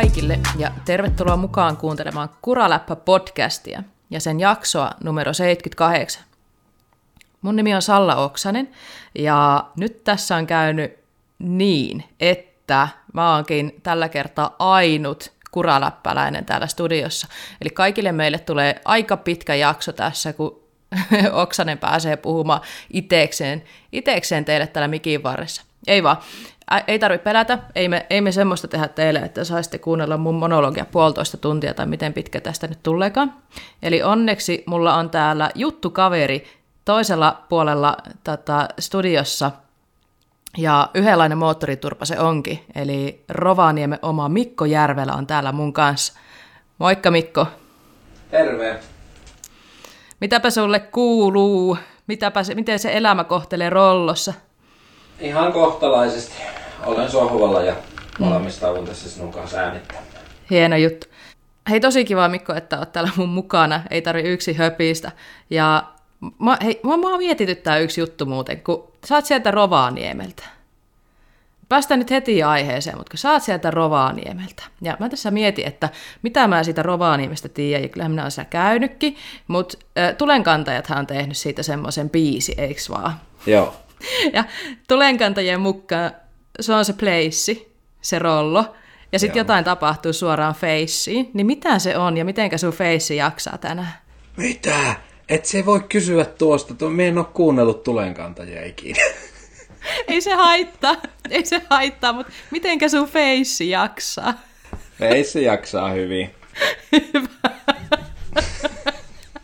kaikille ja tervetuloa mukaan kuuntelemaan Kuraläppä-podcastia ja sen jaksoa numero 78. Mun nimi on Salla Oksanen ja nyt tässä on käynyt niin, että mä oonkin tällä kertaa ainut kuraläppäläinen täällä studiossa. Eli kaikille meille tulee aika pitkä jakso tässä, kun Oksanen pääsee puhumaan itekseen, itekseen teille täällä mikin varressa. Ei vaan, ei tarvitse pelätä, ei me, ei me semmoista tehdä teille, että saisitte kuunnella mun monologia puolitoista tuntia tai miten pitkä tästä nyt tuleekaan. Eli onneksi mulla on täällä juttukaveri toisella puolella tota, studiossa, ja yhdenlainen moottoriturpa se onkin, eli Rovaniemen oma Mikko Järvelä on täällä mun kanssa. Moikka Mikko. Terve. Mitäpä sulle kuuluu? Mitäpä se, miten se elämä kohtelee rollossa? Ihan kohtalaisesti. Olen sohvalla ja valmistaudun tässä sinun kanssa äänittämään. Hieno juttu. Hei, tosi kiva Mikko, että olet täällä mun mukana. Ei tarvi yksi höpistä. Ja mä, hei, mä, mä mietityttää yksi juttu muuten, kun sä oot sieltä Rovaniemeltä. Päästään nyt heti aiheeseen, mutta kun sä oot sieltä Rovaniemeltä. Ja mä tässä mietin, että mitä mä siitä Rovaniemestä tiedän, ja kyllähän minä olen siellä käynytkin, mutta äh, tulenkantajathan on tehnyt siitä semmoisen biisi, eiks vaan? Joo. Ja tulenkantajien mukaan se on se place, se rollo, ja sitten jotain tapahtuu suoraan feissiin, niin mitä se on ja mitenkä sun feissi jaksaa tänään? Mitä? Et se voi kysyä tuosta. Tuo, me en ole kuunnellut tulenkantajia ikinä. Ei se haittaa, ei se haittaa, mutta mitenkä sun feissi jaksaa? Ei se jaksaa hyvin.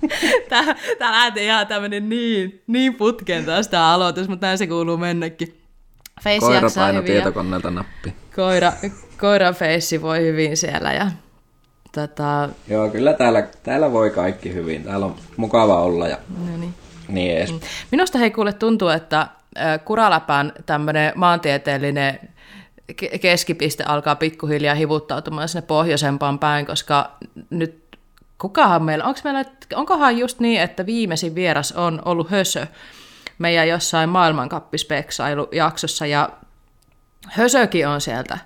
Tää, tää lähti ihan tämmönen niin, niin putken taas tää aloitus, mutta näin se kuuluu mennäkin. Feissi Koira paino tietokoneelta nappi. koira, koiran feissi voi hyvin siellä ja tota, Joo, kyllä täällä, täällä voi kaikki hyvin. Täällä on mukava olla ja no niin. niin edes. Minusta hei kuule tuntuu, että Kuraläpän tämmöinen maantieteellinen ke- keskipiste alkaa pikkuhiljaa hivuttautumaan sinne pohjoisempaan päin, koska nyt kukahan meillä, onko meillä, onkohan just niin, että viimeisin vieras on ollut Hösö meidän jossain maailmankappispeksailujaksossa ja Hösökin on sieltä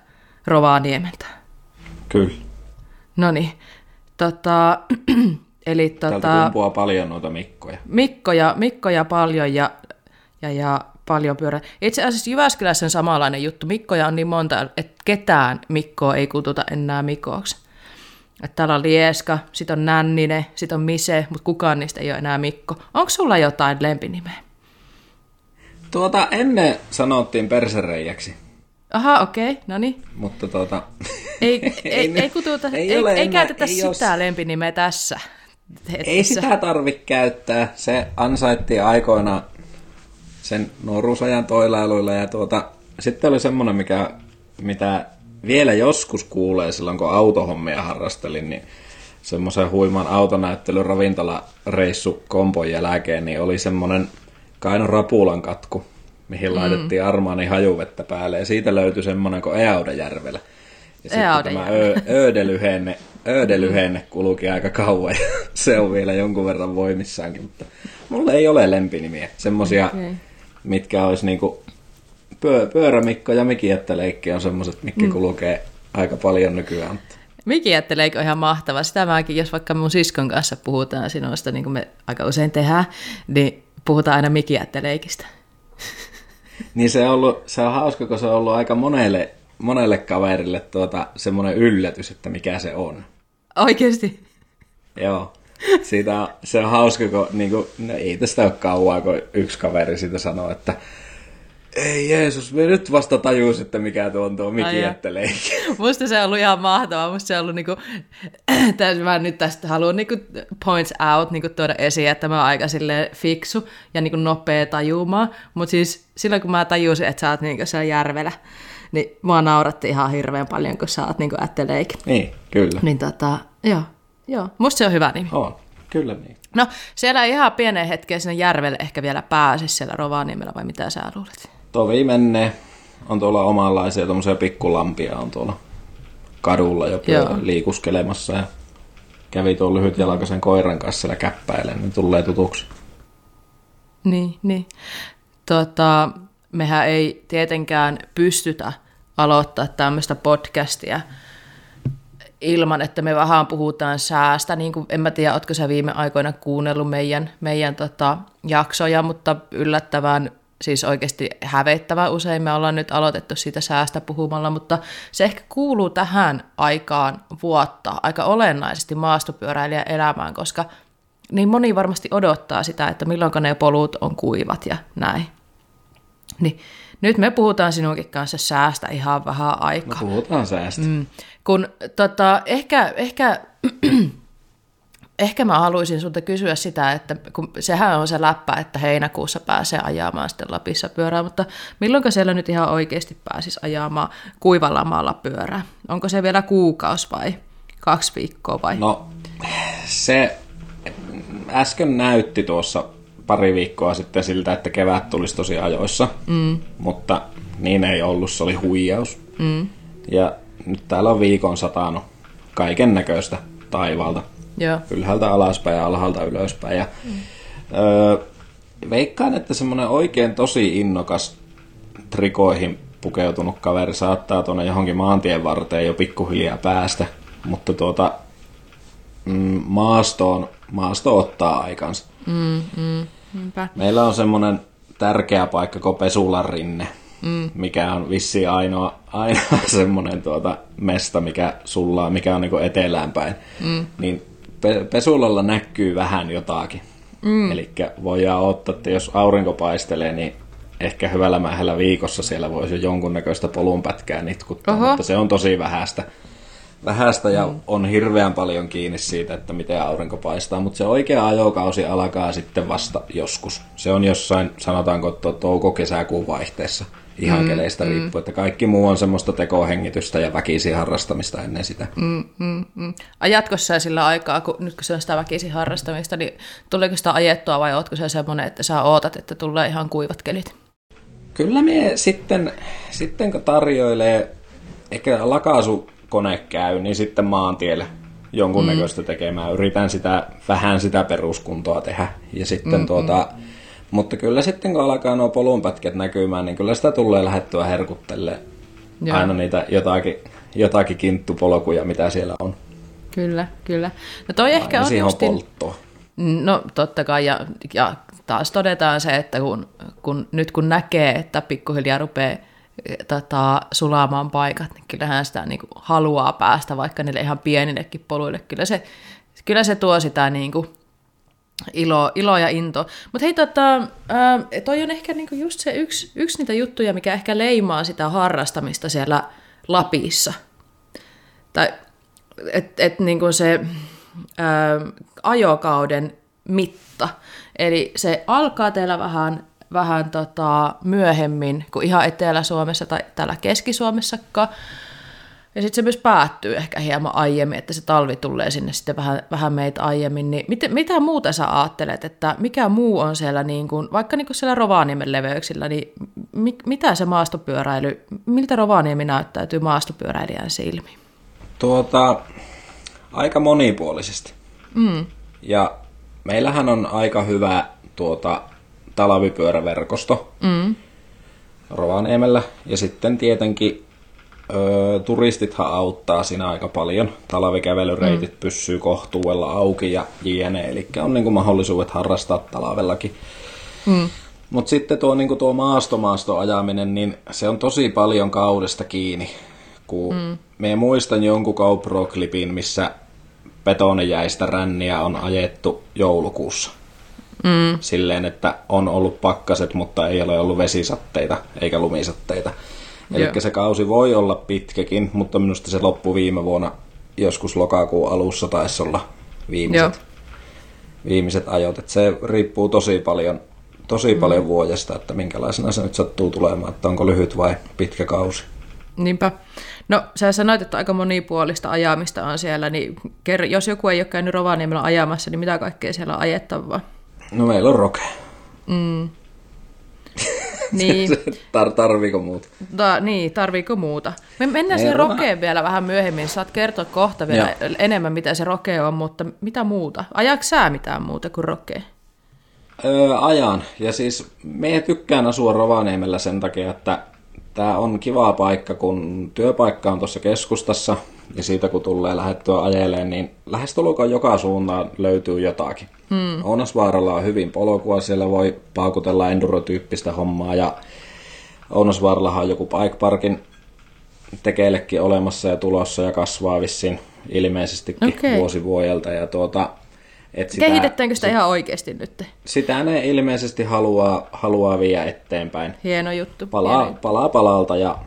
Rovaniemeltä. Kyllä. No niin, tota, eli Täältä tota, kumpuaa paljon noita mikkoja. Mikkoja, Mikkoja paljon ja, ja, ja paljon pyörä. Itse asiassa Jyväskylässä on samanlainen juttu. Mikkoja on niin monta, että ketään Mikkoa ei kututa enää Mikoksi. Että täällä on Lieska, sit on Nänninen, sit on Mise, mutta kukaan niistä ei ole enää Mikko. Onko sulla jotain lempinimeä? Tuota, ennen sanottiin persereijäksi, Aha, okei, okay, no niin. mutta tuota... Ei, ei, ei, ei, kututa, ei, ei ei, ole ei enää- käytetä ei sitä jos- lempinimeä tässä. Ei hetkessä. sitä tarvi käyttää. Se ansaittiin aikoina sen nuoruusajan toilailuilla ja tuota, sitten oli semmoinen, mikä, mitä vielä joskus kuulee silloin, kun autohommia harrastelin, niin semmoisen huiman autonäyttelyn ravintolareissu kompon jälkeen, niin oli semmoinen Kaino Rapulan katku, mihin mm. laitettiin Armani hajuvettä päälle, ja siitä löytyi semmoinen kuin Eaudejärvellä. Ja sitten tämä öödelyhenne, öödelyhenne kuluki aika kauan, ja se on vielä jonkun verran voimissaankin, mutta mulla ei ole lempinimiä, semmosia, Okei. okay. mitkä olisi niinku pyö, pyörämikko ja mikiättäleikki on semmoset, mitkä mm. kulkee aika paljon nykyään. mutta Miki jätteleekö ihan mahtavaa. Sitä mäkin, jos vaikka mun siskon kanssa puhutaan sinusta, niin kuin me aika usein tehdään, niin puhutaan aina Miki jätteleikistä. Niin se on, ollut, se on hauska, kun se on ollut aika monelle, monelle kaverille tuota, semmoinen yllätys, että mikä se on. Oikeasti? Joo. Siitä on, se on hauska, kun niin kuin, no ei tästä ole kauaa, kun yksi kaveri siitä sanoo, että ei Jeesus, me nyt vasta tajus, että mikä tuo on tuo Ai mikiätteleikki. Musta se on ollut ihan mahtavaa. Musta se on ollut niinku, täs, mä nyt tästä haluan niinku points out niinku tuoda esiin, että mä oon aika silleen fiksu ja niinku nopea tajumaan. Mutta siis silloin kun mä tajusin, että sä oot niinku siellä järvellä, niin mua nauratti ihan hirveän paljon, kun sä oot niinku ätteleik. Niin, kyllä. Niin tota, joo, joo. Musta se on hyvä nimi. On, kyllä niin. No, siellä ihan pienen hetken sinne järvelle ehkä vielä pääse siellä Rovaniemellä, vai mitä sä luulet? Tovi menne on tuolla omanlaisia tuommoisia pikkulampia on tuolla kadulla jo liikuskelemassa ja kävi tuon lyhytjalkaisen koiran kanssa siellä käppäilen, niin tulee tutuksi. Niin, niin. Tota, mehän ei tietenkään pystytä aloittaa tämmöistä podcastia ilman, että me vähän puhutaan säästä. Niin kuin, en mä tiedä, ootko sä viime aikoina kuunnellut meidän, meidän tota, jaksoja, mutta yllättävän siis oikeasti hävettävä usein. Me ollaan nyt aloitettu siitä säästä puhumalla, mutta se ehkä kuuluu tähän aikaan vuotta aika olennaisesti maastopyöräilijän elämään, koska niin moni varmasti odottaa sitä, että milloin ne polut on kuivat ja näin. Niin nyt me puhutaan sinunkin kanssa säästä ihan vähän aikaa. Me puhutaan säästä. Mm, kun tota, ehkä, ehkä ehkä mä haluaisin sulta kysyä sitä, että kun sehän on se läppä, että heinäkuussa pääsee ajamaan sitten Lapissa pyörää, mutta milloin siellä nyt ihan oikeasti pääsisi ajamaan kuivalla maalla pyörää? Onko se vielä kuukausi vai kaksi viikkoa vai? No se äsken näytti tuossa pari viikkoa sitten siltä, että kevät tulisi tosi ajoissa, mm. mutta niin ei ollut, se oli huijaus. Mm. Ja nyt täällä on viikon satanut kaiken näköistä taivaalta. Joo. ylhäältä alaspäin ja alhaalta ylöspäin. Ja, mm. öö, veikkaan, että semmoinen oikein tosi innokas trikoihin pukeutunut kaveri saattaa tuonne johonkin maantien varteen jo pikkuhiljaa päästä, mutta tuota, mm, maastoon, maasto ottaa aikansa. Mm, mm, Meillä on semmoinen tärkeä paikka kuin Pesulan rinne, mm. mikä on vissi ainoa, ainoa semmoinen tuota mesta, mikä sullaa, mikä on niin etelään päin. Mm. Niin pesulalla näkyy vähän jotakin. Mm. Eli voidaan ottaa, että jos aurinko paistelee, niin ehkä hyvällä mähällä viikossa siellä voisi jo jonkunnäköistä polunpätkää nitkuttaa, Oho. mutta se on tosi vähäistä. Vähäistä ja mm. on hirveän paljon kiinni siitä, että miten aurinko paistaa, mutta se oikea ajokausi alkaa sitten vasta joskus. Se on jossain, sanotaanko, touko-kesäkuun vaihteessa ihan mm, keleistä mm. riippuu, että kaikki muu on semmoista tekohengitystä ja väkisin harrastamista ennen sitä. Mm, mm, mm. Ajatko sä sillä aikaa, kun nyt kun se on sitä väkisin harrastamista, niin tuleeko sitä ajettua vai ootko se semmoinen, että sä ootat, että tulee ihan kuivat kelit? Kyllä me sitten, sitten kun tarjoilee, ehkä lakaasukone käy, niin sitten maantielle jonkunnäköistä mm. tekemään. Yritän sitä, vähän sitä peruskuntoa tehdä. Ja sitten mm, tuota, mm mutta kyllä sitten kun alkaa nuo polunpätkät näkymään, niin kyllä sitä tulee lähettyä herkuttelle aina niitä jotakin, jotakin kinttupolkuja, mitä siellä on. Kyllä, kyllä. No toi aina ehkä on justin... polttoa. No totta kai, ja, ja taas todetaan se, että kun, kun, nyt kun näkee, että pikkuhiljaa rupeaa tota, sulaamaan paikat, niin kyllähän sitä niin kuin, haluaa päästä vaikka niille ihan pienillekin poluille. Kyllä se, kyllä se tuo sitä niin kuin, ilo, ilo ja into. Mutta hei, tota, toi on ehkä niinku just se yksi, yksi niitä juttuja, mikä ehkä leimaa sitä harrastamista siellä Lapissa. Tai että et niinku se ää, ajokauden mitta. Eli se alkaa teillä vähän, vähän tota, myöhemmin kuin ihan Etelä-Suomessa tai täällä Keski-Suomessakaan. Ja sitten se myös päättyy ehkä hieman aiemmin, että se talvi tulee sinne sitten vähän, vähän meitä aiemmin. Niin mit, mitä muuta sä ajattelet, että mikä muu on siellä, niin kuin, vaikka niin kuin siellä Rovaniemen leveyksillä, niin mi, mitä se maastopyöräily, miltä Rovaniemi näyttäytyy maastopyöräilijän silmiin? Tuota, aika monipuolisesti. Mm. Ja meillähän on aika hyvä tuota, talvipyöräverkosto mm. Rovaniemellä. Ja sitten tietenkin Öö, turistithan auttaa siinä aika paljon. Talvikävelyreitit mm. pysyy kohtuudella auki ja jne. Eli on niin kuin mahdollisuudet harrastaa talvellakin. Mm. Mutta sitten tuo, niin tuo maastomaasto ajaminen, niin se on tosi paljon kaudesta kiinni. Kun mm. me muistan jonkun GoPro-klipin, missä betonijäistä ränniä on ajettu joulukuussa. Mm. Silleen, että on ollut pakkaset, mutta ei ole ollut vesisatteita eikä lumisatteita. Eli se kausi voi olla pitkäkin, mutta minusta se loppui viime vuonna joskus lokakuun alussa taisi olla viimeiset, viimeiset ajot. Et se riippuu tosi paljon, tosi mm. paljon vuodesta, että minkälaisena se nyt sattuu tulemaan, että onko lyhyt vai pitkä kausi. Niinpä. No sä sanoit, että aika monipuolista ajamista on siellä, niin kerro, jos joku ei ole käynyt Rovaniemellä ajamassa, niin mitä kaikkea siellä on ajettavaa? No meillä on roke. Mm. Niin. Tar- tarviiko muuta? Ta- niin, tarviiko muuta? Me mennään siihen rokeen vielä vähän myöhemmin. Saat kertoa kohta vielä Joo. enemmän, mitä se roke on, mutta mitä muuta? Ajaako sä mitään muuta kuin rokee? Öö, ajan. Ja siis me tykkään asua Rovaniemellä sen takia, että tämä on kiva paikka, kun työpaikka on tuossa keskustassa ja siitä kun tulee lähettyä ajeleen, niin lähestulkoon joka suuntaan löytyy jotakin. Hmm. Ounasvaaralla on hyvin polkua, siellä voi paukutella endurotyyppistä hommaa ja Ounasvaarallahan on joku bike parkin tekeillekin olemassa ja tulossa ja kasvaa vissiin ilmeisestikin okay. vuosi vuodelta. Ja tuota, et sitä, Kehitetäänkö sitä ihan oikeasti nyt? Sitä ne ilmeisesti haluaa, haluaa viedä eteenpäin. Hieno juttu. Palaa, Hieno. palaa palalta ja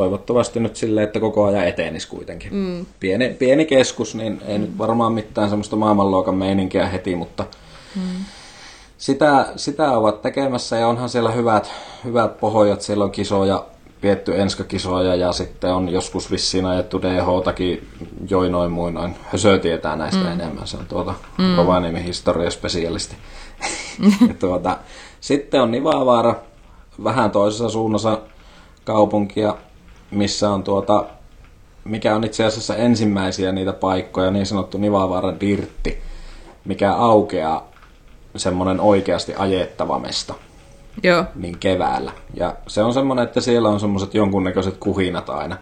toivottavasti nyt silleen, että koko ajan etenisi kuitenkin. Mm. Pieni, pieni keskus, niin ei mm. nyt varmaan mitään semmoista maailmanluokan meininkiä heti, mutta mm. sitä, sitä ovat tekemässä ja onhan siellä hyvät, hyvät pohjat. Siellä on kisoja, pietty enskakisoja ja sitten on joskus vissiin ajettu DH-takin joinoin muinoin. Hösö tietää näistä mm. enemmän, se on tuota mm. Rovaniemen historiaspesialisti. tuota, sitten on Nivavaara, vähän toisessa suunnassa kaupunkia, missä on tuota, mikä on itse asiassa ensimmäisiä niitä paikkoja, niin sanottu Nivavaara Dirtti, mikä aukeaa semmoinen oikeasti ajettava mesta. Joo. Niin keväällä. Ja se on semmoinen, että siellä on semmoiset jonkunnäköiset kuhinat aina.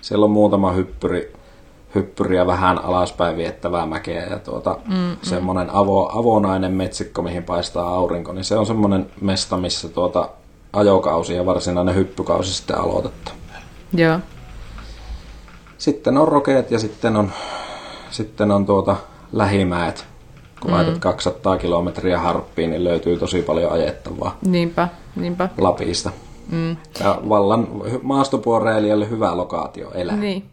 Siellä on muutama hyppyri, hyppyriä vähän alaspäin viettävää mäkeä ja tuota, mm, mm. semmoinen avo, avonainen metsikko, mihin paistaa aurinko, niin se on semmoinen mesta, missä tuota ajokausi ja varsinainen hyppykausi sitten aloitetaan. Joo. Sitten on rokeet ja sitten on, sitten on tuota lähimäet. Kun mm. laitat 200 kilometriä harppiin, niin löytyy tosi paljon ajettavaa. Niinpä, niinpä. Lapista. Mm. Ja vallan maastopuoreilijalle hyvä lokaatio elää. Niin.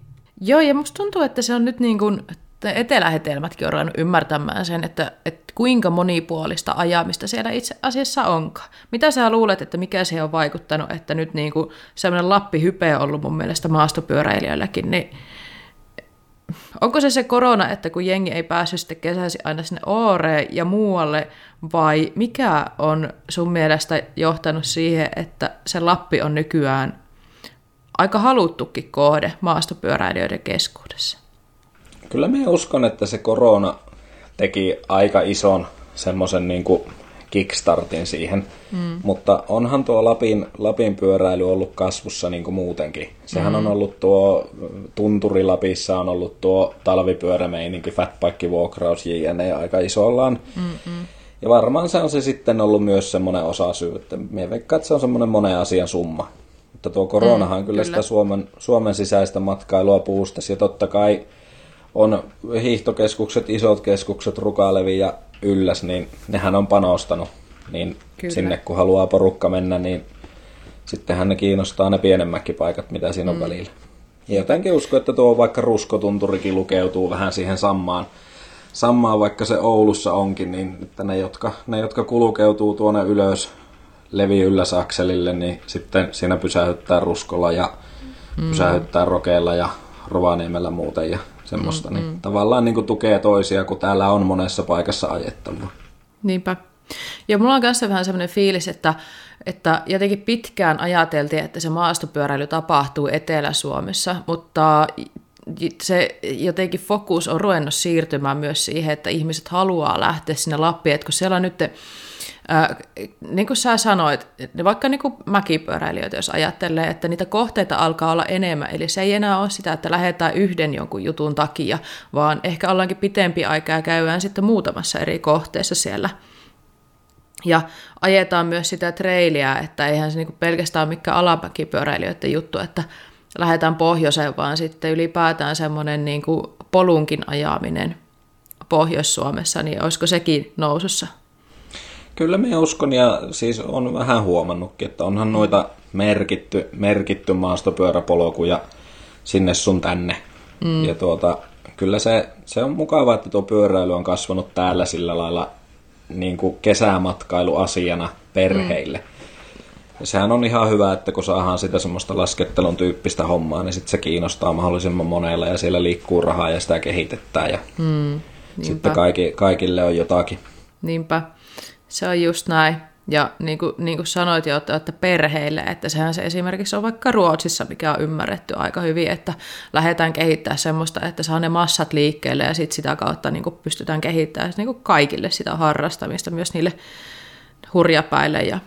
Joo, ja musta tuntuu, että se on nyt niin kuin, etelähetelmätkin on ruvennut ymmärtämään sen, että, että kuinka monipuolista ajamista siellä itse asiassa onkaan. Mitä sä luulet, että mikä se on vaikuttanut, että nyt niin kuin sellainen lappihype on ollut mun mielestä maastopyöräilijöilläkin, niin onko se se korona, että kun jengi ei päässyt sitten kesäisin aina sinne Ooreen ja muualle, vai mikä on sun mielestä johtanut siihen, että se Lappi on nykyään aika haluttukin kohde maastopyöräilijöiden keskuudessa? Kyllä minä uskon, että se korona teki aika ison semmoisen niin kickstartin siihen. Mm. Mutta onhan tuo Lapin, Lapin pyöräily ollut kasvussa niin kuin muutenkin. Sehän mm. on ollut tuo Tunturi Lapissa on ollut tuo talvipyörämeininki, fatbike-vuokraus, jne. aika isollaan. Mm-mm. Ja varmaan se on se sitten ollut myös semmoinen osa syy, että minä veikkaan, että se on semmoinen monen asian summa. Mutta tuo koronahan mm, kyllä, kyllä sitä Suomen, Suomen sisäistä matkailua puustasi ja totta kai on hiihtokeskukset, isot keskukset, Rukalevi ja Ylläs, niin nehän on panostanut. Niin Kyllä. sinne kun haluaa porukka mennä, niin sittenhän ne kiinnostaa ne pienemmätkin paikat, mitä siinä on mm. välillä. Ja jotenkin usko, että tuo vaikka ruskotunturikin lukeutuu vähän siihen samaan, samaan vaikka se Oulussa onkin, niin että ne, jotka, ne, jotka kulkeutuu tuonne ylös levi ylläsakselille, niin sitten siinä pysähyttää ruskolla ja mm. pysähyttää rokeella ja Rovaniemellä muuten ja semmoista. Mm, niin mm. Tavallaan niin kuin tukee toisia, kun täällä on monessa paikassa ajettavaa. Niinpä. Ja mulla on kanssa vähän semmoinen fiilis, että, että jotenkin pitkään ajateltiin, että se maastopyöräily tapahtuu Etelä-Suomessa, mutta se jotenkin fokus on ruvennut siirtymään myös siihen, että ihmiset haluaa lähteä sinne Lappiin, että kun siellä on nyt Niin kuin sä sanoit, vaikka niin kuin mäkipyöräilijöitä, jos ajattelee, että niitä kohteita alkaa olla enemmän, eli se ei enää ole sitä, että lähdetään yhden jonkun jutun takia, vaan ehkä ollaankin pitempi aikaa ja käydään sitten muutamassa eri kohteessa siellä. Ja ajetaan myös sitä treiliä, että eihän se niin pelkästään ole mikään alamäkipyöräilijöiden juttu, että lähdetään pohjoiseen, vaan sitten ylipäätään semmoinen niin kuin polunkin ajaminen Pohjois-Suomessa, niin olisiko sekin nousussa? Kyllä minä uskon ja siis on vähän huomannutkin, että onhan noita merkitty, merkitty maastopyöräpolkuja sinne sun tänne. Mm. Ja tuota, kyllä se, se on mukavaa, että tuo pyöräily on kasvanut täällä sillä lailla niin kuin kesämatkailuasiana perheille. Mm. Ja sehän on ihan hyvä, että kun saadaan sitä semmoista laskettelun tyyppistä hommaa, niin sitten se kiinnostaa mahdollisimman monella ja siellä liikkuu rahaa ja sitä kehitetään ja mm, sitten kaikki, kaikille on jotakin. Niinpä. Se on just näin. Ja niin kuin, niin kuin sanoit jo, että, että perheille, että sehän se esimerkiksi on vaikka Ruotsissa, mikä on ymmärretty aika hyvin, että lähdetään kehittämään semmoista, että saa ne massat liikkeelle ja sitten sitä kautta niin kuin pystytään kehittämään niin kuin kaikille sitä harrastamista, myös niille hurjapäille ja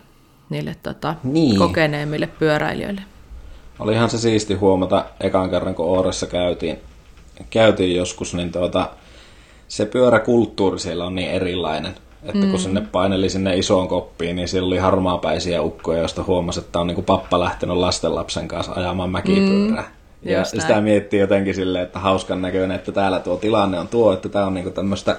niille tota, niin. kokeneemmille pyöräilijöille. olihan se siisti huomata ekan kerran, kun Ooressa käytiin, käytiin joskus, niin tuota, se pyöräkulttuuri siellä on niin erilainen. Että mm. kun sinne paineli sinne isoon koppiin, niin siellä oli harmaapäisiä ukkoja, joista huomasi, että on niin kuin pappa lähtenyt lastenlapsen kanssa ajamaan mäkipyörää. Mm. Ja Just sitä näin. miettii jotenkin silleen, että hauskan näköinen, että täällä tuo tilanne on tuo, että tämä on niin tämmöistä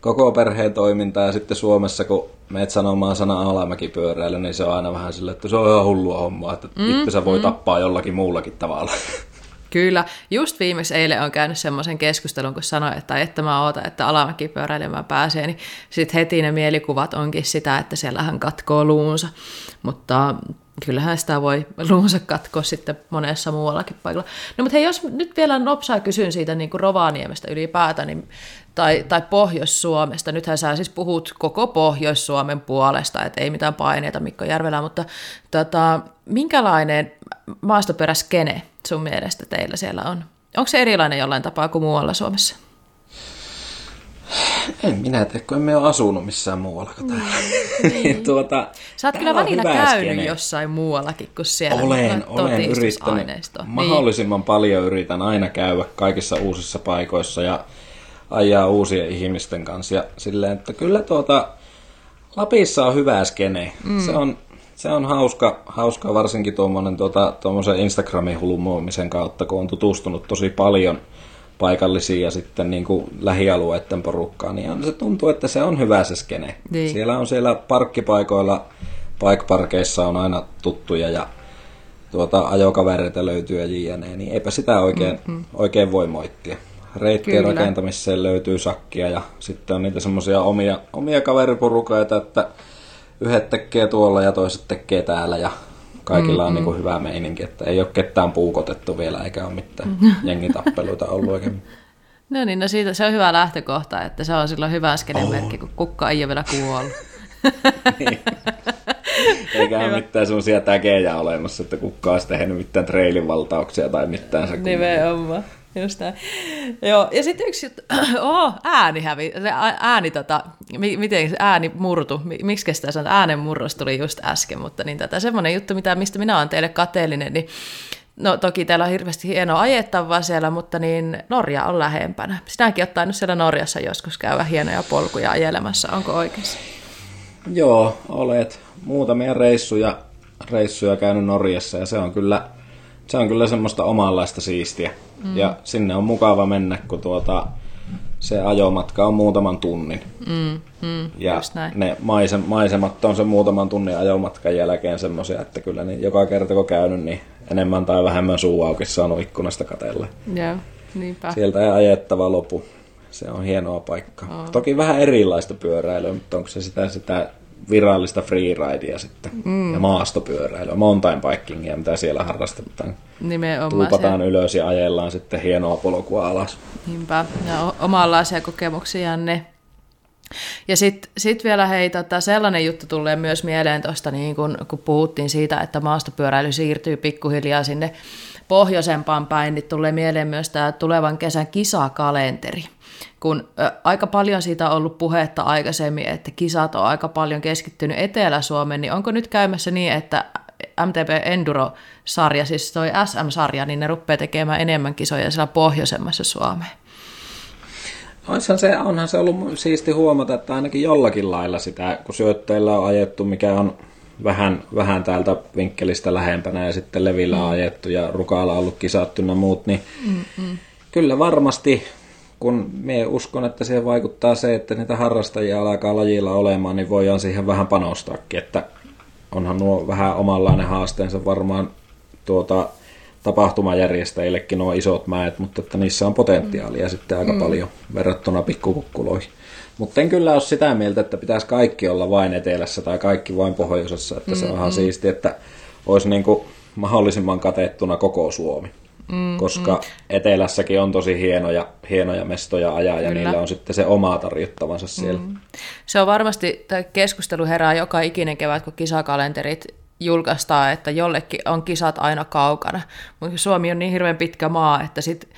koko perheen toimintaa ja sitten Suomessa, kun meet sanomaan sana alamäkipyöräily, niin se on aina vähän silleen, että se on ihan hullua hommaa, että mm, itse sä voi mm. tappaa jollakin muullakin tavalla. Kyllä. Just viimeksi eilen on käynyt semmoisen keskustelun, kun sanoin, että, että mä ootan, että alamäkipyöräilemään pääsee, niin sitten heti ne mielikuvat onkin sitä, että siellähän katkoo luunsa. Mutta kyllähän sitä voi luunsa katkoa sitten monessa muuallakin paikalla. No mutta hei, jos nyt vielä nopsaa kysyn siitä niin kuin Rovaniemestä ylipäätään, niin, tai, tai Pohjois-Suomesta, nythän sä siis puhut koko Pohjois-Suomen puolesta, että ei mitään paineita Mikko Järvelä, mutta tota, minkälainen maastoperäskene sun mielestä teillä siellä on? Onko se erilainen jollain tapaa kuin muualla Suomessa? En minä tiedä, kun emme ole asunut missään muualla kuin täällä. Niin. tuota, Sä oot kyllä välillä käynyt skene. jossain muuallakin kuin siellä. Olen, olen yrittänyt. Niin. Mahdollisimman niin. paljon yritän aina käydä kaikissa uusissa paikoissa ja ajaa uusien ihmisten kanssa. Ja silleen, että kyllä tuota, Lapissa on hyvä skene. Mm. Se on se on hauska, hauska varsinkin tuommoinen tuota, Instagramin hulmuumisen kautta, kun on tutustunut tosi paljon paikallisiin ja sitten niin kuin lähialueiden porukkaan, niin se tuntuu, että se on hyvä se skene. Niin. Siellä on siellä parkkipaikoilla, paikparkeissa on aina tuttuja ja tuota, ajokavereita löytyy ja jne, niin eipä sitä oikein, mm-hmm. oikein voi moittia. Reittien rakentamiseen löytyy sakkia ja sitten on niitä semmoisia omia, omia kaveriporukaita, että yhdet tekee tuolla ja toiset tekee täällä ja kaikilla on mm-hmm. niin kuin hyvä meininki, että ei ole ketään puukotettu vielä eikä ole mitään mm-hmm. jengitappeluita ollut oikein. No niin, no siitä se on hyvä lähtökohta, että se on silloin hyvä merkki, kun kukka ei ole vielä kuollut. niin. Eikä ole mitään semmoisia tägejä olemassa, että kukaan olisi tehnyt mitään treilivaltauksia tai mitään. Se Nimenomaan. Just näin. Joo, ja sitten yksi juttu, oh, ääni hävi, ääni, tota, miten se ääni murtu, miksi kestää sanoa, äänen murros tuli just äsken, mutta niin tätä semmoinen juttu, mitä, mistä minä olen teille kateellinen, niin No toki teillä on hirveästi hienoa ajettavaa siellä, mutta niin Norja on lähempänä. Sinäkin oot tainnut siellä Norjassa joskus käydä hienoja polkuja ajelemassa, onko oikeassa? Joo, olet muutamia reissuja, reissuja käynyt Norjassa ja se on kyllä, se on kyllä semmoista omanlaista siistiä. Mm. Ja sinne on mukava mennä, kun tuota, se ajomatka on muutaman tunnin. Mm, mm, ja ne maisem, maisemat on se muutaman tunnin ajomatkan jälkeen semmoisia, että kyllä niin joka kerta kun käynyt, niin enemmän tai vähemmän suu auki saanut ikkunasta katella. Joo, niinpä. Sieltä ei ajettava lopu. Se on hienoa paikkaa. Oh. Toki vähän erilaista pyöräilyä, mutta onko se sitä, sitä virallista freeridea sitten mm. ja maastopyöräilyä, mountain bikingia, mitä siellä harrastetaan. Nimenomaan. Tuupataan se... ylös ja ajellaan sitten hienoa polkua alas. Niinpä, ja omanlaisia kokemuksia ne. Ja sitten sit vielä hei, tota, sellainen juttu tulee myös mieleen tuosta, niin kun, kun puhuttiin siitä, että maastopyöräily siirtyy pikkuhiljaa sinne pohjoisempaan päin, niin tulee mieleen myös tämä tulevan kesän kisakalenteri kun aika paljon siitä on ollut puhetta aikaisemmin, että kisat on aika paljon keskittynyt Etelä-Suomeen, niin onko nyt käymässä niin, että MTB Enduro-sarja, siis toi SM-sarja, niin ne rupeaa tekemään enemmän kisoja siellä pohjoisemmassa Suomeen? Onhan se, onhan se ollut siisti huomata, että ainakin jollakin lailla sitä, kun syötteillä on ajettu, mikä on vähän, vähän täältä vinkkelistä lähempänä ja sitten Levillä on mm. ajettu ja Rukalla on ollut kisattuna muut, niin Mm-mm. kyllä varmasti kun me uskon, että siihen vaikuttaa se, että niitä harrastajia alkaa lajilla olemaan, niin voidaan siihen vähän panostaakin, että onhan nuo vähän omanlainen haasteensa varmaan tuota, tapahtumajärjestäjillekin nuo isot mäet, mutta että niissä on potentiaalia mm. sitten aika mm. paljon verrattuna pikkukukkuloihin. Mutta en kyllä ole sitä mieltä, että pitäisi kaikki olla vain etelässä tai kaikki vain pohjoisessa, että se on ihan mm. siisti, että olisi niin kuin mahdollisimman katettuna koko Suomi mm, koska mm. etelässäkin on tosi hienoja, hienoja mestoja ajaa ja Kyllä. niillä on sitten se oma tarjottavansa siellä. Mm. Se on varmasti, tämä keskustelu herää joka ikinen kevät, kun kisakalenterit julkaistaan, että jollekin on kisat aina kaukana. Mutta Suomi on niin hirveän pitkä maa, että sit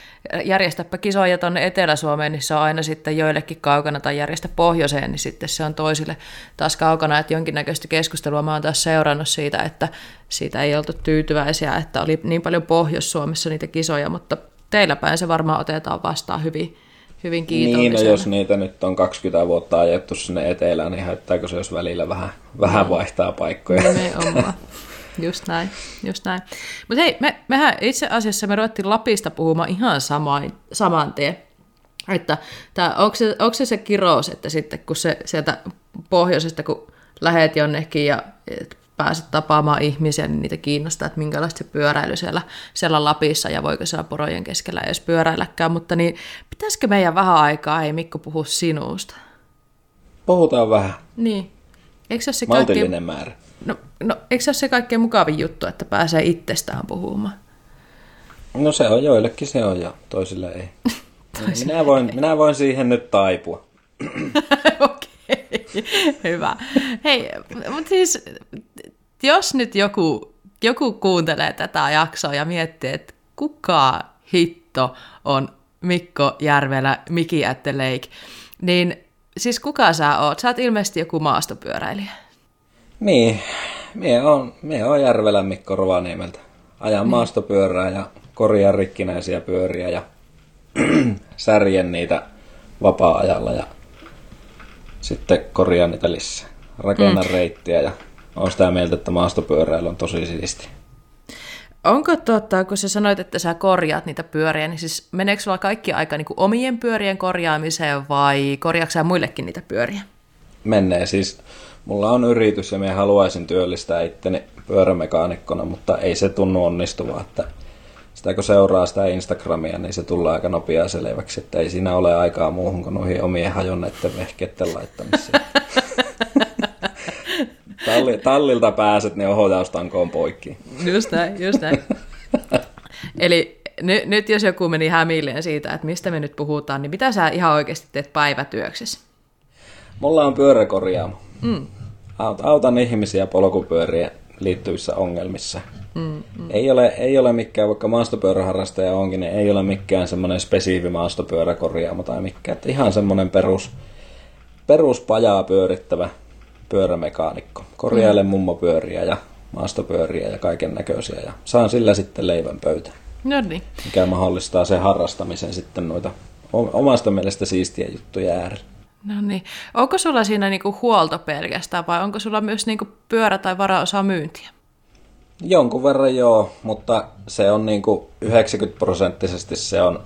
järjestäpä kisoja tuonne Etelä-Suomeen, niin se on aina sitten joillekin kaukana, tai järjestä pohjoiseen, niin sitten se on toisille taas kaukana. Että jonkinnäköistä keskustelua mä oon taas seurannut siitä, että siitä ei oltu tyytyväisiä, että oli niin paljon Pohjois-Suomessa niitä kisoja, mutta teillä päin se varmaan otetaan vastaan hyvin, hyvin kiitollisena. Niin, no jos niitä nyt on 20 vuotta ajettu sinne etelään, niin haittaako se, jos välillä vähän, vähän vaihtaa paikkoja? Nimenomaan. Just näin, just näin. Mutta hei, me, mehän itse asiassa me ruvettiin Lapista puhumaan ihan samaan, saman tien. Että tää, onko, se, onko se se kirous, että sitten kun se sieltä pohjoisesta, kun lähet jonnekin ja pääset tapaamaan ihmisiä, niin niitä kiinnostaa, että minkälaista se pyöräily siellä, siellä Lapissa ja voiko siellä porojen keskellä edes pyöräilläkään, mutta niin pitäisikö meidän vähän aikaa, ei Mikko puhu sinusta? Puhutaan vähän. Niin. Eikö se ole se Maltillinen kaikkein, määrä. no, no, eikö se ole se kaikkein mukavin juttu, että pääsee itsestään puhumaan? No se on joillekin se on ja toisille ei. minä, voin, minä voin siihen nyt taipua. Okei, hyvä. Hei, mutta siis jos nyt joku, joku kuuntelee tätä jaksoa ja miettii, että kuka hitto on Mikko Järvelä, Miki at the Lake, niin siis kuka sä oot? Sä oot ilmeisesti joku maastopyöräilijä. Niin, mie on, mie on Järvelän Mikko Rovaniemeltä. Ajan maastopyörää ja korjaan rikkinäisiä pyöriä ja särjen niitä vapaa-ajalla ja sitten korjaan niitä lisää. Rakennan mm. reittiä ja on sitä mieltä, että maastopyöräily on tosi siisti. Onko totta, kun sä sanoit, että sä korjaat niitä pyöriä, niin siis meneekö sulla kaikki aika niin kuin omien pyörien korjaamiseen vai korjaatko sä muillekin niitä pyöriä? Menee siis. Mulla on yritys ja minä haluaisin työllistää itteni pyörämekaanikkona, mutta ei se tunnu onnistuvaa. Että sitä kun seuraa sitä Instagramia, niin se tulee aika nopeaa selväksi, että ei siinä ole aikaa muuhun kuin noihin omien hajonneiden vehkeiden laittamiseen. Talli, tallilta pääset, niin ohjaustankoon poikki. Just näin, just näin. Eli ny, nyt jos joku meni hämilleen siitä, että mistä me nyt puhutaan, niin mitä sä ihan oikeasti teet päivätyöksessä? Mulla on pyöräkorjaamo. Mm. Autan ihmisiä polkupyöriä liittyvissä ongelmissa. Mm, mm. Ei, ole, ei ole mikään, vaikka maastopyöräharrastaja onkin, niin ei ole mikään semmoinen spesiivi maastopyöräkorjaamo tai mikään. Että ihan semmoinen perus, peruspajaa pyörittävä pyörämekaanikko. Korjaile mm. mummopyöriä ja maastopyöriä ja kaiken näköisiä ja saan sillä sitten leivän pöytään. No niin. Mikä mahdollistaa sen harrastamisen sitten noita omasta mielestä siistiä juttuja äärellä. No niin. Onko sulla siinä niinku huolto pelkästään vai onko sulla myös niinku pyörä- tai varaosa myyntiä? Jonkun verran joo, mutta se on niinku 90 prosenttisesti se on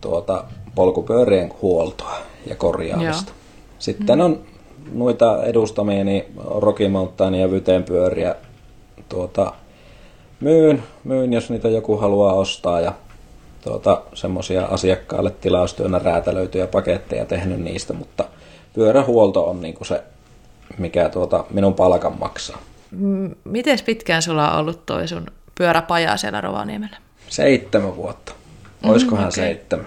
tuota polkupyörien huoltoa ja korjaamista. Joo. Sitten mm. on noita edustamieni niin Rocky Mountain ja Vyteen pyöriä tuota, myyn, myyn, jos niitä joku haluaa ostaa ja tuota, semmoisia asiakkaalle tilaustyönä räätälöityjä paketteja tehnyt niistä, mutta pyörähuolto on niinku se, mikä tuota, minun palkan maksaa. Miten pitkään sulla on ollut toi sun pyöräpaja siellä Rovaniemellä? Seitsemän vuotta. Olisikohan mm, okay. seitsemän.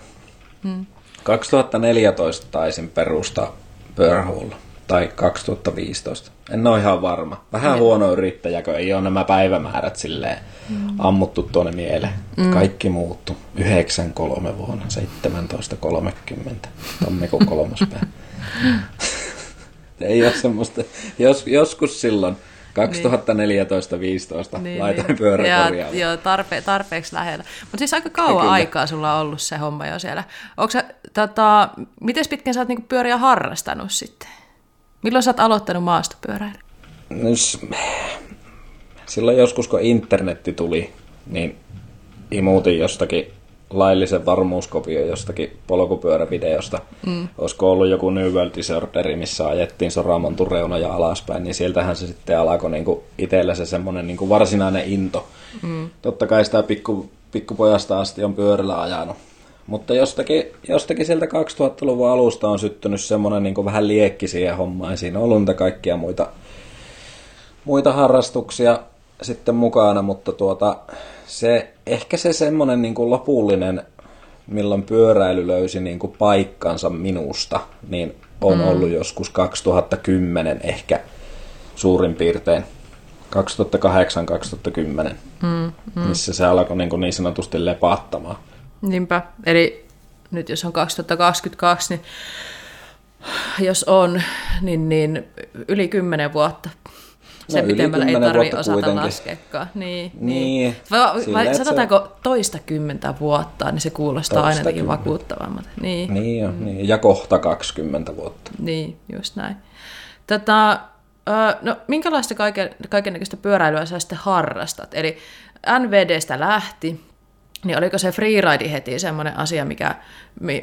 Mm. 2014 taisin perustaa pyörähuollon tai 2015. En ole ihan varma. Vähän huono yrittäjä, kun ei ole nämä päivämäärät silleen mm. ammuttu tuonne mieleen. Mm. Kaikki muuttu. 93 vuonna, 17.30, tammikuun kolmas päivä. ei ole semmoista. Jos, joskus silloin 2014-2015 niin, laitoin niin. pyöräkorjaamaan. Joo, tarpe, tarpeeksi lähellä. Mutta siis aika kauan aikaa sulla on ollut se homma jo siellä. Onko sä, tota, miten pitkän sä oot niinku pyöriä harrastanut sitten? Milloin sä oot aloittanut maastopyöräily? No, silloin joskus, kun internetti tuli, niin imuutin jostakin laillisen varmuuskopio jostakin polkupyörävideosta. Mm. Olisiko ollut joku New World Disorderi, missä ajettiin Soramontun reunoja alaspäin, niin sieltähän se sitten alkoi niinku itsellä se semmoinen niinku varsinainen into. Mm. Totta kai sitä pikku, pikkupojasta asti on pyörällä ajanut. Mutta jostakin, jostakin sieltä 2000-luvun alusta on syttynyt semmoinen niin vähän liekki siihen hommaan. Siinä on ollut niitä kaikkia muita, muita harrastuksia sitten mukana, mutta tuota, se, ehkä se semmoinen niin lopullinen, milloin pyöräily löysi niin kuin paikkansa minusta, niin on mm. ollut joskus 2010 ehkä suurin piirtein. 2008-2010, mm, mm. missä se alkoi niin, kuin niin sanotusti lepaattamaan. Niinpä, eli nyt jos on 2022, niin jos on, niin, niin yli 10 vuotta se no, pitemmällä ei tarvitse osata kuitenkin. laskeakaan. Niin, niin. niin. Vai, vai sanotaanko se... toista kymmentä vuotta, niin se kuulostaa aina jotenkin vakuuttavammalta. Niin. Niin, jo, mm. niin, ja kohta 20 vuotta. Niin, just näin. Tätä, no, minkälaista kaiken, kaikennäköistä pyöräilyä sä sitten harrastat? Eli NVDstä lähti, niin oliko se freeride heti semmoinen asia, mikä,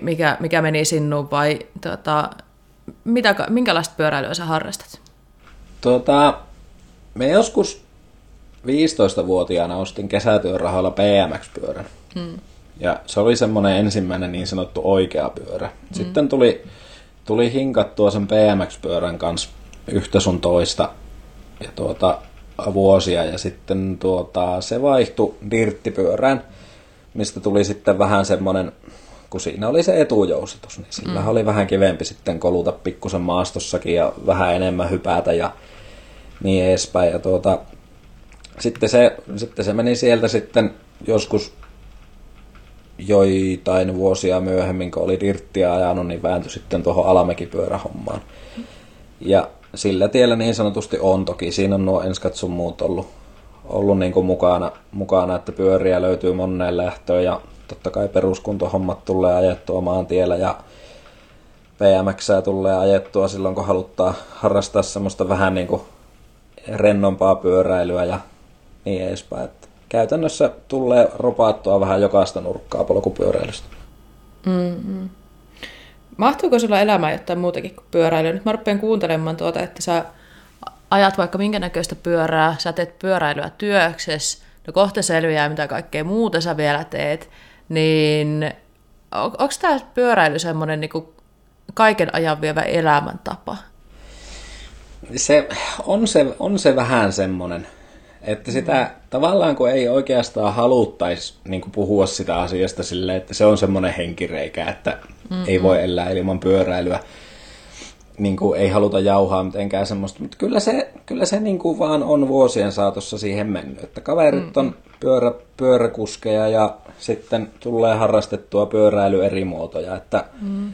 mikä, mikä meni sinuun, vai tota, mitä, minkälaista pyöräilyä sä harrastat? Tota, me joskus 15-vuotiaana ostin kesätyörahoilla BMX-pyörän. Hmm. Ja se oli semmoinen ensimmäinen niin sanottu oikea pyörä. Hmm. Sitten tuli, tuli hinkattua sen BMX-pyörän kanssa yhtä sun toista ja tuota, vuosia. Ja sitten tuota, se vaihtui dirttipyörään, mistä tuli sitten vähän semmoinen, kun siinä oli se etujousitus, niin sillä mm. oli vähän kivempi sitten koluta pikkusen maastossakin ja vähän enemmän hypätä ja niin edespäin. Ja tuota, sitten, se, sitten se meni sieltä sitten joskus joitain vuosia myöhemmin, kun oli dirttiä ajanut, niin vääntyi sitten tuohon alamekipyörähommaan. Ja sillä tiellä niin sanotusti on toki. Siinä on nuo enskatsun muut ollut, ollut niin kuin mukana, mukana, että pyöriä löytyy moneen lähtöön ja totta kai peruskuntohommat tulee ajettua maantiellä ja PMX tulee ajettua silloin, kun haluttaa harrastaa semmoista vähän niin kuin rennompaa pyöräilyä ja niin edespäin. Että käytännössä tulee ropaattua vähän jokaista nurkkaa polkupyöräilystä. Mm-hmm. Mahtuuko sulla elämään jotain muutakin kuin pyöräilyä? Nyt mä rupean kuuntelemaan tuota, että sä ajat vaikka minkä näköistä pyörää, sä teet pyöräilyä työksessä, no kohta selviää, mitä kaikkea muuta sä vielä teet, niin on, onko tämä pyöräily semmoinen niin kaiken ajan vievä elämäntapa? se on, se on se vähän semmoinen, että sitä mm. tavallaan kun ei oikeastaan haluttaisi niin puhua sitä asiasta sille, että se on semmoinen henkireikä, että Mm-mm. ei voi elää ilman pyöräilyä. Niin kuin ei haluta jauhaa mitenkään semmoista, mutta kyllä se, kyllä se niin kuin vaan on vuosien saatossa siihen mennyt. Että kaverit on pyörä, pyöräkuskeja ja sitten tulee harrastettua pyöräily eri muotoja, että mm.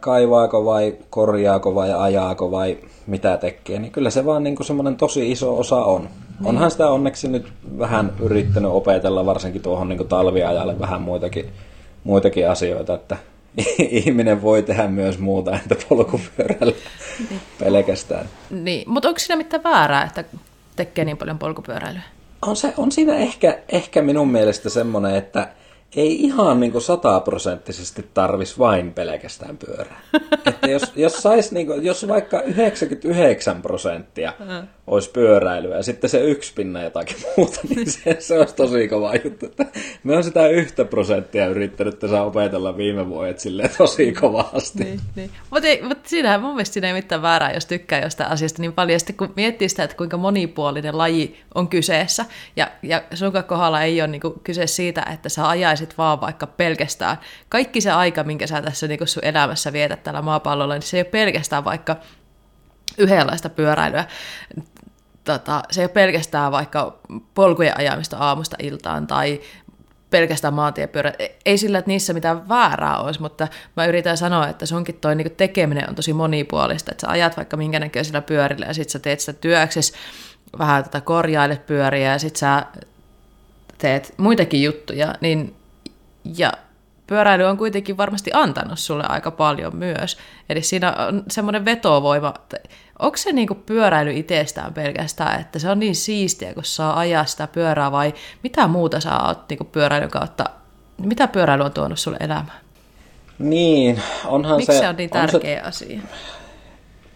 kaivaako vai korjaako vai ajaako vai mitä tekee, niin kyllä se vaan niin kuin semmoinen tosi iso osa on. Niin. Onhan sitä onneksi nyt vähän yrittänyt opetella, varsinkin tuohon niin kuin talviajalle vähän muitakin, muitakin asioita, että ihminen voi tehdä myös muuta entä polkupyörällä niin. pelkästään. Niin, mutta onko siinä mitään väärää, että tekee niin paljon polkupyöräilyä? On, se, on siinä ehkä, ehkä minun mielestä semmoinen, että ei ihan niin kuin sataprosenttisesti tarvis vain pelkästään pyörää. että jos, jos, sais niin kuin, jos vaikka 99 prosenttia olisi pyöräilyä ja sitten se yksi pinna jotakin muuta, niin se, se olisi tosi kova juttu. Me on sitä yhtä prosenttia yrittänyt tässä opetella viime vuodet silleen tosi kovasti. Niin, niin. Mutta mut siinähän mun mielestä siinä ei mitään väärää, jos tykkää jostain asiasta niin paljon. Sitten kun miettii sitä, että kuinka monipuolinen laji on kyseessä, ja, ja sun kohdalla ei ole niin kuin kyse siitä, että sä ajaisit vaan vaikka pelkästään. Kaikki se aika, minkä sä tässä niin sun elämässä vietät tällä maapallolla, niin se ei ole pelkästään vaikka yhdenlaista pyöräilyä. Tota, se ei ole pelkästään vaikka polkujen ajamista aamusta iltaan tai pelkästään maantiepyörät. E, ei sillä, että niissä mitään väärää olisi, mutta mä yritän sanoa, että sunkin toi niin tekeminen on tosi monipuolista, että sä ajat vaikka minkä näköisellä pyörillä ja sit sä teet sitä työksessä, vähän tätä korjailet pyöriä ja sit sä teet muitakin juttuja, niin ja pyöräily on kuitenkin varmasti antanut sulle aika paljon myös. Eli siinä on semmoinen vetovoima. Onko se niinku pyöräily itsestään pelkästään, että se on niin siistiä, kun saa ajaa sitä pyörää, vai mitä muuta sä oot niinku pyöräilyn kautta, mitä pyöräily on tuonut sulle elämään? Niin, onhan Miksi se... se on niin tärkeä on se, asia?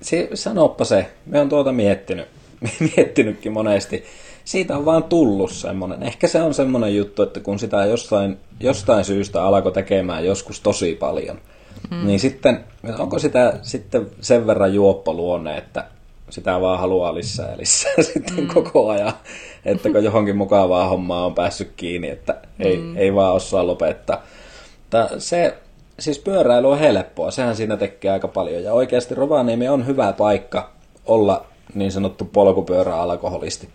Se, sanoppa se. Me on tuota miettinyt, miettinytkin monesti siitä on vaan tullut semmoinen. Ehkä se on semmoinen juttu, että kun sitä jostain, jostain syystä alkoi tekemään joskus tosi paljon, mm. niin sitten onko sitä sitten sen verran juoppoluonne, että sitä vaan haluaa lisää ja lisää sitten mm. koko ajan, että kun johonkin mukavaa hommaa on päässyt kiinni, että ei, mm. ei vaan osaa lopettaa. Tää, se, siis pyöräily on helppoa, sehän siinä tekee aika paljon ja oikeasti Rovaniemi on hyvä paikka olla niin sanottu polkupyöräalkoholisti.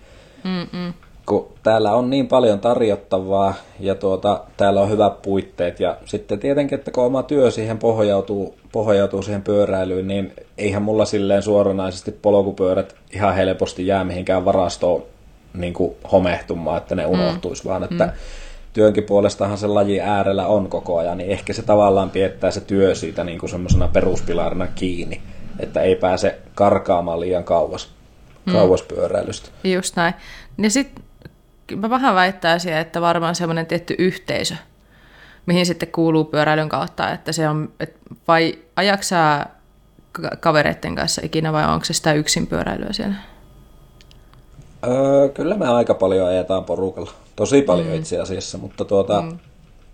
Mm-mm. Kun täällä on niin paljon tarjottavaa ja tuota, täällä on hyvät puitteet ja sitten tietenkin, että kun oma työ siihen pohjautuu, pohjautuu siihen pyöräilyyn, niin eihän mulla silleen suoranaisesti polkupyörät ihan helposti jää mihinkään varastoon niin kuin homehtumaan, että ne unohtuisi, mm. vaan että mm. työnkin puolestahan se laji äärellä on koko ajan, niin ehkä se tavallaan piettää se työ siitä niin kuin semmoisena peruspilarina kiinni, että ei pääse karkaamaan liian kauas, mm. kauas pyöräilystä. Just näin. Ja sitten mä vähän väittäisin, että varmaan semmoinen tietty yhteisö, mihin sitten kuuluu pyöräilyn kautta, että se on, et vai ajaksää kavereiden kanssa ikinä vai onko se sitä yksin pyöräilyä siellä? Öö, kyllä me aika paljon ajetaan porukalla. Tosi paljon mm. itse asiassa, mutta tuota, mm.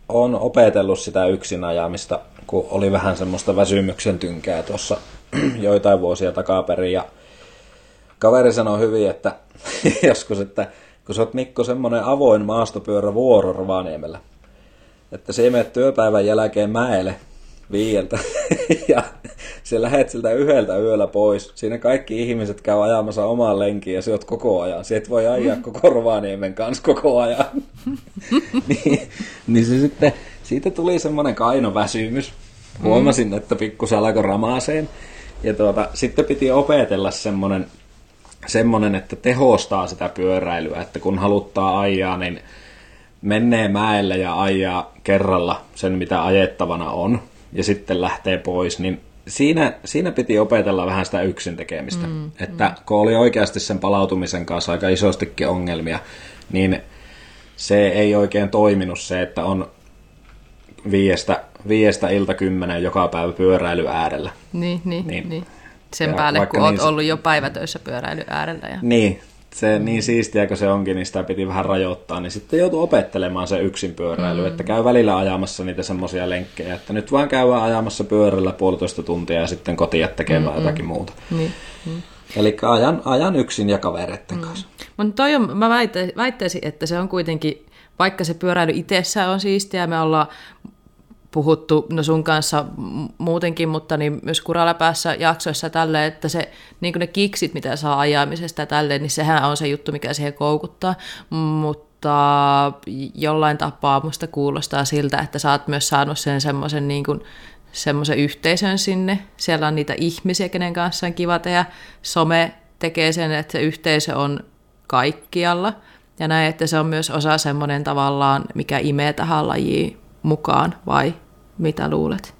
on opetellut sitä yksin ajamista, kun oli vähän semmoista väsymyksen tynkää tuossa joitain vuosia takaperin. Ja kaveri sanoi hyvin, että joskus, että kun sä oot Mikko semmoinen avoin maastopyörä vuoro Rovaniemellä, että se menet työpäivän jälkeen mäelle viieltä ja se lähet siltä yhdeltä yöllä pois. Siinä kaikki ihmiset käy ajamassa omaan lenkiin ja oot koko ajan. Se et voi ajaa koko Rovaniemen kanssa koko ajan. niin, niin se sitten, siitä tuli semmoinen kaino väsymys. Huomasin, että pikkusen alkoi ramaaseen. Ja tuota, sitten piti opetella semmoinen, semmoinen, että tehostaa sitä pyöräilyä, että kun haluttaa ajaa, niin menee mäelle ja ajaa kerralla sen, mitä ajettavana on, ja sitten lähtee pois, niin siinä, siinä piti opetella vähän sitä yksin tekemistä. Mm, että mm. kun oli oikeasti sen palautumisen kanssa aika isostikin ongelmia, niin se ei oikein toiminut se, että on viiestä, viiestä ilta kymmenen joka päivä pyöräily äärellä. Niin, niin, niin. niin. Sen päälle, kun olet niin, ollut jo päivätöissä pyöräily äärellä. Ja... Niin, se niin siistiä kun se onkin, niin sitä piti vähän rajoittaa, niin sitten joutui opettelemaan se yksin pyöräily, mm. että käy välillä ajamassa niitä semmoisia lenkkejä, että nyt vaan käy ajamassa pyörällä puolitoista tuntia ja sitten kotia tekemään mm, jotakin muuta. Niin. Mm. Eli ajan, ajan yksin ja kavereiden mm. kanssa. Mutta toi on, mä väittäisin, että se on kuitenkin, vaikka se pyöräily itsessään on siistiä, me ollaan puhuttu no sun kanssa muutenkin, mutta niin myös kuraläpäässä jaksoissa tälle, että se, niin ne kiksit, mitä saa ajamisesta tälle, niin sehän on se juttu, mikä siihen koukuttaa, mutta jollain tapaa musta kuulostaa siltä, että sä oot myös saanut sen semmoisen niin semmoisen yhteisön sinne. Siellä on niitä ihmisiä, kenen kanssa on kiva tehdä. Some tekee sen, että se yhteisö on kaikkialla. Ja näin, että se on myös osa semmoinen tavallaan, mikä imee tähän lajiin mukaan, vai mitä luulet?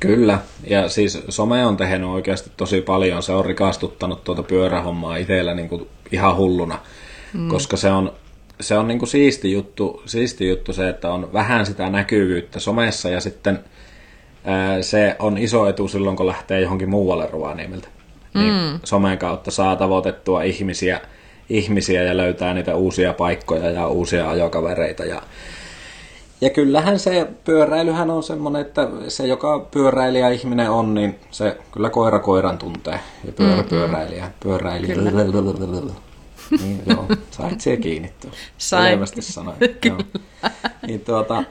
Kyllä, ja siis some on tehnyt oikeasti tosi paljon. Se on rikastuttanut tuota pyörähommaa itsellä niin kuin ihan hulluna, mm. koska se on, se on niin kuin siisti, juttu, siisti juttu se, että on vähän sitä näkyvyyttä somessa ja sitten ää, se on iso etu silloin, kun lähtee johonkin muualle Ruvaniemeltä. Niin mm. somen kautta saa tavoitettua ihmisiä, ihmisiä ja löytää niitä uusia paikkoja ja uusia ajokavereita ja ja kyllähän se pyöräilyhän on semmoinen, että se joka pyöräilijä ihminen on, niin se kyllä koira koiran tuntee. Ja pyörä mm-hmm. pyöräilijä, pyöräilijä. Niin, joo, sait siihen kiinni tuossa. Sain. Selvästi sanoin. Kyllä. Niin, tuota,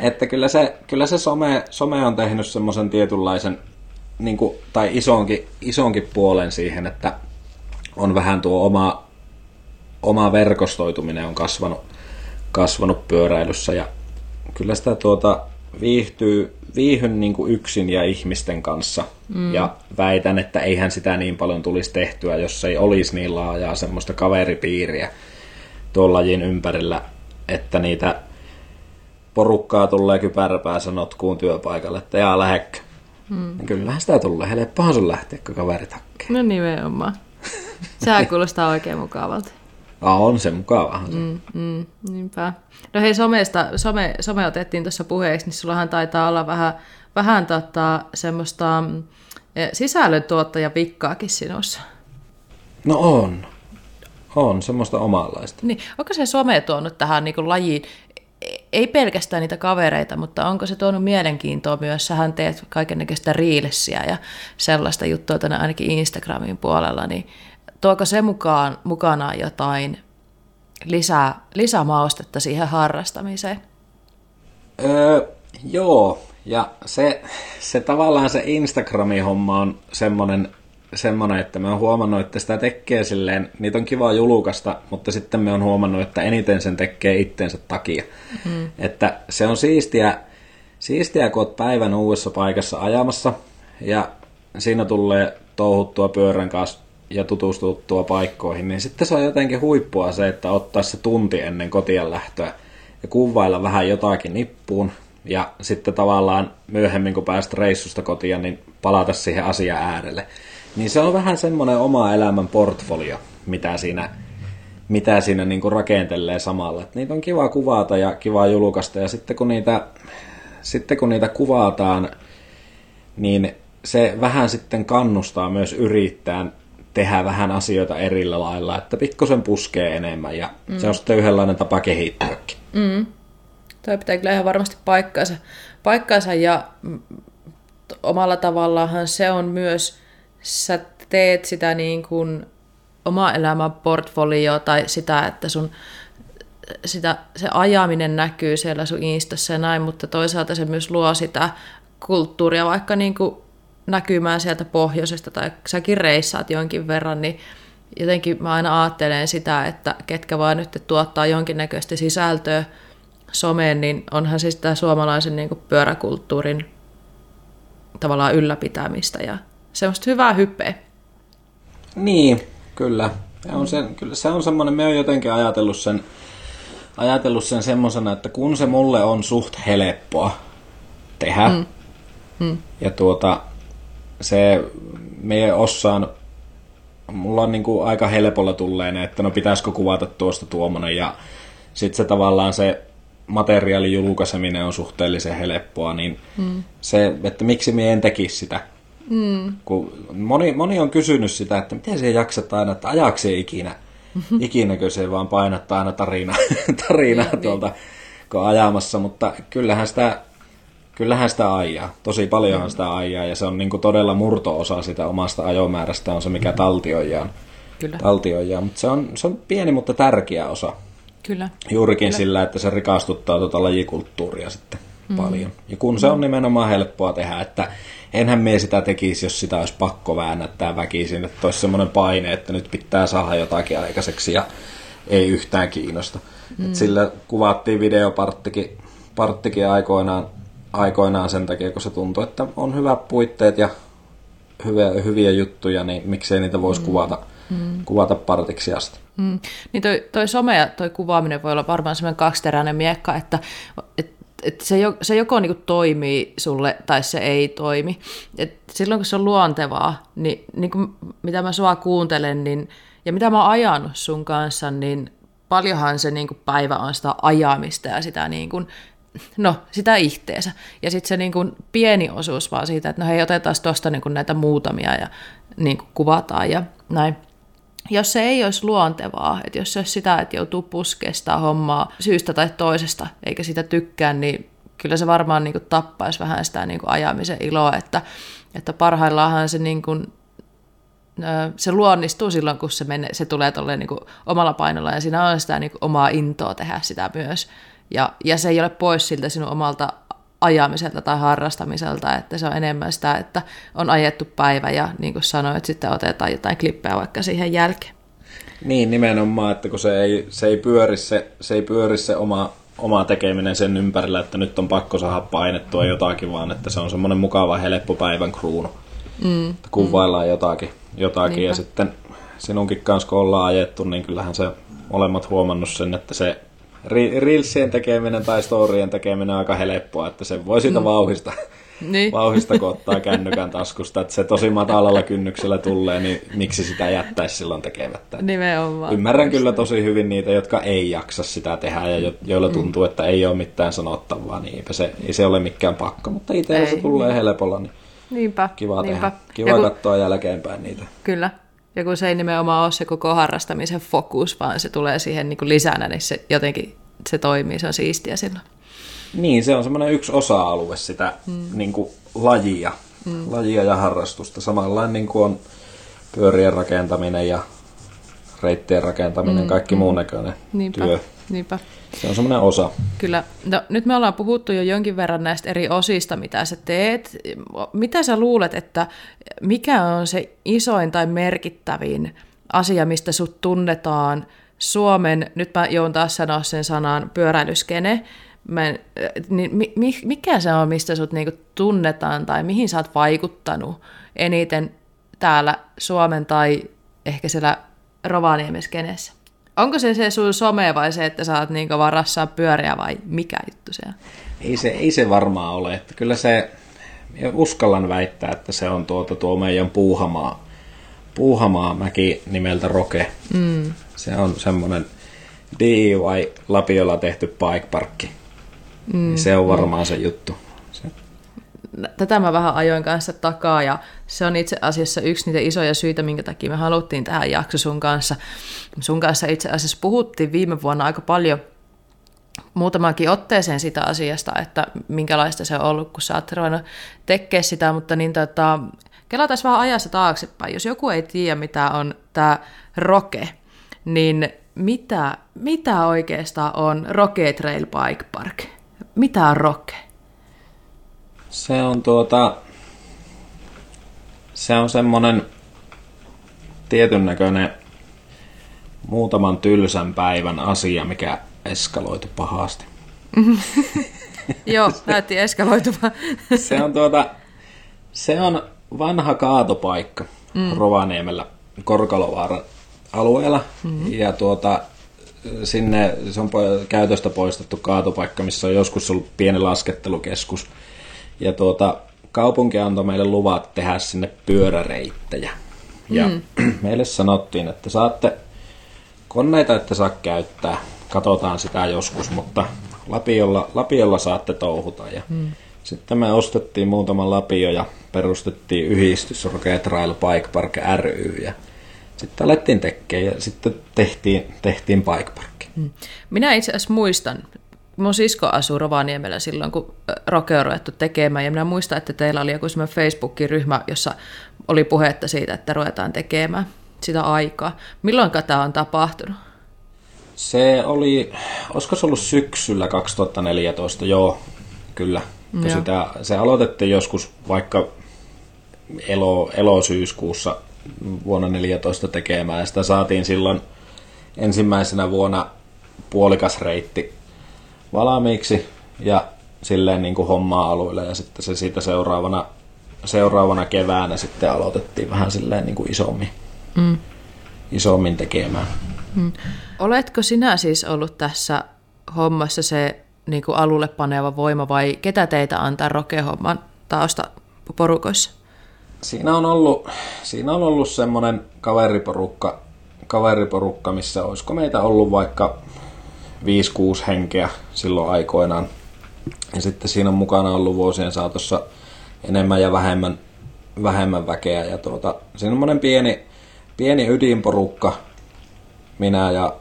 että kyllä se, kyllä se some, some on tehnyt semmoisen tietynlaisen, niin kuin, tai isonkin, isonkin puolen siihen, että on vähän tuo oma oma verkostoituminen on kasvanut, kasvanut pyöräilyssä ja kyllä sitä tuota viihtyy, viihyn niin kuin yksin ja ihmisten kanssa. Mm. Ja väitän, että eihän sitä niin paljon tulisi tehtyä, jos ei olisi niin laajaa semmoista kaveripiiriä tuolla lajin ympärillä, että niitä porukkaa tulee kypäräpäässä notkuun työpaikalle, että jaa lähekkö. Mm. Niin kyllähän sitä tulee. Helppohan sun lähteä, kun kaverit hakkee. No nimenomaan. Sehän kuulostaa oikein mukavalta. Ah, on se mukavahan se. Mm, mm, niinpä. No hei, somesta, some, some otettiin tuossa puheeksi, niin sullahan taitaa olla vähän, vähän tota, semmoista mm, e, sisällöntuottaja pikkaakin sinussa. No on. On, semmoista omanlaista. Niin, onko se some tuonut tähän niin kuin lajiin, e, ei pelkästään niitä kavereita, mutta onko se tuonut mielenkiintoa myös? Sähän teet kaikennäköistä riilessiä ja sellaista juttua tänne ainakin Instagramin puolella, niin tuoko se mukaan, mukanaan jotain lisää, lisämaustetta siihen harrastamiseen? Öö, joo, Ja se, se tavallaan se Instagramin homma on semmoinen, semmoinen, että me on huomannut, että sitä tekee silleen, niitä on kiva julukasta, mutta sitten me on huomannut, että eniten sen tekee itsensä takia. Mm. Että se on siistiä, siistiä, kun oot päivän uudessa paikassa ajamassa ja siinä tulee touhuttua pyörän kanssa ja tutustuttua paikkoihin, niin sitten se on jotenkin huippua se, että ottaa se tunti ennen kotien lähtöä ja kuvailla vähän jotakin nippuun ja sitten tavallaan myöhemmin, kun päästä reissusta kotiin, niin palata siihen asian äärelle. Niin se on vähän semmoinen oma elämän portfolio, mitä siinä, mitä siinä niin kuin rakentelee samalla. Et niitä on kiva kuvata ja kiva julkaista ja sitten kun niitä, sitten kun niitä kuvataan, niin se vähän sitten kannustaa myös yrittäjän tehdä vähän asioita erillä lailla, että pikkusen puskee enemmän ja mm. se on sitten yhdenlainen tapa kehittyäkin. Mm. Toi pitää kyllä ihan varmasti paikkaansa, paikkaansa ja omalla tavallaan se on myös, sä teet sitä niin kuin oma elämän portfolio tai sitä, että sun sitä, se ajaminen näkyy siellä sun instassa ja näin, mutta toisaalta se myös luo sitä kulttuuria vaikka niin kuin näkymään sieltä pohjoisesta tai säkin reissaat jonkin verran, niin jotenkin mä aina ajattelen sitä, että ketkä vaan nyt tuottaa jonkinnäköistä sisältöä someen, niin onhan siis tämä suomalaisen niin kuin pyöräkulttuurin tavallaan ylläpitämistä ja semmoista hyvää hyppeä. Niin, kyllä. Ja on se, kyllä se on semmoinen, me on jotenkin ajatellut sen, ajatellut sen semmoisena, että kun se mulle on suht helppoa tehdä, mm. Mm. ja tuota, se me osaan, mulla on niin kuin aika helpolla tulleen, että no pitäisikö kuvata tuosta tuommoinen ja sitten se tavallaan se materiaalin julkaiseminen on suhteellisen helppoa, niin mm. se, että miksi me en tekisi sitä. Mm. Kun moni, moni on kysynyt sitä, että miten se jaksat aina, että ajaksi ikinä, ikinäkö se vaan painattaa aina tarinaa, tarinaa niin, tuolta, niin. kun ajamassa, mutta kyllähän sitä Kyllähän sitä ajaa. Tosi paljonhan mm. sitä ajaa ja se on niin kuin todella murto-osa sitä omasta ajomäärästä on se, mikä taltioijaan. Kyllä. taltioijaan. Mutta se on, se on pieni, mutta tärkeä osa. Kyllä. Juurikin Kyllä. sillä, että se rikastuttaa tuota lajikulttuuria sitten mm. paljon. Ja kun se on nimenomaan helppoa tehdä, että enhän me sitä tekisi, jos sitä olisi pakko väännättää väkisin, että olisi semmoinen paine, että nyt pitää saada jotakin aikaiseksi ja ei yhtään kiinnosta. Mm. Et sillä kuvattiin videoparttikin parttikin aikoinaan aikoinaan sen takia, kun se tuntuu, että on hyvät puitteet ja hyviä, hyviä juttuja, niin miksei niitä voisi mm. kuvata, mm. kuvata partiksi asti. Mm. Niin toi, toi some ja toi kuvaaminen voi olla varmaan semmoinen kaksiteräinen miekka, että et, et se, jo, se joko niinku toimii sulle tai se ei toimi. Et silloin kun se on luontevaa, niin, niin kuin mitä mä sua kuuntelen niin, ja mitä mä oon ajanut sun kanssa, niin paljonhan se niin kuin päivä on sitä ajamista ja sitä niin kuin no, sitä ihteensä. Ja sitten se niin kuin pieni osuus vaan siitä, että no hei, otetaan tuosta niin näitä muutamia ja niin kuin kuvataan ja näin. Jos se ei olisi luontevaa, että jos se olisi sitä, että joutuu puskeesta hommaa syystä tai toisesta, eikä sitä tykkää, niin kyllä se varmaan niin kuin tappaisi vähän sitä niin kuin ajamisen iloa, että, että parhaillaanhan se niin kuin se luonnistuu silloin, kun se, menee, se tulee niin kuin omalla painolla ja siinä on sitä niin kuin omaa intoa tehdä sitä myös. Ja, ja se ei ole pois siltä sinun omalta ajamiselta tai harrastamiselta, että se on enemmän sitä, että on ajettu päivä ja niin kuin sanoit, sitten otetaan jotain klippejä vaikka siihen jälkeen. Niin, nimenomaan, että kun se ei, se ei pyöri se, se, ei pyöri se oma, oma tekeminen sen ympärillä, että nyt on pakko saada painettua jotakin, vaan että se on semmoinen mukava, helppo päivän kruunu. Mm, että kuvaillaan mm. jotakin, jotakin ja sitten sinunkin kanssa kun ollaan ajettu, niin kyllähän se molemmat huomannut sen, että se Reelsien tekeminen tai storien tekeminen on aika helppoa, että se voi siitä mm. vauhista, niin. vauhista kun ottaa kännykän taskusta, että se tosi matalalla kynnyksellä tulee, niin miksi sitä jättäisi silloin tekemättä. Nimenomaan. Ymmärrän kyllä tosi hyvin niitä, jotka ei jaksa sitä tehdä ja joilla mm. tuntuu, että ei ole mitään sanottavaa, niin se, ei se ole mikään pakko, mutta itsellä se tulee helpolla, niin Niinpä, kiva niinpä. tehdä. Kiva kun... katsoa jälkeenpäin niitä. Kyllä, ja kun se ei nimenomaan ole se koko harrastamisen fokus, vaan se tulee siihen niin kuin lisänä, niin se jotenkin se toimii, se on siistiä silloin. Niin, se on semmoinen yksi osa-alue sitä mm. niin kuin lajia, mm. lajia ja harrastusta. Samalla niin kuin on pyörien rakentaminen ja reittien rakentaminen, mm. kaikki mm. muun näköinen Niinpä. työ. Niinpä. Se on semmoinen osa. Kyllä. No, nyt me ollaan puhuttu jo jonkin verran näistä eri osista, mitä sä teet. Mitä sä luulet, että mikä on se isoin tai merkittävin asia, mistä sut tunnetaan Suomen, nyt mä joudun taas sanoa sen sanan, pyöräilyskene, mä, niin mi, mikä se on, mistä sut niinku tunnetaan tai mihin sä oot vaikuttanut eniten täällä Suomen tai ehkä siellä Rovaniemeskenessä? Onko se se sun some vai se, että sä oot niin varassa pyöriä vai mikä juttu se on? Ei se, ei se varmaan ole. Että kyllä se, uskallan väittää, että se on tuota, tuo meidän puuhamaa, puuhamaa mäki nimeltä Roke. Mm. Se on semmoinen DIY Lapiolla tehty bike parkki. Mm. Se on varmaan mm. se juttu tätä mä vähän ajoin kanssa takaa ja se on itse asiassa yksi niitä isoja syitä, minkä takia me haluttiin tähän jakso sun kanssa. Sun kanssa itse asiassa puhuttiin viime vuonna aika paljon muutamaankin otteeseen sitä asiasta, että minkälaista se on ollut, kun sä oot ruvennut tekemään sitä, mutta niin tota, kelataan vähän ajassa taaksepäin. Jos joku ei tiedä, mitä on tämä roke, niin mitä, mitä oikeastaan on Roke Trail Bike Park? Mitä on roke? Se on tuota, se on semmonen tietyn näköinen muutaman tylsän päivän asia, mikä eskaloitu pahasti. Joo, näytti eskaloitumaan. se on tuota, se on vanha kaatopaikka mm. Rovaniemellä Korkalovaaran alueella. Mm-hmm. Ja tuota, sinne se on käytöstä poistettu kaatopaikka, missä on joskus ollut pieni laskettelukeskus. Ja tuota, kaupunki antoi meille luvat tehdä sinne pyöräreittejä. Ja mm. meille sanottiin, että saatte koneita, että saa käyttää. Katsotaan sitä joskus, mutta Lapiolla, Lapiolla saatte touhuta. Ja mm. Sitten me ostettiin muutama Lapio ja perustettiin yhdistys Rocket Trail Bike Park ry. Ja sitten alettiin tekemään ja sitten tehtiin, tehtiin Bike Park. Mm. Minä itse asiassa muistan, mun sisko asuu Rovaniemellä silloin, kun Roke on ruvettu tekemään, ja minä muistan, että teillä oli joku semmoinen Facebookin ryhmä, jossa oli puhetta siitä, että ruvetaan tekemään sitä aikaa. Milloin tämä on tapahtunut? Se oli, olisiko se ollut syksyllä 2014, joo, kyllä. Joo. Sitä, se aloitettiin joskus vaikka elo, elosyyskuussa vuonna 2014 tekemään, ja sitä saatiin silloin ensimmäisenä vuonna puolikas reitti valmiiksi ja silleen niin kuin hommaa alueelle ja sitten se siitä seuraavana, seuraavana keväänä sitten aloitettiin vähän silleen niin kuin isommin, mm. isommin tekemään. Mm. Oletko sinä siis ollut tässä hommassa se niin kuin alulle paneva voima vai ketä teitä antaa rokehomman tausta porukoissa? Siinä on ollut, siinä on ollut semmoinen kaveriporukka, kaveriporukka, missä olisiko meitä ollut vaikka 5-6 henkeä silloin aikoinaan. Ja sitten siinä on mukana ollut vuosien saatossa enemmän ja vähemmän, vähemmän väkeä. Ja tuota, monen pieni, pieni ydinporukka, minä ja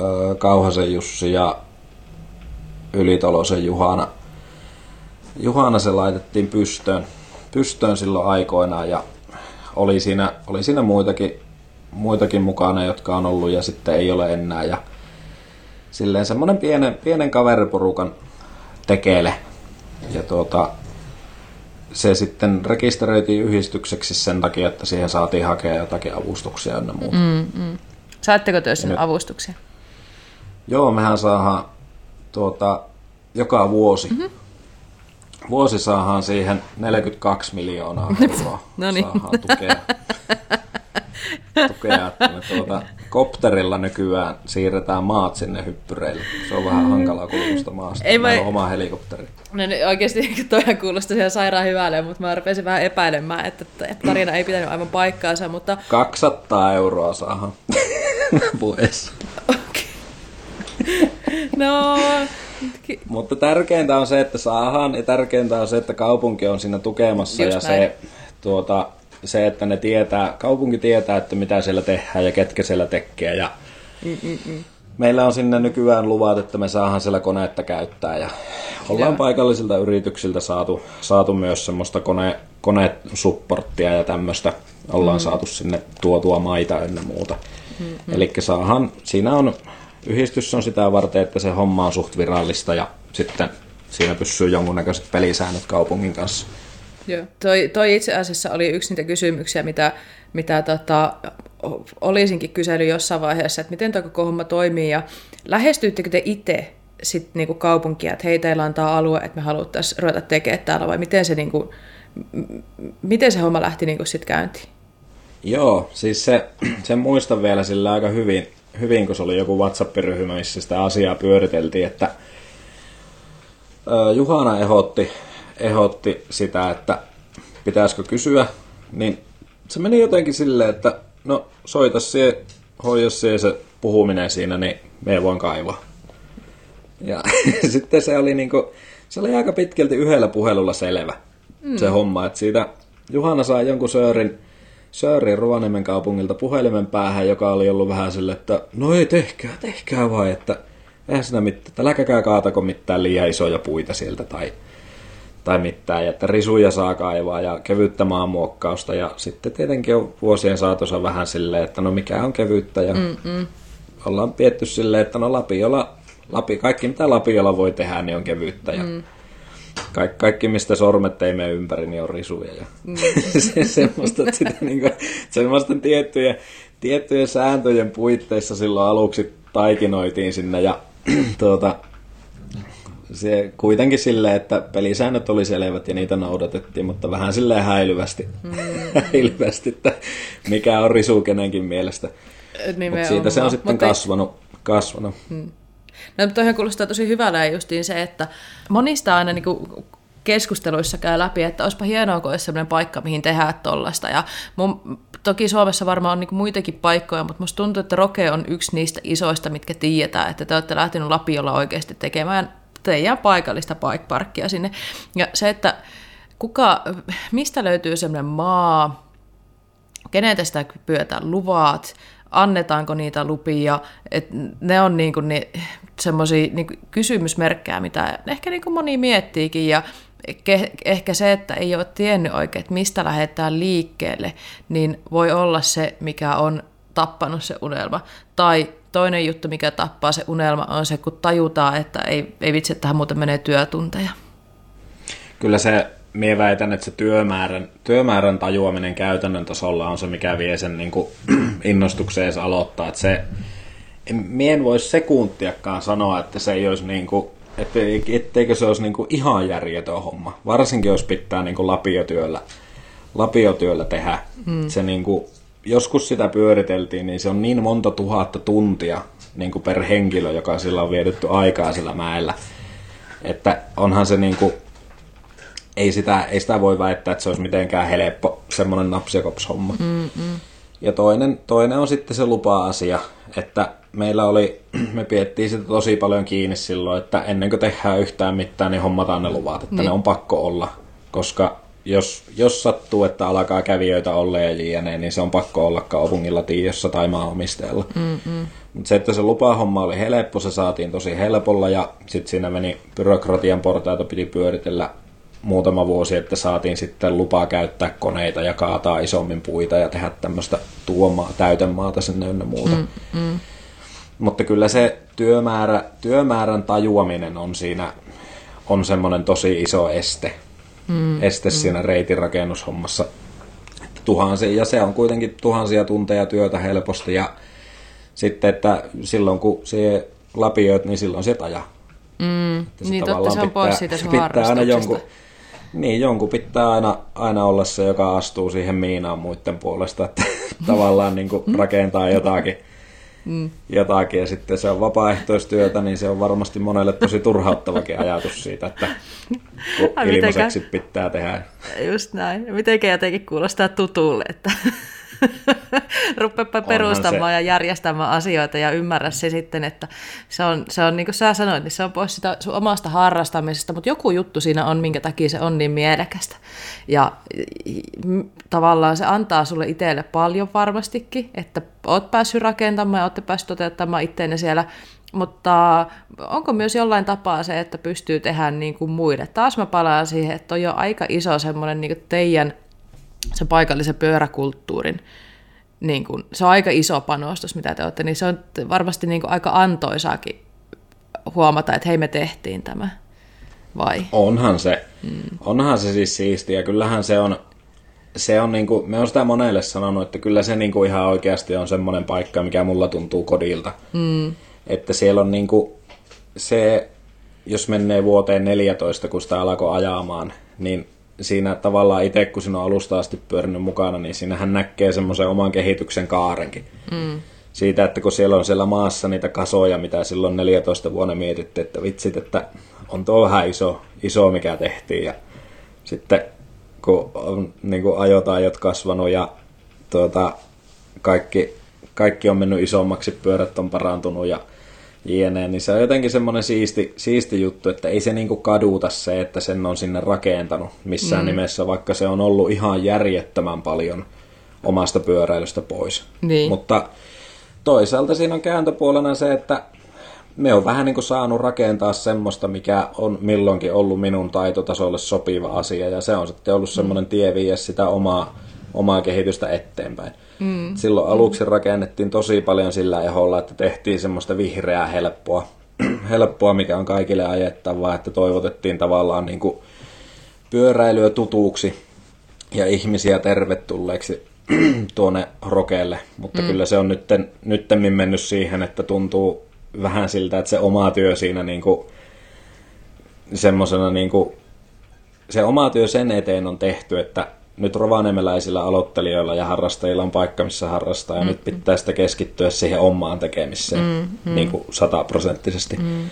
ö, Kauhasen Jussi ja Ylitolosen Juhana. Juhana se laitettiin pystöön, pystöön silloin aikoinaan ja oli siinä, oli siinä muitakin, muitakin mukana, jotka on ollut ja sitten ei ole enää. Ja silleen semmoinen pienen, pienen kaveriporukan tekele. Ja tuota, se sitten rekisteröitiin yhdistykseksi sen takia, että siihen saatiin hakea jotakin avustuksia ja muuta. Mm, mm. Saatteko te nyt, avustuksia? Joo, mehän saadaan tuota, joka vuosi. Mm-hmm. Vuosi saadaan siihen 42 miljoonaa euroa. no niin. Saadaan tukea. tukea, että me tuota, kopterilla nykyään siirretään maat sinne hyppyreille. Se on vähän hankalaa kulutusta maasta. Ei vai... oma helikopteri. No niin, oikeasti toihan kuulostaa ihan sairaan hyvälle, mutta mä rupesin vähän epäilemään, että tarina ei pitänyt aivan paikkaansa, mutta... 200 euroa saahan vuodessa. No, mutta tärkeintä on se, että saadaan, ja tärkeintä on se, että kaupunki on siinä tukemassa, Just ja näin. se tuota, se, että ne tietää, kaupunki tietää, että mitä siellä tehdään ja ketkä siellä tekee. Ja. Meillä on sinne nykyään luvat, että me saadaan siellä koneetta käyttää ja ollaan Joo. paikallisilta yrityksiltä saatu, saatu myös semmoista kone, konesupporttia ja tämmöistä. Ollaan mm. saatu sinne tuotua maita ennen muuta. Mm-hmm. Eli saahan, siinä on yhdistys on sitä varten, että se homma on suht virallista ja sitten siinä pysyy jonkunnäköiset pelisäännöt kaupungin kanssa. Joo. Toi, toi itse asiassa oli yksi niitä kysymyksiä, mitä, mitä tota, olisinkin kysellyt jossain vaiheessa, että miten tuo koko homma toimii ja lähestyyttekö te itse sit niinku kaupunkia, että hei, teillä on tämä alue, että me haluttaisiin ruveta tekemään täällä, vai miten se, niinku, miten se homma lähti niinku sit käyntiin? Joo, siis se, sen muistan vielä sillä aika hyvin, hyvin, kun se oli joku WhatsApp-ryhmä, missä sitä asiaa pyöriteltiin, että Juhana ehdotti, ehdotti sitä, että pitäisikö kysyä, niin se meni jotenkin silleen, että no soita se, hoida se se puhuminen siinä, niin me voin kaivaa. Ja sitten se oli niinku, se oli aika pitkälti yhdellä puhelulla selvä mm. se homma, että siitä Juhana sai jonkun söörin, söörin Ruvaniemen kaupungilta puhelimen päähän, joka oli ollut vähän sille, että no ei tehkää, tehkää vai, että eihän siinä mitään, että läkäkää kaatako mitään liian isoja puita sieltä tai, tai mitään, ja että risuja saa kaivaa ja kevyttä maanmuokkausta ja sitten tietenkin on vuosien saatossa vähän silleen, että no mikä on kevyttä ja Mm-mm. ollaan pietty silleen, että no Lapiolla, Lapi, kaikki mitä Lapiolla voi tehdä, niin on kevyttä ja mm. kaikki, kaikki, mistä sormet ei mene ympäri, niin on risuja. Ja mm. se, semmoista, sitä, niin kuin, semmoista tiettyjä, tiettyjen sääntöjen puitteissa silloin aluksi taikinoitiin sinne ja tuota, se kuitenkin silleen, että pelisäännöt oli selvät ja niitä noudatettiin, mutta vähän silleen häilyvästi, mm. häilyvästi että mikä on risu kenenkin mielestä. Mutta siitä se on sitten mutta kasvanut. kasvanut. Hmm. No, toihan kuulostaa tosi hyvällä justiin se, että monista aina niin kuin keskusteluissa käy läpi, että olisipa hienoa, kun olisi sellainen paikka, mihin tehdään tuollaista. Ja mun, toki Suomessa varmaan on niin muitakin paikkoja, mutta musta tuntuu, että Roke on yksi niistä isoista, mitkä tiedetään, että te olette lähtenyt Lapiolla oikeasti tekemään teidän paikallista paikparkkia sinne. Ja se, että kuka, mistä löytyy sellainen maa, keneltä sitä pyydetään luvat, annetaanko niitä lupia, että ne on niinku niin semmoisia niin kysymysmerkkejä, mitä ehkä niin kuin moni miettiikin, ja ehkä se, että ei ole tiennyt oikein, että mistä lähdetään liikkeelle, niin voi olla se, mikä on tappanut se unelma. Tai toinen juttu, mikä tappaa se unelma, on se, kun tajutaan, että ei, ei vitsi, että tähän muuten menee työtunteja. Kyllä se, mie väitän, että se työmäärän, työmäärän tajuaminen käytännön tasolla on se, mikä vie sen niin kuin, innostukseen aloittaa. Että se, mie en voi sekuntiakaan sanoa, että se ei olisi niin kuin, etteikö se olisi niin kuin ihan järjetön homma. Varsinkin jos pitää niin kuin lapiotyöllä, lapiotyöllä tehdä. Hmm. Se niin kuin, joskus sitä pyöriteltiin, niin se on niin monta tuhatta tuntia niin kuin per henkilö, joka sillä on vietetty aikaa sillä mäellä. Että onhan se niin kuin, ei sitä, ei sitä voi väittää, että se olisi mitenkään helppo semmoinen napsikops-homma. Mm-mm. Ja toinen, toinen on sitten se lupa-asia, että meillä oli, me piettiin sitä tosi paljon kiinni silloin, että ennen kuin tehdään yhtään mitään, niin hommataan ne luvat, että niin. ne on pakko olla, koska jos, jos sattuu, että alkaa kävijöitä olla ja jne, niin se on pakko olla kaupungilla tiedossa tai maanomistajalla. Mutta se, että se lupahomma oli helppo, se saatiin tosi helpolla ja sitten siinä meni byrokratian portaita piti pyöritellä muutama vuosi, että saatiin sitten lupaa käyttää koneita ja kaataa isommin puita ja tehdä tämmöistä tuomaa, täytemaata sinne ynnä muuta. Mm, mm. Mutta kyllä se työmäärä, työmäärän tajuaminen on siinä on semmoinen tosi iso este. Mm, este mm. siinä reitin rakennushommassa. Tuhansia, ja se on kuitenkin tuhansia tunteja työtä helposti. Ja sitten, että silloin kun se lapioit, niin silloin se ajaa. Mm, niin totta, se on pitää, pois siitä sun pitää aina jonkun, niin, jonkun pitää aina, aina olla se, joka astuu siihen miinaan muiden puolesta, että tavallaan niin kuin rakentaa jotakin, mm. jotakin ja sitten se on vapaaehtoistyötä, niin se on varmasti monelle tosi turhauttavakin ajatus siitä, että kun ilmaiseksi pitää tehdä. Just näin. Mitenkä jotenkin kuulostaa tutulle, että Rupeapa perustamaan se. ja järjestämään asioita ja ymmärrä se sitten, että se on, se on niin kuin sä sanoit, niin se on pois sitä sun omasta harrastamisesta, mutta joku juttu siinä on, minkä takia se on niin mielekästä. Ja tavallaan se antaa sulle itselle paljon varmastikin, että oot päässyt rakentamaan ja ootte päässyt toteuttamaan itteenne siellä mutta onko myös jollain tapaa se, että pystyy tehdä niin kuin muille? Taas mä palaan siihen, että on jo aika iso semmoinen niin teidän se paikallisen pyöräkulttuurin niin kuin, se on aika iso panostus, mitä te olette, niin se on varmasti niin kuin aika antoisaakin huomata, että hei me tehtiin tämä, vai? Onhan se. Mm. Onhan se siis siistiä. Kyllähän se on, se on niin kuin, me on sitä monelle sanonut, että kyllä se niin kuin ihan oikeasti on semmoinen paikka, mikä mulla tuntuu kodilta. Mm. Että siellä on niin kuin, se, jos menee vuoteen 14, kun sitä alkoi ajamaan, niin siinä tavallaan itse, kun sinä on alusta asti pyörinyt mukana, niin siinähän näkee semmoisen oman kehityksen kaarenkin. Mm. Siitä, että kun siellä on siellä maassa niitä kasoja, mitä silloin 14 vuonna mietitte, että vitsit, että on tuo vähän iso, iso mikä tehtiin. Ja sitten kun on niin kuin ajotaajot kasvanut ja tuota, kaikki, kaikki on mennyt isommaksi, pyörät on parantunut ja jne, niin se on jotenkin semmoinen siisti, siisti juttu, että ei se niinku kaduta se, että sen on sinne rakentanut missään mm. nimessä, vaikka se on ollut ihan järjettömän paljon omasta pyöräilystä pois. Niin. Mutta toisaalta siinä on kääntöpuolena se, että me on vähän niin kuin saanut rakentaa semmoista, mikä on milloinkin ollut minun taitotasolle sopiva asia, ja se on sitten ollut semmoinen tie viiä sitä omaa, omaa kehitystä eteenpäin. Mm. Silloin aluksi rakennettiin tosi paljon sillä eholla, että tehtiin semmoista vihreää helppoa, helppoa mikä on kaikille ajettavaa, että toivotettiin tavallaan niin kuin pyöräilyä tutuuksi ja ihmisiä tervetulleeksi tuonne rokeelle, mutta mm. kyllä se on nytten, nyttemmin mennyt siihen, että tuntuu vähän siltä, että se oma työ siinä niin kuin, semmoisena niin kuin, se oma työ sen eteen on tehty, että nyt rovaniemeläisillä aloittelijoilla ja harrastajilla on paikka, missä harrastaa, ja mm. nyt pitää sitä keskittyä siihen omaan tekemiseen mm, mm. niin kuin sataprosenttisesti. Mm.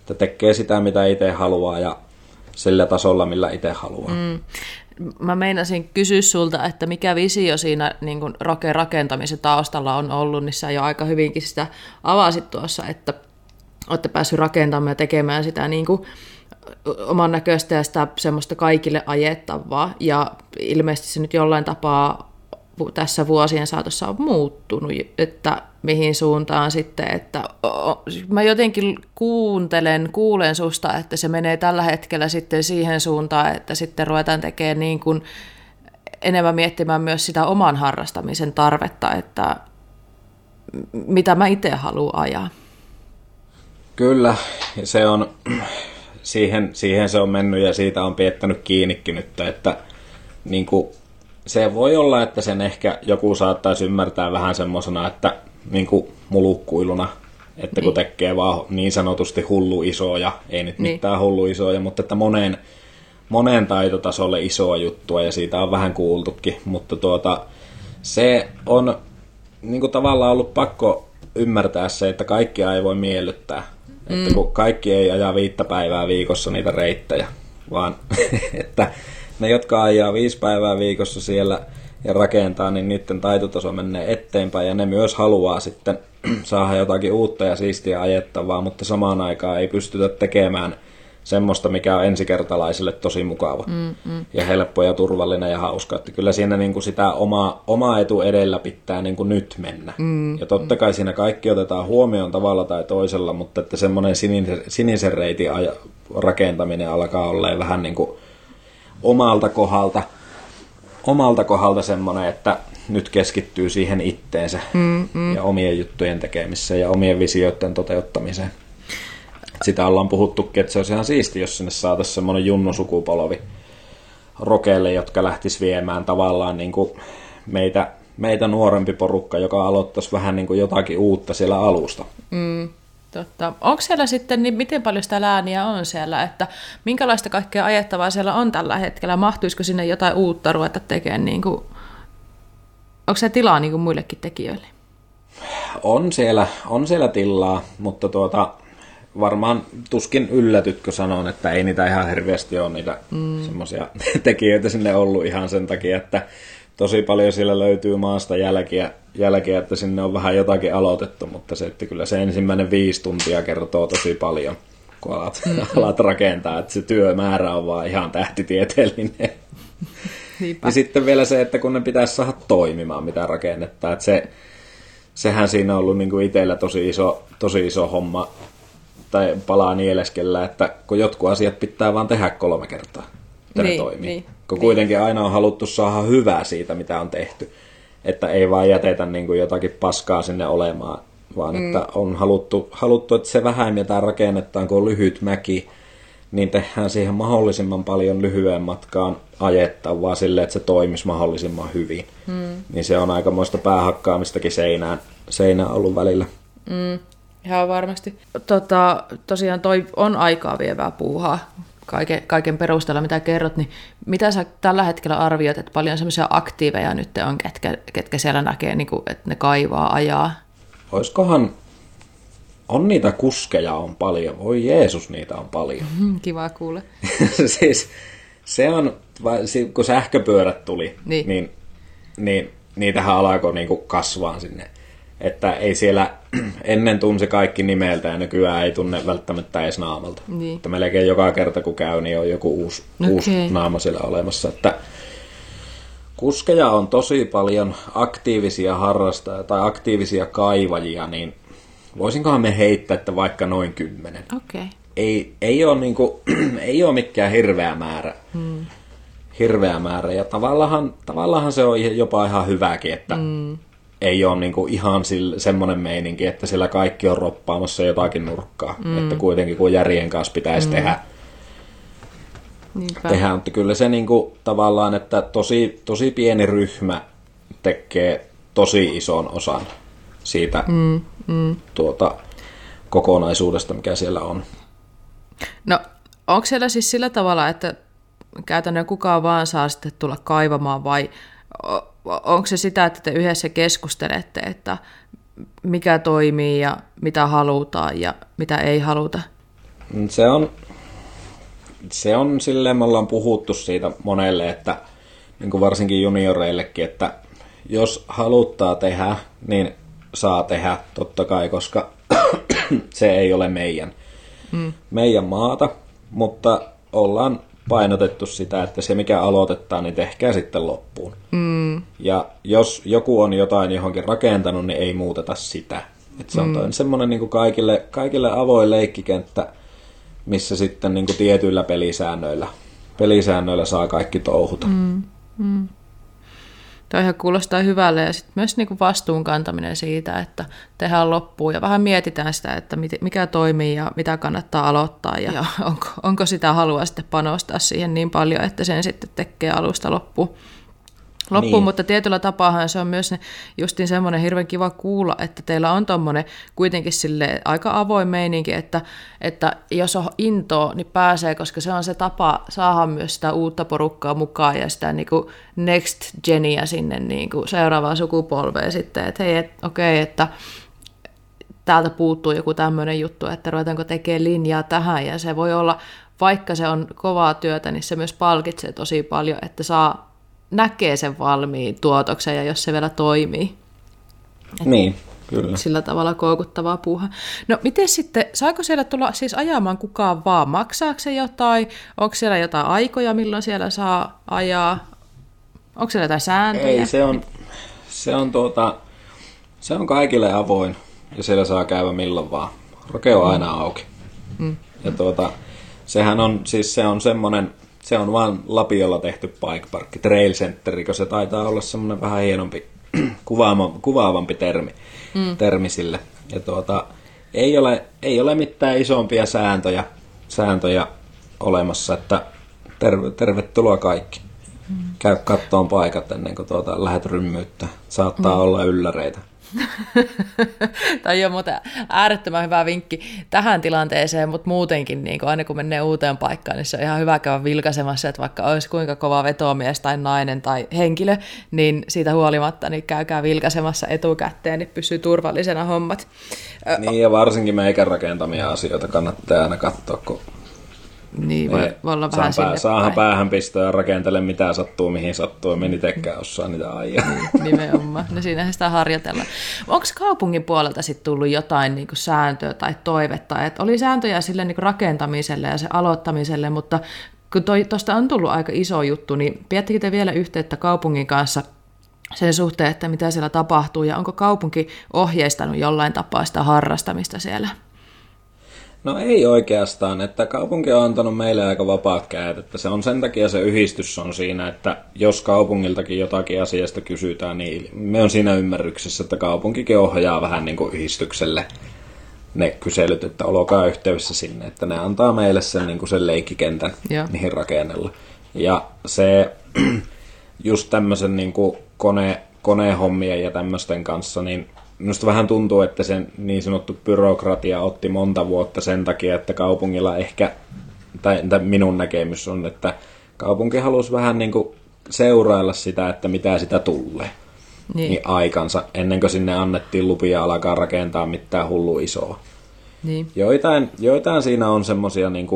Että tekee sitä, mitä itse haluaa, ja sillä tasolla, millä itse haluaa. Mm. Mä meinasin kysyä sulta, että mikä visio siinä niin kuin rakentamisen taustalla on ollut, niin sä jo aika hyvinkin sitä avasit tuossa, että olette päässyt rakentamaan ja tekemään sitä niin kuin oman näköistä ja sitä semmoista kaikille ajettavaa. Ja ilmeisesti se nyt jollain tapaa tässä vuosien saatossa on muuttunut, että mihin suuntaan sitten, että mä jotenkin kuuntelen, kuulen susta, että se menee tällä hetkellä sitten siihen suuntaan, että sitten ruvetaan tekemään niin kuin enemmän miettimään myös sitä oman harrastamisen tarvetta, että mitä mä itse haluan ajaa. Kyllä, se on, siihen, siihen se on mennyt ja siitä on piettänyt kiinnikin nyt, että niin kuin, se voi olla, että sen ehkä joku saattaisi ymmärtää vähän semmoisena, että niin kuin mulukkuiluna, että kun niin. tekee vaan niin sanotusti hullu isoja, ei nyt niin. mitään hullu isoja, mutta että moneen, moneen taitotasolle isoa juttua ja siitä on vähän kuultukin, mutta tuota, se on niin kuin tavallaan ollut pakko ymmärtää se, että kaikkia ei voi miellyttää. Mm. Että kun kaikki ei aja viittä päivää viikossa niitä reittejä, vaan että ne, jotka ajaa viisi päivää viikossa siellä ja rakentaa, niin niiden taitotaso menee eteenpäin ja ne myös haluaa sitten saada jotakin uutta ja siistiä ajettavaa, mutta samaan aikaan ei pystytä tekemään semmoista, mikä on ensikertalaisille tosi mukava mm, mm. ja helppo ja turvallinen ja hauska. Että kyllä siinä niin kuin sitä oma, oma etu edellä pitää niin kuin nyt mennä. Mm, ja totta kai siinä kaikki otetaan huomioon tavalla tai toisella, mutta että semmoinen sinisen, sinisen reitin rakentaminen alkaa olla vähän niin kuin omalta kohdalta, omalta kohdalta semmoinen, että nyt keskittyy siihen itteensä mm, mm. ja omien juttujen tekemiseen ja omien visioiden toteuttamiseen. Sitä ollaan puhuttukin, että se olisi ihan siisti, jos sinne saataisiin semmoinen junnusukupolvi rokeille, jotka lähtis viemään tavallaan niin kuin meitä, meitä nuorempi porukka, joka aloittaisi vähän niin kuin jotakin uutta siellä alusta. Mm. Totta. Onko siellä sitten, niin miten paljon sitä lääniä on siellä, että minkälaista kaikkea ajettavaa siellä on tällä hetkellä? Mahtuisiko sinne jotain uutta ruveta tekemään? Niin kuin, onko se tilaa niin kuin muillekin tekijöille? On siellä, on siellä tilaa, mutta tuota, varmaan tuskin yllätytkö sanon, että ei niitä ihan hirveästi ole niitä mm. semmoisia tekijöitä sinne ollut ihan sen takia, että tosi paljon siellä löytyy maasta jälkiä, jälkiä, että sinne on vähän jotakin aloitettu, mutta se, että kyllä se ensimmäinen viisi tuntia kertoo tosi paljon, kun alat, mm-hmm. alat rakentaa, että se työmäärä on vaan ihan tähtitieteellinen. Niinpä. Ja sitten vielä se, että kun ne pitäisi saada toimimaan, mitä rakennettaa, että se, sehän siinä on ollut niin kuin itsellä tosi iso, tosi iso homma, tai palaa nieleskellä, että kun jotkut asiat pitää vaan tehdä kolme kertaa, että niin, ne toimii. Niin. Kun niin. kuitenkin aina on haluttu saada hyvää siitä, mitä on tehty. että ei vaan jätetä niin kuin jotakin paskaa sinne olemaan, vaan mm. että on haluttu, haluttu, että se vähän mitä rakennetaan, kun on lyhyt mäki, niin tehdään siihen mahdollisimman paljon lyhyen matkaan ajettavaa silleen, että se toimisi mahdollisimman hyvin. Mm. Niin se on aikamoista päähakkaamistakin seinään, seinään ollut välillä. Mm, ihan varmasti. Tota, tosiaan toi on aikaa vievää puuhaa kaiken, kaiken perusteella, mitä kerrot, niin mitä sä tällä hetkellä arvioit, että paljon semmoisia aktiiveja nyt on, ketkä, ketkä siellä näkee, niin kuin, että ne kaivaa, ajaa? Oiskohan, on niitä kuskeja on paljon, voi Jeesus niitä on paljon. Kiva kuule. siis se on, kun sähköpyörät tuli, niin, niin, niin niitähän alkoi niinku kasvaa sinne että ei siellä ennen tunsi kaikki nimeltä ja nykyään ei tunne välttämättä edes naamalta. Niin. Että melkein joka kerta kun käy, niin on joku uusi, okay. uusi naama siellä olemassa. Että kuskeja on tosi paljon aktiivisia harrastajia tai aktiivisia kaivajia, niin voisinkohan me heittää, että vaikka noin kymmenen. Okay. Ei, ei, ole niinku, ei ole mikään hirveä määrä. Hmm. Hirveä määrä. Ja tavallaan, tavallaan se on jopa ihan hyväkin, että hmm ei ole niin kuin ihan sille, semmoinen meininki, että siellä kaikki on roppaamassa jotakin nurkkaa. Mm. Että kuitenkin kun järjen kanssa pitäisi mm. tehdä, tehdä, mutta kyllä se niin kuin, tavallaan, että tosi, tosi pieni ryhmä tekee tosi ison osan siitä mm. Mm. Tuota, kokonaisuudesta, mikä siellä on. No, onko siellä siis sillä tavalla, että käytännön kukaan vaan saa sitten tulla kaivamaan vai onko se sitä, että te yhdessä keskustelette, että mikä toimii ja mitä halutaan ja mitä ei haluta? Se on, se on silleen, me ollaan puhuttu siitä monelle, että niin kuin varsinkin junioreillekin, että jos haluttaa tehdä, niin saa tehdä totta kai, koska se ei ole meidän, mm. meidän maata, mutta ollaan painotettu sitä, että se mikä aloitetaan, niin tehkää sitten loppuun. Mm. Ja jos joku on jotain johonkin rakentanut, niin ei muuteta sitä. Et se on mm. semmoinen niin kaikille, kaikille avoin leikkikenttä, missä sitten niin kuin tietyillä pelisäännöillä, pelisäännöillä saa kaikki touhuta. Mm. Mm. Toihan kuulostaa hyvälle ja sitten myös niinku vastuun kantaminen siitä, että tehdään loppuun ja vähän mietitään sitä, että mikä toimii ja mitä kannattaa aloittaa ja, ja onko, onko sitä halua sitten panostaa siihen niin paljon, että sen sitten tekee alusta loppuun loppuun, niin. mutta tietyllä tapaahan se on myös justin semmoinen hirveän kiva kuulla, että teillä on tuommoinen kuitenkin sille aika avoin meininki, että, että jos on into, niin pääsee, koska se on se tapa saada myös sitä uutta porukkaa mukaan ja sitä niin kuin next genia sinne niin kuin seuraavaan sukupolveen sitten, että hei, et, okei, okay, että täältä puuttuu joku tämmöinen juttu, että ruvetaanko tekemään linjaa tähän, ja se voi olla, vaikka se on kovaa työtä, niin se myös palkitsee tosi paljon, että saa näkee sen valmiin tuotoksen ja jos se vielä toimii. Et niin, kyllä. Sillä tavalla koukuttavaa puuha. No miten sitten, saako siellä tulla siis ajamaan kukaan vaan? Maksaako se jotain? Onko siellä jotain aikoja, milloin siellä saa ajaa? Onko siellä jotain sääntöjä? Ei, se on, se on, tuota, se on kaikille avoin ja siellä saa käydä milloin vaan. Roke on aina auki. Mm. Ja tuota, sehän on, siis se on semmoinen se on vaan Lapiolla tehty bike park, trail center, kun se taitaa olla semmoinen vähän hienompi, kuvaava, kuvaavampi termi, mm. termi sille. Ja tuota, ei ole, ei ole mitään isompia sääntöjä, sääntöjä olemassa, että terve, tervetuloa kaikki. Mm. Käy kattoon paikat ennen kuin tuota, lähdet rymmyyttä. Saattaa mm. olla ylläreitä. Tämä on muuten äärettömän hyvä vinkki tähän tilanteeseen, mutta muutenkin niin aina kun menee uuteen paikkaan, niin se on ihan hyvä käydä vilkaisemassa, että vaikka olisi kuinka kova vetomies tai nainen tai henkilö, niin siitä huolimatta niin käykää vilkaisemassa etukäteen, niin pysyy turvallisena hommat. Niin ja varsinkin meikän rakentamia asioita kannattaa aina katsoa, kun niin, voi, voi olla vähän pää, Saahan päähän pistää ja rakentele mitä sattuu, mihin sattuu. Meni tekään osaa niitä ajaa. Niin, nimenomaan. No siinähän sitä harjoitellaan. Onko kaupungin puolelta sitten tullut jotain niin kuin sääntöä tai toivetta? Et oli sääntöjä sille niin kuin rakentamiselle ja se aloittamiselle, mutta kun tuosta on tullut aika iso juttu, niin pidättekö te vielä yhteyttä kaupungin kanssa sen suhteen, että mitä siellä tapahtuu ja onko kaupunki ohjeistanut jollain tapaa sitä harrastamista siellä? No ei oikeastaan, että kaupunki on antanut meille aika vapaat kädet, että se on sen takia se yhdistys on siinä, että jos kaupungiltakin jotakin asiasta kysytään, niin me on siinä ymmärryksessä, että kaupunkikin ohjaa vähän niin kuin yhdistykselle ne kyselyt, että olokaa yhteydessä sinne, että ne antaa meille sen, niin kuin sen leikkikentän Joo. niihin rakennella. Ja se just tämmöisen niin kuin kone, konehommien ja tämmöisten kanssa, niin minusta vähän tuntuu, että sen niin sanottu byrokratia otti monta vuotta sen takia, että kaupungilla ehkä, tai, tai minun näkemys on, että kaupunki halusi vähän niin kuin seurailla sitä, että mitä sitä tulee Niin, niin aikansa, ennen kuin sinne annettiin lupia alkaa rakentaa mitään hullu isoa. niin. Joitain, joitain siinä on semmoisia niin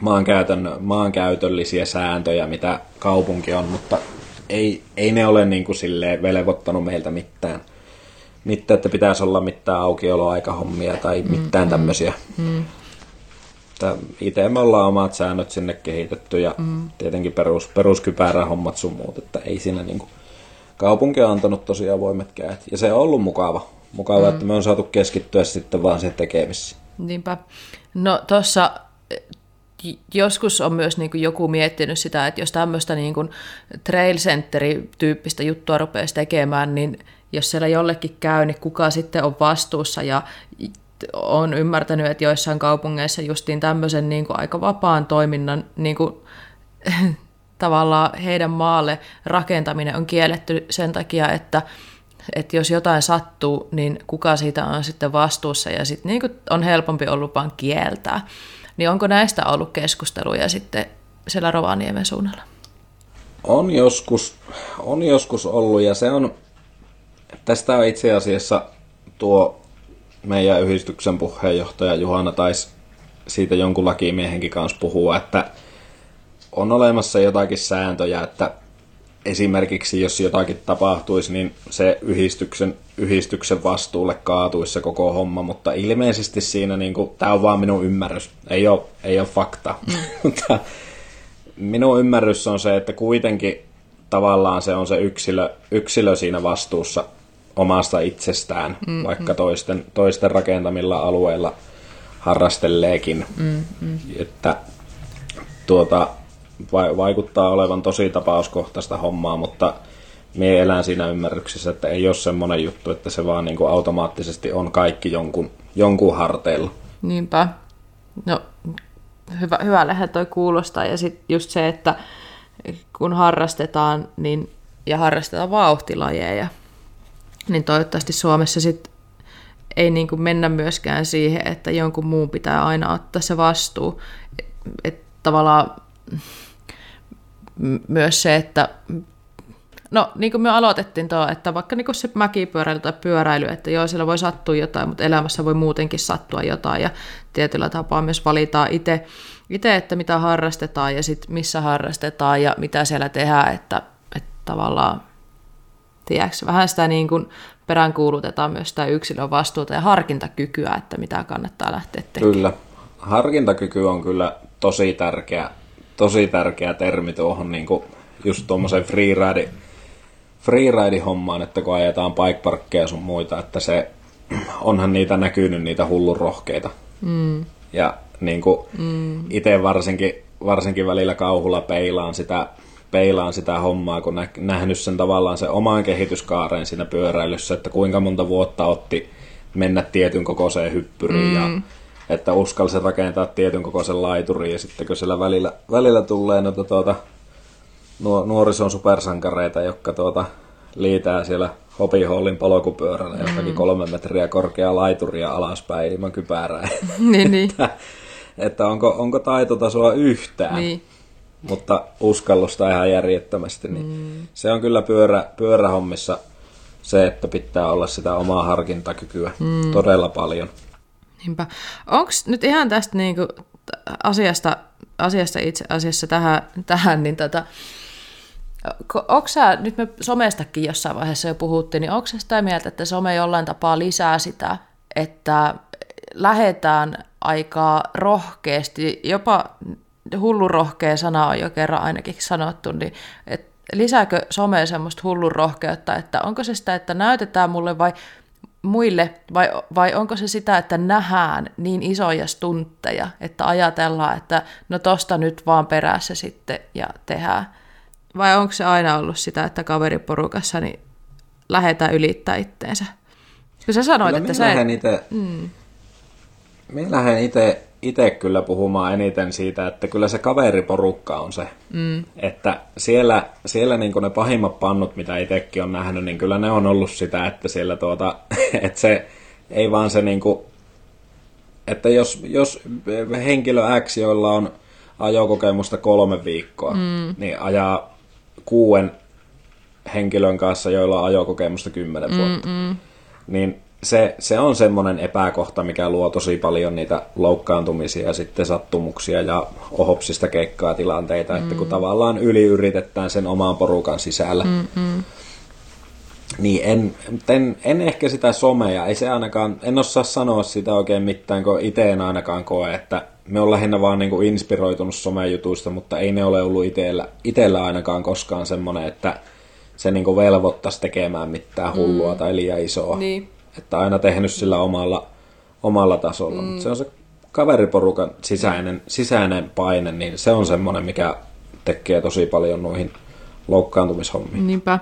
maankäytön, maankäytöllisiä sääntöjä, mitä kaupunki on, mutta ei, ei ne ole niin kuin silleen velvoittanut meiltä mitään. Mitään, että pitäisi olla mitään aukioloaikahommia tai mitään mm, tämmöisiä. Mm. Itse me ollaan omat säännöt sinne kehitetty ja mm. tietenkin perus, peruskypärähommat sun muut, että ei siinä niinku... Kaupunki on antanut tosi avoimet kädet ja se on ollut mukava. Mukava, mm. että me on saatu keskittyä sitten vaan siihen tekemiseen. Niinpä. No tuossa joskus on myös niin kuin joku miettinyt sitä, että jos tämmöistä niin kuin trail center-tyyppistä juttua rupeaisi tekemään, niin jos siellä jollekin käy, niin kuka sitten on vastuussa ja on ymmärtänyt, että joissain kaupungeissa justiin tämmöisen niin kuin aika vapaan toiminnan niin kuin, tavallaan heidän maalle rakentaminen on kielletty sen takia, että, että jos jotain sattuu, niin kuka siitä on sitten vastuussa ja sitten niin kuin on helpompi ollut vaan kieltää. Niin onko näistä ollut keskusteluja sitten siellä Rovaniemen suunnalla? On joskus, on joskus ollut ja se on, tästä on itse asiassa tuo meidän yhdistyksen puheenjohtaja Juhana taisi siitä jonkun lakimiehenkin kanssa puhua, että on olemassa jotakin sääntöjä, että esimerkiksi jos jotakin tapahtuisi, niin se yhdistyksen, yhdistyksen vastuulle kaatuisi se koko homma, mutta ilmeisesti siinä, niin kuin, tämä on vaan minun ymmärrys, ei ole, ei ole fakta, mutta minun ymmärrys on se, että kuitenkin tavallaan se on se yksilö, yksilö siinä vastuussa omasta itsestään, mm, vaikka toisten, toisten rakentamilla alueilla harrasteleekin. Mm, mm. Että tuota, vaikuttaa olevan tosi tapauskohtaista hommaa, mutta me elän siinä ymmärryksessä, että ei ole semmoinen juttu, että se vaan niin kuin automaattisesti on kaikki jonkun, jonkun harteilla. Niinpä. No, hyvä, hyvällehän toi kuulostaa. Ja sitten just se, että kun harrastetaan niin, ja harrastetaan vauhtilajeja, niin toivottavasti Suomessa sit ei niin kuin mennä myöskään siihen, että jonkun muun pitää aina ottaa se vastuu. Että tavallaan myös se, että No, niin kuin me aloitettiin tuo, että vaikka niin se mäkipyöräily tai pyöräily, että joo, siellä voi sattua jotain, mutta elämässä voi muutenkin sattua jotain ja tietyllä tapaa myös valitaan itse, itse että mitä harrastetaan ja sitten missä harrastetaan ja mitä siellä tehdään, että, että tavallaan, tiedätkö, vähän sitä niin kuin peräänkuulutetaan myös sitä yksilön vastuuta ja harkintakykyä, että mitä kannattaa lähteä tekemään. Kyllä, harkintakyky on kyllä tosi tärkeä tosi tärkeä termi tuohon niin kuin just tuommoiseen freeride, freeride-hommaan, että kun ajetaan bike sun muita, että se onhan niitä näkynyt, niitä hullun rohkeita. Mm. Ja niin kuin mm. itse varsinkin, varsinkin välillä kauhulla peilaan sitä, peilaan sitä hommaa, kun nä, nähnyt sen tavallaan se omaan kehityskaareen siinä pyöräilyssä, että kuinka monta vuotta otti mennä tietyn kokoiseen hyppyriin mm. ja että uskalsi rakentaa tietyn kokoisen laiturin ja sitten kun siellä välillä, välillä tulee noita tuota, nuo, nuorison supersankareita, jotka tuota, liitää siellä Hopihollin polkupyörällä mm. jotakin kolme metriä korkeaa laituria alaspäin ilman kypärää. niin, niin. että, että onko, onko taitotasoa yhtään. Niin. Mutta uskallusta ihan järjettömästi. Niin mm. Se on kyllä pyörä, pyörähommissa se, että pitää olla sitä omaa harkintakykyä mm. todella paljon. Niinpä. Onko nyt ihan tästä niinku asiasta, asiasta itse asiassa tähän, tähän niin tota, onko sä, nyt me somestakin jossain vaiheessa jo puhuttiin, niin onko sitä mieltä, että some jollain tapaa lisää sitä, että lähetään aikaa rohkeasti, jopa hullu rohkea sana on jo kerran ainakin sanottu, niin että lisääkö some semmoista hullun rohkeutta, että onko se sitä, että näytetään mulle vai muille, vai, vai onko se sitä, että nähdään niin isoja stuntteja, että ajatellaan, että no tosta nyt vaan perässä sitten ja tehdään. Vai onko se aina ollut sitä, että kaveriporukassa niin lähdetään ylittää itteensä? Kun sä sanoit, Kyllä että et... itse, mm. minä lähden itse, itse kyllä puhumaan eniten siitä, että kyllä se kaveriporukka on se. Mm. Että siellä, siellä niin ne pahimmat pannut, mitä itsekin on nähnyt, niin kyllä ne on ollut sitä, että siellä tuota, että se ei vaan se niin kuin, että jos, jos henkilö X, jolla on ajokokemusta kolme viikkoa, mm. niin ajaa kuuden henkilön kanssa, joilla on ajokokemusta kymmenen vuotta, Mm-mm. niin se, se on semmoinen epäkohta, mikä luo tosi paljon niitä loukkaantumisia ja sitten sattumuksia ja ohopsista keikkaa tilanteita, mm. että kun mm. tavallaan yliyritetään sen oman porukan sisällä. Mm-mm. Niin en, en, en ehkä sitä somea, ei se ainakaan, en osaa sanoa sitä oikein mitään, kun itse en ainakaan koe, että me on lähinnä vaan niin kuin inspiroitunut somejutuista, mutta ei ne ole ollut itellä, itellä ainakaan koskaan semmoinen, että se niin kuin velvoittaisi tekemään mitään hullua mm. tai liian isoa. Niin. Että aina tehnyt sillä omalla, omalla tasolla. Mm. Mutta se on se kaveriporukan sisäinen, sisäinen paine, niin se on semmoinen, mikä tekee tosi paljon noihin loukkaantumishommiin. Niinpä.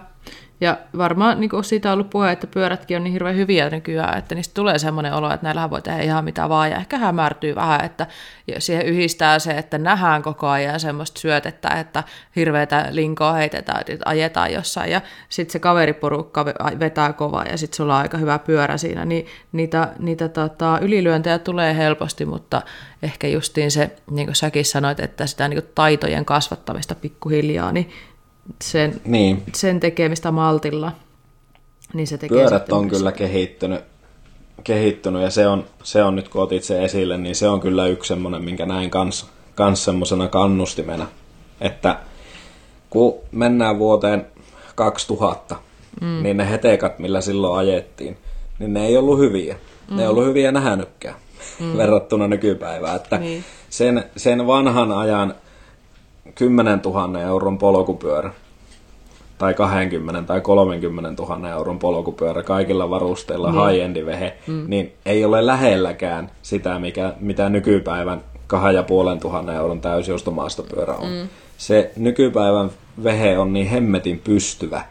Ja varmaan niin kuin siitä on ollut puhe, että pyörätkin on niin hirveän hyviä nykyään, että niistä tulee semmoinen olo, että näillä voi tehdä ihan mitä vaan, ja ehkä hämärtyy vähän, että siihen yhdistää se, että nähdään koko ajan semmoista syötettä, että hirveätä linkoa heitetään, että ajetaan jossain, ja sitten se kaveriporukka vetää kovaa, ja sitten sulla on aika hyvä pyörä siinä, niin niitä, niitä tota, ylilyöntejä tulee helposti, mutta ehkä justiin se, niin kuin säkin sanoit, että sitä niin taitojen kasvattamista pikkuhiljaa, niin sen, niin. sen tekemistä maltilla, niin se tekee Pyörät on kyllä kehittynyt, kehittynyt ja se on, se on nyt kun otit se esille, niin se on kyllä yksi semmoinen, minkä näin kans, kans semmoisena kannustimena, että kun mennään vuoteen 2000, mm. niin ne hetekat, millä silloin ajettiin, niin ne ei ollut hyviä. Mm. Ne ei ollut hyviä nähnytkään mm. verrattuna nykypäivään. Että niin. sen, sen vanhan ajan 10 000 euron polkupyörä tai 20 tai 30 000 euron polkupyörä kaikilla varusteilla, niin. high vehe, mm. niin ei ole lähelläkään sitä, mikä, mitä nykypäivän 2500 euron täysjostomaastopyörä on. Mm. Se nykypäivän vehe on niin hemmetin pystyvä,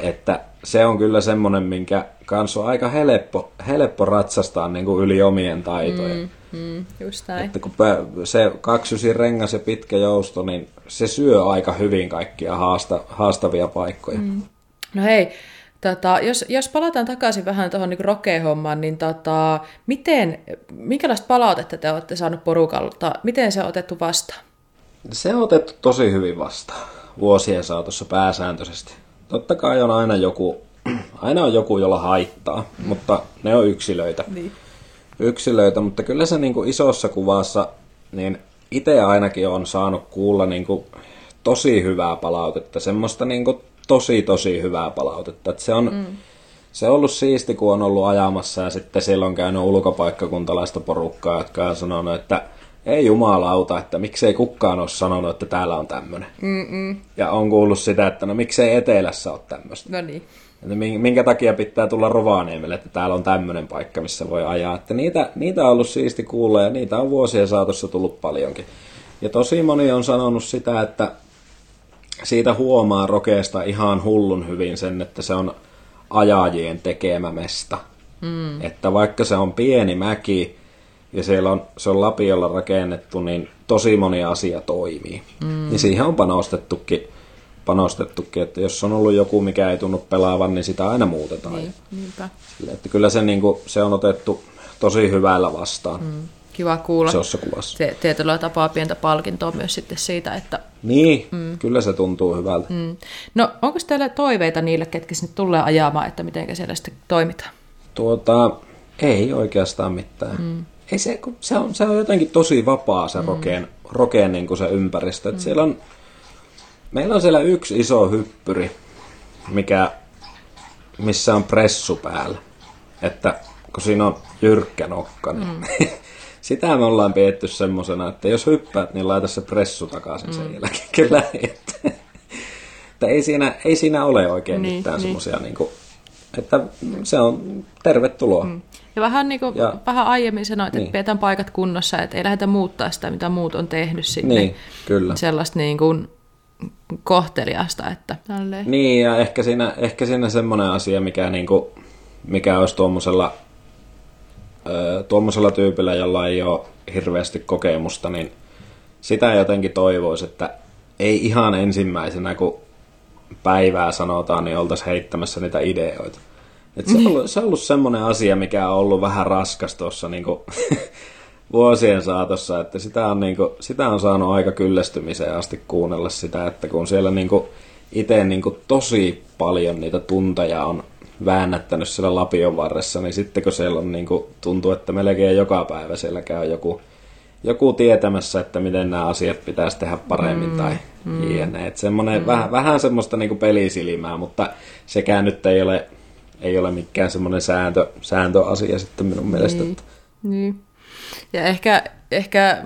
että se on kyllä semmoinen, minkä kanssa on aika helppo, helppo ratsastaa niin kuin yli omien taitojen. Mm. Mm, just näin. Että kun se kaksysin rengas ja pitkä jousto, niin se syö aika hyvin kaikkia haasta, haastavia paikkoja. Mm. No hei, Tota, jos, jos palataan takaisin vähän tuohon niin rokehommaan, niin tota, miten, minkälaista palautetta te olette saaneet porukalta? Miten se on otettu vastaan? Se on otettu tosi hyvin vastaan vuosien saatossa pääsääntöisesti. Totta kai on aina joku, aina on joku, jolla haittaa, mutta ne on yksilöitä. Niin yksilöitä, mutta kyllä se niin kuin isossa kuvassa, niin itse ainakin on saanut kuulla niin kuin tosi hyvää palautetta, semmoista niin kuin tosi tosi hyvää palautetta. Että se on, mm. se on ollut siisti, kun on ollut ajamassa ja sitten siellä on käynyt ulkopaikkakuntalaista porukkaa, jotka on sanonut, että ei jumalauta, että miksei kukaan ole sanonut, että täällä on tämmöinen. Ja on kuullut sitä, että no miksei etelässä ole tämmöistä. No niin. Että minkä takia pitää tulla Rovaniemelle, että täällä on tämmöinen paikka, missä voi ajaa. Että niitä, niitä on ollut siisti kuulla ja niitä on vuosien saatossa tullut paljonkin. Ja tosi moni on sanonut sitä, että siitä huomaa rokeesta ihan hullun hyvin sen, että se on ajajien tekemä mesta. Mm. Että vaikka se on pieni mäki ja siellä on, se on lapiolla rakennettu, niin tosi moni asia toimii. Mm. Ja siihen on panostettukin panostettukin, että jos on ollut joku, mikä ei tunnu pelaavan, niin sitä aina muutetaan. Niin, niinpä. Sille, että kyllä se, niin kuin, se on otettu tosi hyvällä vastaan. Mm, kiva kuulla. Se kuvassa. Te, tietyllä tapaa pientä palkintoa myös sitten siitä, että... Niin, mm. kyllä se tuntuu hyvältä. Mm. No, onko teillä toiveita niille, ketkä sinne tulee ajamaan, että miten siellä sitten toimitaan? Tuota, ei oikeastaan mitään. Mm. Ei se, se, on, se on jotenkin tosi vapaa se mm. rokeen, rokeen niin kuin se ympäristö. Että mm. Siellä on Meillä on siellä yksi iso hyppyri, mikä, missä on pressu päällä. Että kun siinä on jyrkkä nokka, niin mm. sitä me ollaan pietty semmosena, että jos hyppäät, niin laita se pressu takaisin sen mm. jälkeen. Kyllä, että, että ei, siinä, ei siinä ole oikein niin, mitään niin. semmoisia niin että se on tervetuloa. Mm. Ja vähän, niin kuin, ja, vähän aiemmin sanoit, niin. että pidetään paikat kunnossa, että ei lähdetä muuttaa sitä, mitä muut on tehnyt sinne. Niin, kyllä. Sellaista niin kuin, kohteliasta. Että, tälleen. niin, ja ehkä siinä, ehkä siinä semmoinen asia, mikä, niin kuin, mikä olisi tuommoisella, tuommoisella tyypillä, jolla ei ole hirveästi kokemusta, niin sitä jotenkin toivoisi, että ei ihan ensimmäisenä, kun päivää sanotaan, niin oltaisiin heittämässä niitä ideoita. Et se, on ollut, se on ollut semmoinen asia, mikä on ollut vähän raskas tuossa niin vuosien saatossa, että sitä on, niin kuin, sitä on saanut aika kyllästymiseen asti kuunnella sitä, että kun siellä niin itse niin tosi paljon niitä tunteja on väännättänyt siellä Lapion varressa, niin sitten kun siellä on niin kuin, tuntuu, että melkein joka päivä siellä käy joku, joku tietämässä, että miten nämä asiat pitäisi tehdä paremmin mm, tai mm. jne. Että mm. vähän, vähän semmoista niin kuin pelisilmää, mutta sekään nyt ei ole, ei ole mikään semmoinen sääntö, sääntöasia sitten minun mielestä. Niin. niin. Ja ehkä, ehkä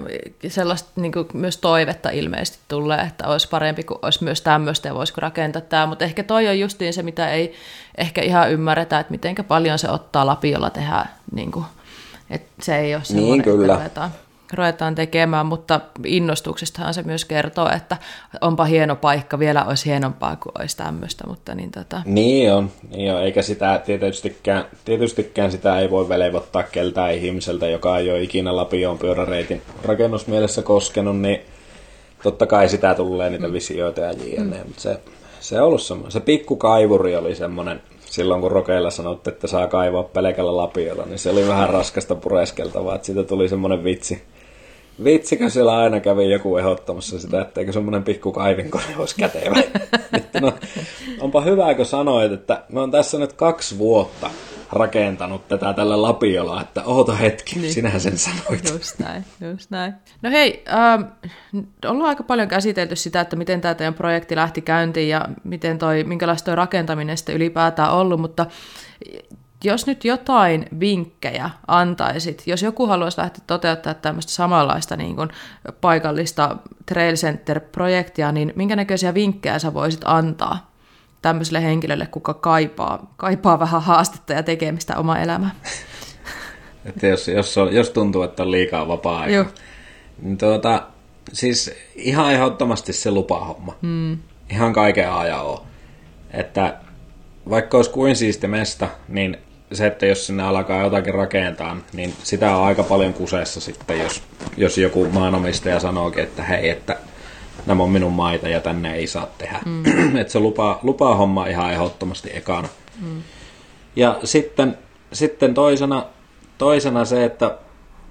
sellaista niin kuin myös toivetta ilmeisesti tulee, että olisi parempi, kuin olisi myös tämmöistä ja voisiko rakentaa tämä, mutta ehkä toi on justiin se, mitä ei ehkä ihan ymmärretä, että miten paljon se ottaa lapiolla tehdä, niin kuin, että se ei ole semmoinen, niin, kyllä. että ruvetaan tekemään, mutta innostuksestahan se myös kertoo, että onpa hieno paikka, vielä olisi hienompaa kuin olisi tämmöistä. Mutta niin, tota... niin on, niin on, eikä sitä tietystikään, tietystikään sitä ei voi velvoittaa keltään ihmiseltä, joka ei ole ikinä Lapioon pyöräreitin rakennusmielessä koskenut, niin totta kai sitä tulee niitä visioita ja jne, mm. mutta se, se on ollut semmoinen, se pikkukaivuri oli semmoinen, silloin kun Rokeilla sanottiin, että saa kaivaa pelkällä lapiolla, niin se oli vähän raskasta pureskeltavaa, että siitä tuli semmoinen vitsi, Vitsikö siellä aina kävi joku ehdottamassa sitä, etteikö semmoinen pikku kaivinkone olisi kätevä. että no, onpa hyvä, kun sanoit, että mä oon tässä nyt kaksi vuotta rakentanut tätä tällä lapiolla, että oota hetki, niin. sinähän sen sanoit. Just näin, just näin. No hei, ähm, ollaan aika paljon käsitelty sitä, että miten tämä teidän projekti lähti käyntiin ja miten toi, minkälaista toi rakentaminen sitten ylipäätään ollut, mutta jos nyt jotain vinkkejä antaisit, jos joku haluaisi lähteä toteuttaa tämmöistä samanlaista niin kuin paikallista Trail Center-projektia, niin minkä näköisiä vinkkejä sä voisit antaa tämmöiselle henkilölle, kuka kaipaa, kaipaa vähän haastetta ja tekemistä oma elämää? Että jos, jos, on, jos tuntuu, että on liikaa vapaa-aikaa. Niin tuota, siis ihan ehdottomasti se lupahomma. Hmm. Ihan kaiken ajan Että vaikka olisi kuin siisti mesta, niin se, että jos sinne alkaa jotakin rakentaa, niin sitä on aika paljon kuseessa sitten, jos, jos joku maanomistaja sanookin, että hei, että nämä on minun maita ja tänne ei saa tehdä. Mm. että se lupaa, lupaa homma ihan ehdottomasti ekana. Mm. Ja sitten, sitten toisena, toisena se, että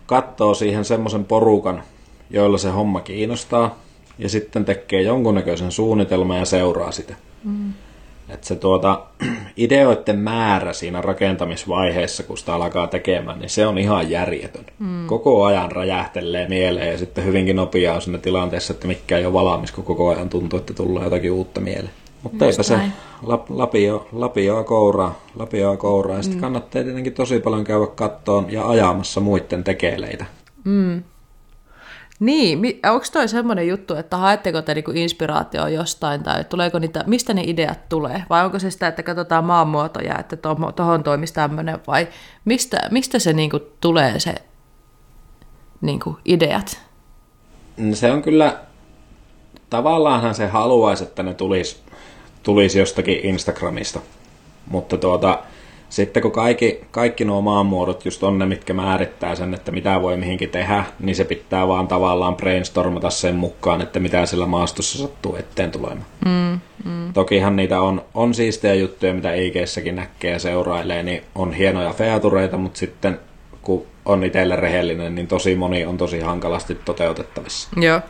katsoo siihen semmoisen porukan, joilla se homma kiinnostaa, ja sitten tekee jonkunnäköisen suunnitelman ja seuraa sitä. Mm. Että se tuota, ideoiden määrä siinä rakentamisvaiheessa, kun sitä alkaa tekemään, niin se on ihan järjetön. Mm. Koko ajan räjähtelee mieleen ja sitten hyvinkin nopeaa on siinä tilanteessa, että mikä ei ole valmis, kun koko ajan tuntuu, että tulee jotakin uutta mieleen. Mutta eipä se lap, lapio, lapioa kouraa, lapioa kouraa. Ja sitten mm. kannattaa tietenkin tosi paljon käydä kattoon ja ajamassa muiden tekeleitä. Mm. Niin, onko toi semmoinen juttu, että haetteko te niinku inspiraatioa jostain, tai tuleeko niitä, mistä ne ideat tulee, vai onko se sitä, että katsotaan maanmuotoja, että tuohon toimisi tämmöinen, vai mistä, mistä se niinku tulee se niinku ideat? Se on kyllä, tavallaanhan se haluaisi, että ne tulisi, tulisi jostakin Instagramista, mutta tuota, sitten kun kaikki, kaikki nuo maanmuodot just on ne, mitkä määrittää sen, että mitä voi mihinkin tehdä, niin se pitää vaan tavallaan brainstormata sen mukaan, että mitä sillä maastossa sattuu eteen tulemaan. Mm, mm. Tokihan niitä on, on siistejä juttuja, mitä Ikeissäkin näkee ja seurailee, niin on hienoja featureita, mutta sitten kun on itselle rehellinen, niin tosi moni on tosi hankalasti toteutettavissa. Joo.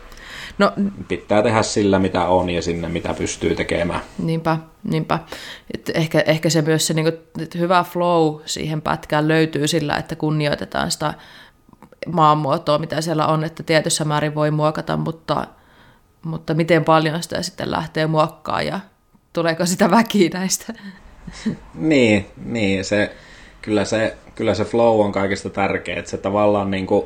No, Pitää tehdä sillä, mitä on ja sinne, mitä pystyy tekemään. Niinpä, niinpä. Et ehkä, ehkä se myös se niin kuin, hyvä flow siihen pätkään löytyy sillä, että kunnioitetaan sitä maanmuotoa, mitä siellä on, että tietyssä määrin voi muokata, mutta, mutta miten paljon sitä sitten lähtee muokkaa ja tuleeko sitä väkiä näistä? niin, niin se, kyllä, se, kyllä se flow on kaikista tärkeä, että se tavallaan niin kuin,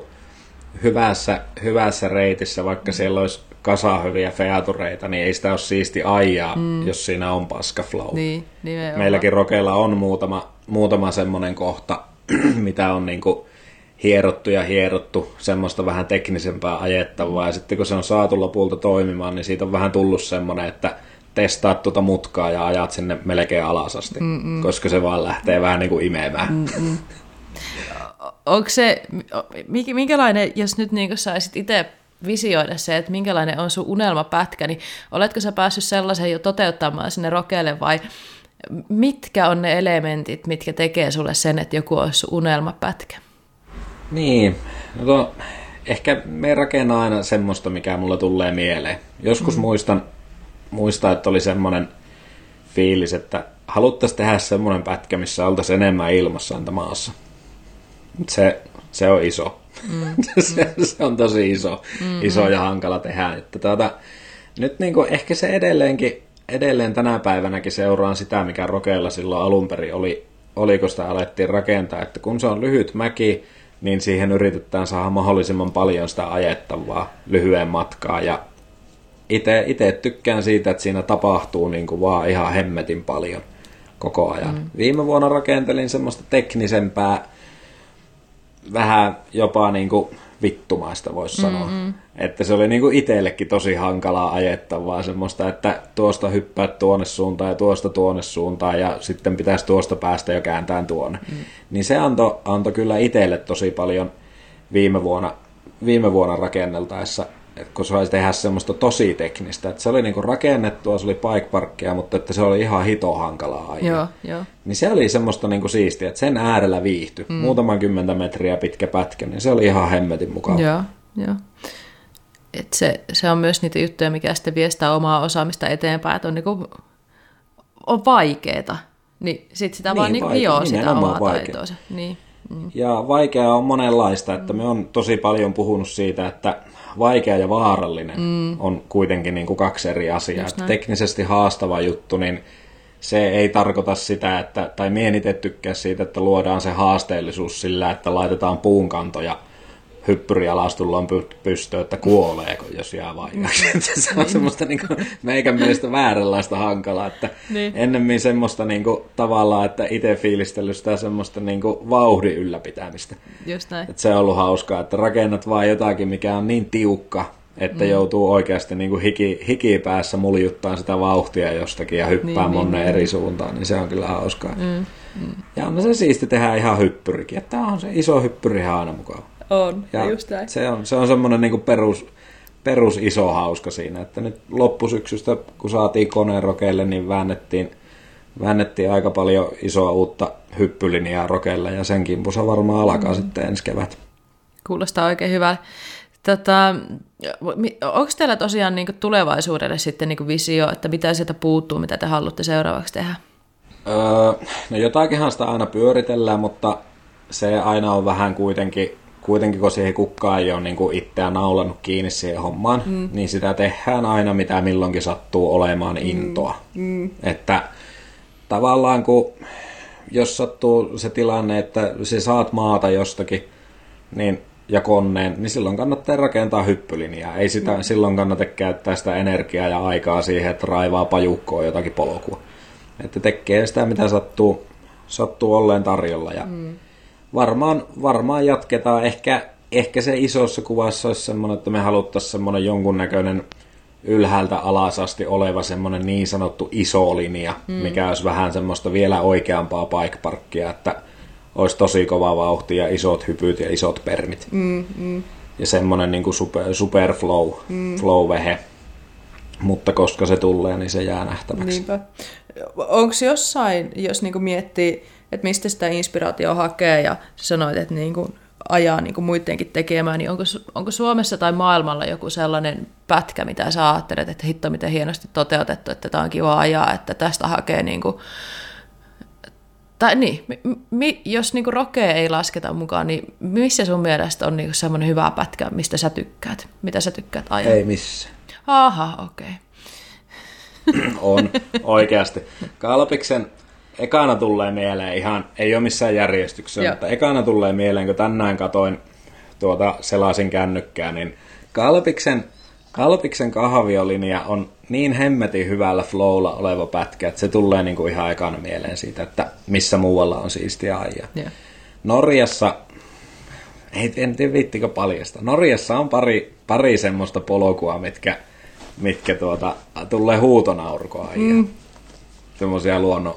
hyvässä, hyvässä reitissä, vaikka siellä olisi kasahyviä featureita, niin ei sitä ole siisti ajaa, mm. jos siinä on paska flow. Niin, nimenomaan. Meilläkin rokeilla on muutama, muutama semmoinen kohta, mitä on niinku hierottu ja hierottu, semmoista vähän teknisempää ajettavaa. Ja sitten kun se on saatu lopulta toimimaan, niin siitä on vähän tullut semmoinen, että testaat tuota mutkaa ja ajat sinne melkein alas asti, Mm-mm. koska se vaan lähtee vähän niin kuin imemään. Mm-mm. Onko se, minkälainen, jos nyt niin saisit itse visioida se, että minkälainen on sun unelmapätkä, niin oletko sä päässyt sellaisen jo toteuttamaan sinne rokeelle vai mitkä on ne elementit, mitkä tekee sulle sen, että joku olisi sun unelmapätkä? Niin, no to, ehkä me rakennan aina semmoista, mikä mulla tulee mieleen. Joskus mm. muistan, muistan, että oli semmoinen fiilis, että haluttaisiin tehdä semmoinen pätkä, missä oltaisiin enemmän ilmassa entä maassa. Se, se on iso. Mm. se, se, on tosi iso, mm-hmm. iso ja hankala tehdä. Että tuota, nyt niin kuin ehkä se edelleenkin, edelleen tänä päivänäkin seuraan sitä, mikä Rokeella silloin alun perin oli, oliko sitä alettiin rakentaa, että kun se on lyhyt mäki, niin siihen yritetään saada mahdollisimman paljon sitä ajettavaa lyhyen matkaa. Ja itse tykkään siitä, että siinä tapahtuu niin kuin vaan ihan hemmetin paljon koko ajan. Mm. Viime vuonna rakentelin semmoista teknisempää, vähän jopa niin kuin vittumaista voisi mm-hmm. sanoa. Että se oli niin kuin itsellekin tosi hankalaa ajettavaa semmoista, että tuosta hyppää tuonne suuntaan ja tuosta tuonne suuntaan ja sitten pitäisi tuosta päästä jo kääntää tuonne. Mm. Niin se antoi anto kyllä itselle tosi paljon viime vuonna, viime vuonna rakenneltaessa kun saisi tehdä semmoista tosi teknistä. Että se oli niinku rakennettua, se oli bike parkkia, mutta että se oli ihan hito hankalaa ajaa. Joo, joo. Niin se oli semmoista niinku siistiä, että sen äärellä viihtyi. Mm. Muutaman kymmentä metriä pitkä pätkä, niin se oli ihan hemmetin mukava. Joo, joo. Et se, se on myös niitä juttuja, mikä sitten viestää omaa osaamista eteenpäin, että on, niinku, on vaikeeta. Niin sitten sitä niin, vaan niinku hioo sitä omaa taitoa. Niin. Mm. Ja vaikeaa on monenlaista, että me on tosi paljon puhunut siitä, että vaikea ja vaarallinen mm. on kuitenkin niin kuin kaksi eri asiaa. Teknisesti haastava juttu, niin se ei tarkoita sitä, että, tai itse tykkää siitä, että luodaan se haasteellisuus sillä, että laitetaan puunkantoja hyppyrialastulla on pystyä, että kuoleeko, jos jää vaikeaksi. Mm. se on semmoista niin kuin, meikän mielestä vääränlaista hankalaa, että niin. ennemmin semmoista niin kuin, tavallaan, että itse fiilistellyt sitä semmoista niin kuin, vauhdin ylläpitämistä. Just näin. Että se on ollut hauskaa, että rakennat vaan jotakin, mikä on niin tiukka, että mm. joutuu oikeasti niin kuin hiki, hiki päässä muljuttaa sitä vauhtia jostakin ja hyppää niin, monen niin, eri niin. suuntaan, niin se on kyllä hauskaa. Mm. Mm. Ja on se siisti tehdä ihan hyppyrikin, että on se iso hyppyri aina mukava. On, ja just näin. Se on, se on semmoinen niin perus, perus iso hauska siinä, että nyt loppusyksystä, kun saatiin koneen rokeille, niin väännettiin, väännettiin aika paljon isoa uutta hyppylinjaa rokeille, ja sen kimpusa varmaan alkaa mm. sitten ensi kevät. Kuulostaa oikein hyvää. Tota, onko teillä tosiaan niin tulevaisuudelle sitten niin visio, että mitä sieltä puuttuu, mitä te haluatte seuraavaksi tehdä? Öö, no jotakinhan sitä aina pyöritellään, mutta se aina on vähän kuitenkin kuitenkin kun siihen kukkaan ei ole niin kuin itseään naulannut kiinni siihen hommaan, mm. niin sitä tehdään aina mitä milloinkin sattuu olemaan mm. intoa. Mm. Että tavallaan kun jos sattuu se tilanne, että se saat maata jostakin niin, ja koneen, niin silloin kannattaa rakentaa hyppylinjaa. Ei sitä, mm. silloin kannata käyttää sitä energiaa ja aikaa siihen, että raivaa pajukkoa jotakin polkua. Että tekee sitä, mitä sattuu, sattuu olleen tarjolla. Ja mm varmaan, varmaan jatketaan. Ehkä, ehkä se isossa kuvassa olisi semmoinen, että me haluttaisiin semmoinen jonkunnäköinen ylhäältä alas asti oleva semmoinen niin sanottu iso linja, mm. mikä olisi vähän semmoista vielä oikeampaa paikparkkia, että olisi tosi kova vauhti ja isot hypyt ja isot permit. Mm, mm. Ja semmoinen niin kuin super, super flow, mm. flow-vehe. Mutta koska se tulee, niin se jää nähtäväksi. Niinpä. Onko jossain, jos niin miettii että mistä sitä inspiraatioa hakee ja sanoit, että niin kuin ajaa niin kuin muidenkin tekemään, niin onko, onko Suomessa tai maailmalla joku sellainen pätkä, mitä sä ajattelet, että hitto miten hienosti toteutettu, että tämä on kiva ajaa, että tästä hakee niin kuin, tai niin, mi, jos niin rokea ei lasketa mukaan, niin missä sun mielestä on niin semmoinen hyvä pätkä, mistä sä tykkäät? Mitä sä tykkäät ajaa? Ei missä. Aha, okei. Okay. on, oikeasti. Kalpiksen ekana tulee mieleen ihan, ei ole missään järjestyksessä, Joo. mutta ekana tulee mieleen, kun tänään katoin tuota selasin kännykkää, niin Kalpiksen Kalpiksen kahviolinja on niin hemmetin hyvällä flowlla oleva pätkä, että se tulee niinku ihan ekana mieleen siitä, että missä muualla on siistiä ajaa. Yeah. Norjassa, ei en tiedä viittikö paljasta, Norjassa on pari, pari semmoista polkua, mitkä, mitkä tuota, tulee huutonaurkoa ja mm. semmoisia luonnon,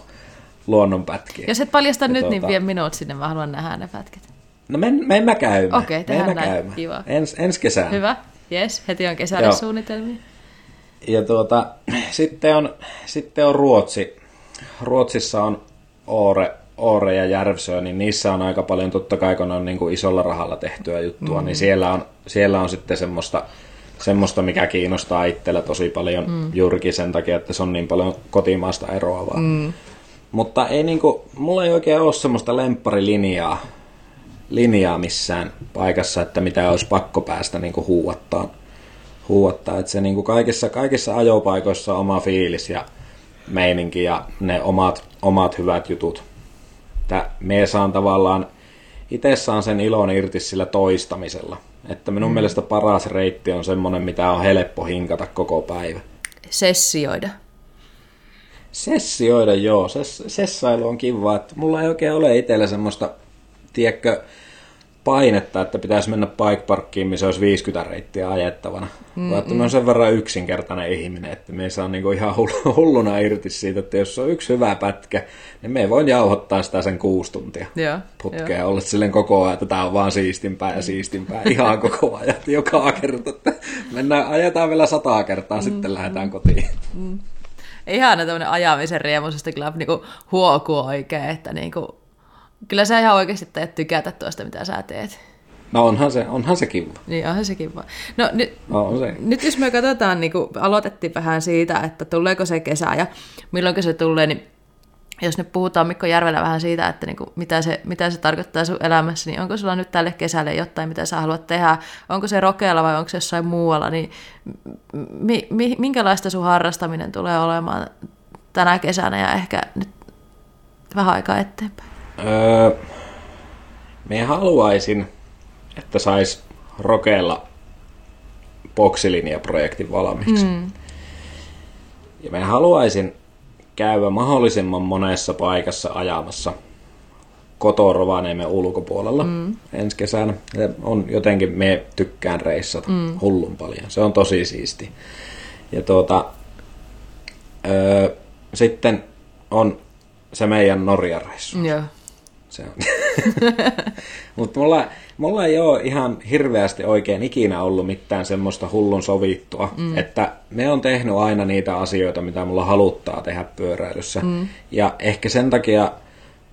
luonnonpätkiä. Jos et paljasta ja nyt, niin tuota... niin vie minut sinne, mä haluan nähdä ne pätkät. No men, mennä käymään. Okei, okay, tehdään näin. Kiva. Ens, ensi kesänä. Hyvä. Yes, heti on kesällä Joo. suunnitelmia. Ja tuota, sitten on, sitten on Ruotsi. Ruotsissa on Oore, Oore ja Järvsö, niin niissä on aika paljon, totta kai kun on niin kuin isolla rahalla tehtyä juttua, mm. niin siellä on, siellä on sitten semmoista, semmoista, mikä kiinnostaa itsellä tosi paljon mm. juurikin sen takia, että se on niin paljon kotimaasta eroavaa. Mm. Mutta ei niinku, mulla ei oikein ole semmoista lempparilinjaa linjaa missään paikassa, että mitä olisi pakko päästä niinku huuattaa. huuattaa. Että se niinku kaikissa, kaikissa ajopaikoissa on oma fiilis ja meininki ja ne omat, omat hyvät jutut. Että me saan tavallaan, itse saan sen ilon irti sillä toistamisella. Että minun mm. mielestä paras reitti on semmoinen, mitä on helppo hinkata koko päivä. Sessioida. Sessioida, joo. Ses, sessailu on kiva. Että mulla ei oikein ole itsellä semmoista, tiedätkö, painetta, että pitäisi mennä bike parkkiin, missä olisi 50 reittiä ajettavana. Mm-hmm. Vaan että on sen verran yksinkertainen ihminen, että me saa niinku ihan hulluna irti siitä, että jos on yksi hyvä pätkä, niin me voin jauhottaa sitä sen kuusi tuntia putkea. Jo. Olla silleen koko ajan, että tämä on vaan siistimpää ja siistimpää ihan koko ajan, joka kerta. Että mennään, ajetaan vielä sataa kertaa, mm-hmm. sitten lähdetään kotiin. Mm-hmm. Ihan tämmöinen ajamisen riemuisesta kyllä niinku huokuu oikein, että niinku Kyllä sä ihan oikeasti teet tykätä tuosta, mitä sä teet. No onhan se, onhan se kiva. Niin, onhan se kiva. No, nyt, no, on se. nyt jos me katsotaan, niin kuin aloitettiin vähän siitä, että tuleeko se kesä ja milloin se tulee, niin jos nyt puhutaan Mikko Järvelä vähän siitä, että niin kuin mitä, se, mitä se tarkoittaa sun elämässä, niin onko sulla nyt tälle kesälle jotain, mitä sä haluat tehdä? Onko se rokeella vai onko se jossain muualla? Niin mi, mi, minkälaista sun harrastaminen tulee olemaan tänä kesänä ja ehkä nyt vähän aikaa eteenpäin? Öö, me haluaisin, että sais rokeella boksilinjaprojektin valmiiksi. Mm. Ja me haluaisin käydä mahdollisimman monessa paikassa ajamassa kotorovaneemme ulkopuolella mm. ensi kesänä. Ja on jotenkin, me tykkään reissata mm. hullun paljon. Se on tosi siisti. Ja tuota, öö, sitten on se meidän Norjan reissu. Yeah. Se on. Mutta mulla, mulla ei ole ihan hirveästi oikein ikinä ollut mitään semmoista hullun sovittua, mm. että me on tehnyt aina niitä asioita, mitä mulla haluttaa tehdä pyöräilyssä. Mm. Ja ehkä sen takia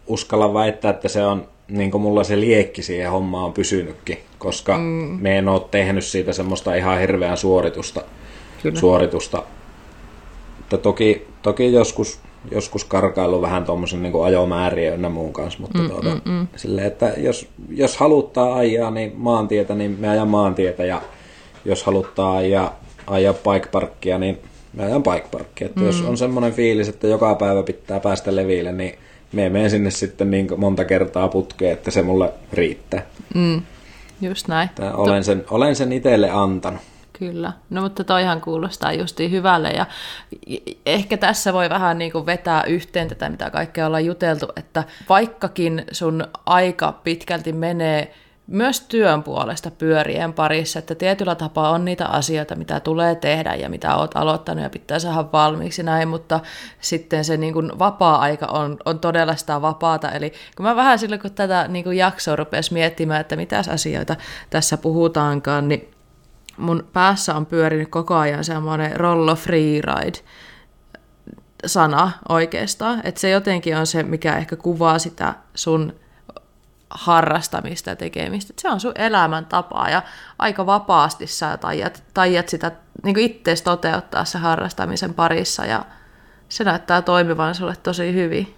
uskalla väittää, että se on niin kuin mulla se liekki siihen hommaan on pysynytkin, koska mm. me en ole tehnyt siitä semmoista ihan hirveän suoritusta. Kyllä. suoritusta. Mutta toki, toki joskus joskus karkailu vähän tuommoisen niin ajomäärien ynnä muun kanssa, mutta mm, tuota, mm, mm. Sille, että jos, jos haluttaa ajaa niin maantietä, niin me ajan maantietä ja jos haluttaa ajaa, ajaa bike parkkia, niin me ajan bike parkkia. Että mm. Jos on semmoinen fiilis, että joka päivä pitää päästä leville, niin me menen sinne sitten niin monta kertaa putkeen, että se mulle riittää. Mm. Just näin. olen, sen, olen sen itselle antanut. Kyllä, no mutta toihan kuulostaa justi hyvälle ja ehkä tässä voi vähän niin kuin vetää yhteen tätä, mitä kaikkea ollaan juteltu, että vaikkakin sun aika pitkälti menee myös työn puolesta pyörien parissa, että tietyllä tapaa on niitä asioita, mitä tulee tehdä ja mitä oot aloittanut ja pitää saada valmiiksi näin, mutta sitten se niin kuin vapaa-aika on, on todella sitä vapaata. Eli kun mä vähän silloin, kun tätä niin kuin jaksoa rupesi miettimään, että mitä asioita tässä puhutaankaan, niin mun päässä on pyörinyt koko ajan semmoinen rollo freeride sana oikeastaan. Että se jotenkin on se, mikä ehkä kuvaa sitä sun harrastamista ja tekemistä. Et se on sun elämäntapaa ja aika vapaasti sä taijat, taijat sitä niin ittees toteuttaa se harrastamisen parissa ja se näyttää toimivan sulle tosi hyvin.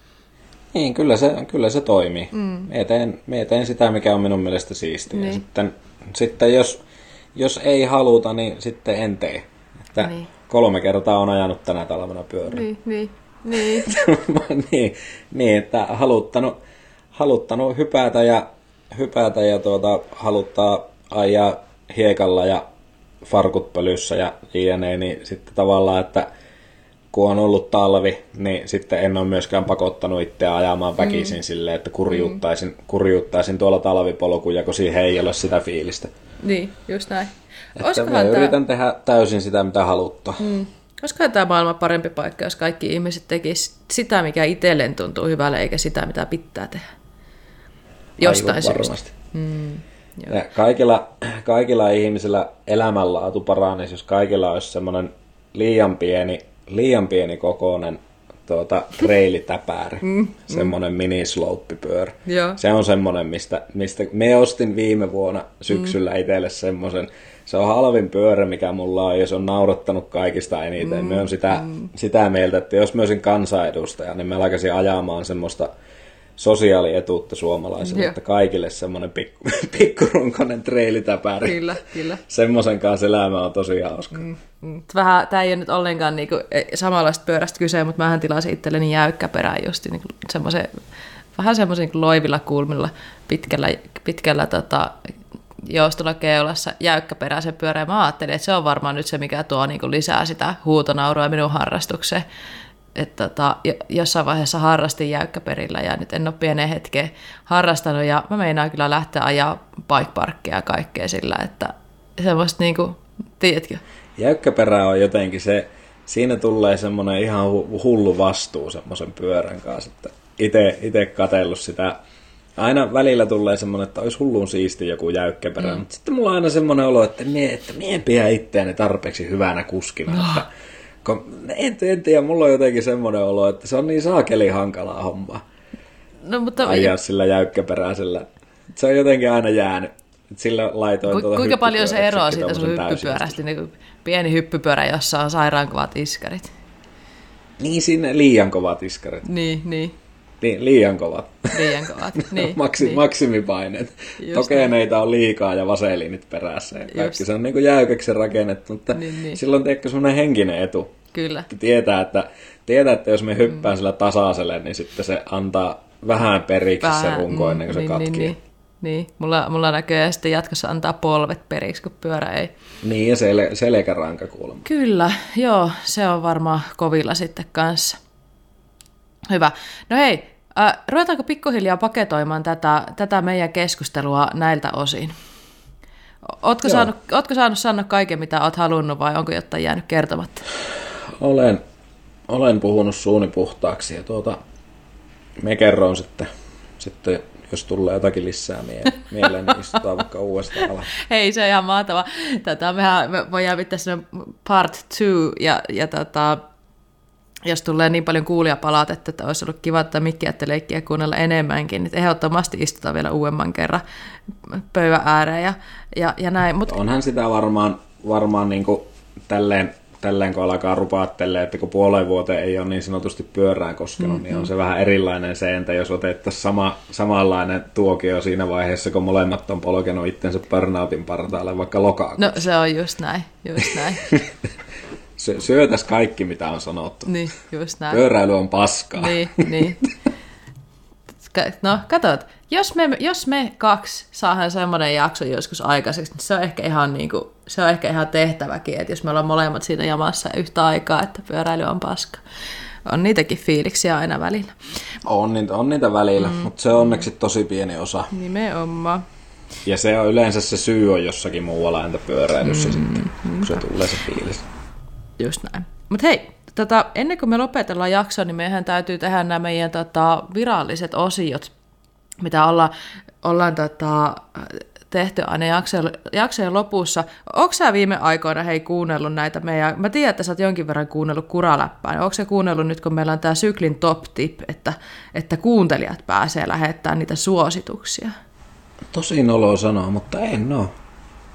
Niin, kyllä se, kyllä se toimii. Mm. Mie, teen, mie teen sitä, mikä on minun mielestä siistiä. Niin. sitten, sitten jos, jos ei haluta, niin sitten en tee. Että niin. kolme kertaa on ajanut tänä talvena pyörä. Niin, niin, niin. niin, niin, että haluttanut, haluttanut hypätä ja, hypätä ja tuota, haluttaa ajaa hiekalla ja farkut pölyssä ja jne, niin sitten tavallaan, että kun on ollut talvi, niin sitten en ole myöskään pakottanut itseä ajamaan väkisin mm. silleen, että kurjuuttaisin, mm. kurjuuttaisin tuolla talvipolkuja, kun siihen ei ole sitä fiilistä. Niin, just näin. Että mä yritän tehdä täysin sitä, mitä haluttaa. Mm. Olisikohan tämä maailma parempi paikka, jos kaikki ihmiset tekisivät sitä, mikä itselleen tuntuu hyvälle, eikä sitä, mitä pitää tehdä. Jostain Aivan syystä. Varmasti. Mm, ja kaikilla, kaikilla ihmisillä elämänlaatu paranisi, jos kaikilla olisi semmoinen liian pieni, liian pieni kokoinen tuota, reilitäpääri, mm, mm. semmoinen minislouppipyörä. Se on semmoinen, mistä, mistä me ostin viime vuonna syksyllä mm. itselle semmoisen. Se on halvin pyörä, mikä mulla on, ja se on naurattanut kaikista eniten. Mm, me on sitä, mm. sitä mieltä, että jos mä olisin kansanedustaja, niin mä alkaisin ajamaan semmoista sosiaalietuutta suomalaisille, Joo. että kaikille semmoinen pikku, pikkurunkoinen treilitäpäri. Kyllä, kyllä. Semmoisen kanssa elämä on tosi hauska. Mm, mm. Vähän, tämä ei ole nyt ollenkaan niinku, e, samanlaista pyörästä kyse, mutta mähän tilasin itselleni jäykkäperää just niinku, semmoisen, vähän semmoisen niinku loivilla kulmilla pitkällä, pitkällä tota, joustolla keulassa jäykkäperäisen pyörän. Mä ajattelin, että se on varmaan nyt se, mikä tuo niinku lisää sitä huutonaurua minun harrastukseen että tota, jossain vaiheessa harrastin jäykkäperillä ja nyt en ole pienen hetken harrastanut ja mä meinaan kyllä lähteä ajaa bike parkkia ja kaikkea sillä, että semmoista niinku, tiedätkö? Jäykkäperä on jotenkin se, siinä tulee semmoinen ihan hullu vastuu semmoisen pyörän kanssa, että itse katsellut sitä aina välillä tulee semmoinen, että olisi hullun siisti joku jäykkäperä, mm. mutta sitten mulla on aina semmoinen olo, että mie, että mie pidä itseäni tarpeeksi hyvänä kuskina, oh. että kun, en, en tiedä, mulla on jotenkin semmoinen olo, että se on niin saakeli hankalaa hommaa. No, mutta... Ajaa sillä jäykkäperäisellä. Se on jotenkin aina jäänyt. Sillä laitoin Ku, tuota Kuinka paljon se eroaa siitä sun hyppypyörästä? Niin pieni hyppypyörä, jossa on sairaan kovat iskarit. Niin, sinne liian kovat iskarit. Niin, niin. Niin, liian kovat. Liian kovat, niin. Maksi, niin. Maksimipaineet. Tokeeneita on liikaa ja vaseliinit perässä. Ja kaikki se on niin kuin jäykäksi rakennettu, mutta niin, niin. silloin teekö semmoinen henkinen etu. Kyllä. Tietää, että, tietää, että jos me hyppään mm. sillä tasaiselle, niin sitten se antaa vähän periksi vähän, se runko ennen kuin se niin, katkii. Niin, niin. Niin, mulla, mulla näköjään sitten jatkossa antaa polvet periksi, kun pyörä ei. Niin, ja sel, selkäranka kuulemma. Kyllä, joo, se on varmaan kovilla sitten kanssa. Hyvä. No hei, äh, ruvetaanko pikkuhiljaa paketoimaan tätä, tätä meidän keskustelua näiltä osin? Ootko saanut, ootko saanut sanoa kaiken, mitä oot halunnut, vai onko jotain jäänyt kertomatta? Olen, olen puhunut suuni puhtaaksi, ja tuota, me kerron sitten, sitten jos tulee jotakin lisää mie- mieleen, niin istutaan vaikka uudestaan alas. Hei, se on ihan mahtava. Tätä, mehän me voidaan pitää sinne part two, ja, ja tota, jos tulee niin paljon kuulijapalautetta, että olisi ollut kiva, että mikkiätte leikkiä kuunnella enemmänkin, niin ehdottomasti istutaan vielä uudemman kerran pöydän ääreen ja, ja, ja näin. Mut... Onhan sitä varmaan, varmaan niin kuin tälleen, tälleen, kun alkaa rupaattelee, että kun puoleen vuoteen ei ole niin sanotusti pyörään koskenut, mm-hmm. niin on se vähän erilainen se, entä jos otettaisiin sama, samanlainen tuokio siinä vaiheessa, kun molemmat on polkenut itsensä burnoutin partaalle vaikka lokakuussa. No se on just näin, just näin. syötäs kaikki, mitä on sanottu. Niin, just näin. Pyöräily on paskaa. Niin, niin. No, katsot, jos me, jos me kaksi saadaan semmoinen jakso joskus aikaiseksi, niin se on ehkä ihan, niin kuin, se on ehkä ihan tehtäväkin, että jos me ollaan molemmat siinä jamassa yhtä aikaa, että pyöräily on paska. On niitäkin fiiliksiä aina välillä. On niitä, on niitä välillä, mm. mutta se on onneksi tosi pieni osa. Nimenomaan. Ja se on yleensä se syy on jossakin muualla entä pyöräilyssä mm. sitten, kun se tulee se fiilis. Just näin. Mutta hei, tota, ennen kuin me lopetellaan jaksoa, niin meidän täytyy tehdä nämä meidän tota, viralliset osiot, mitä olla, ollaan tota, tehty aina jaksojen, jaksojen lopussa. Onko sä viime aikoina hei kuunnellut näitä meidän, mä tiedän, että sä oot jonkin verran kuunnellut kuraläppää, niin onko sä kuunnellut nyt, kun meillä on tämä syklin top tip, että, että kuuntelijat pääsee lähettämään niitä suosituksia? Tosi noloa sanoa, mutta en ole.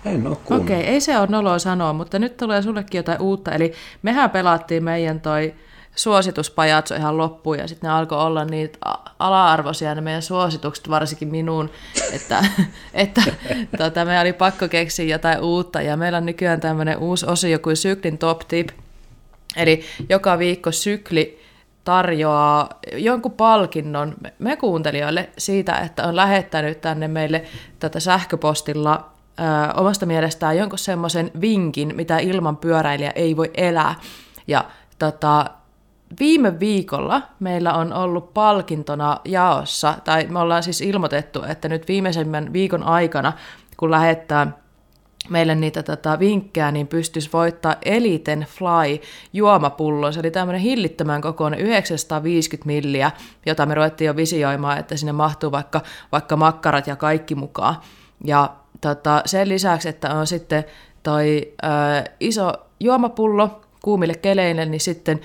En ole Okei, okay, ei se ole noloa sanoa, mutta nyt tulee sullekin jotain uutta. Eli mehän pelattiin meidän toi suosituspajatso ihan loppuun ja sitten ne alkoi olla niitä ala-arvoisia ne meidän suositukset, varsinkin minuun, että, että tota, me oli pakko keksiä jotain uutta ja meillä on nykyään tämmöinen uusi osio kuin Syklin Top Tip. Eli joka viikko sykli tarjoaa jonkun palkinnon me kuuntelijoille siitä, että on lähettänyt tänne meille tätä sähköpostilla ö, omasta mielestään jonkun semmoisen vinkin, mitä ilman pyöräilijä ei voi elää. Ja tota, viime viikolla meillä on ollut palkintona jaossa, tai me ollaan siis ilmoitettu, että nyt viimeisemmän viikon aikana, kun lähettää meille niitä tota, vinkkejä, niin pystyisi voittaa Eliten Fly juomapullo. Se oli tämmöinen hillittömän kokoinen 950 milliä, jota me ruvettiin jo visioimaan, että sinne mahtuu vaikka, vaikka makkarat ja kaikki mukaan. Ja tota, sen lisäksi, että on sitten toi ö, iso juomapullo kuumille keleille, niin sitten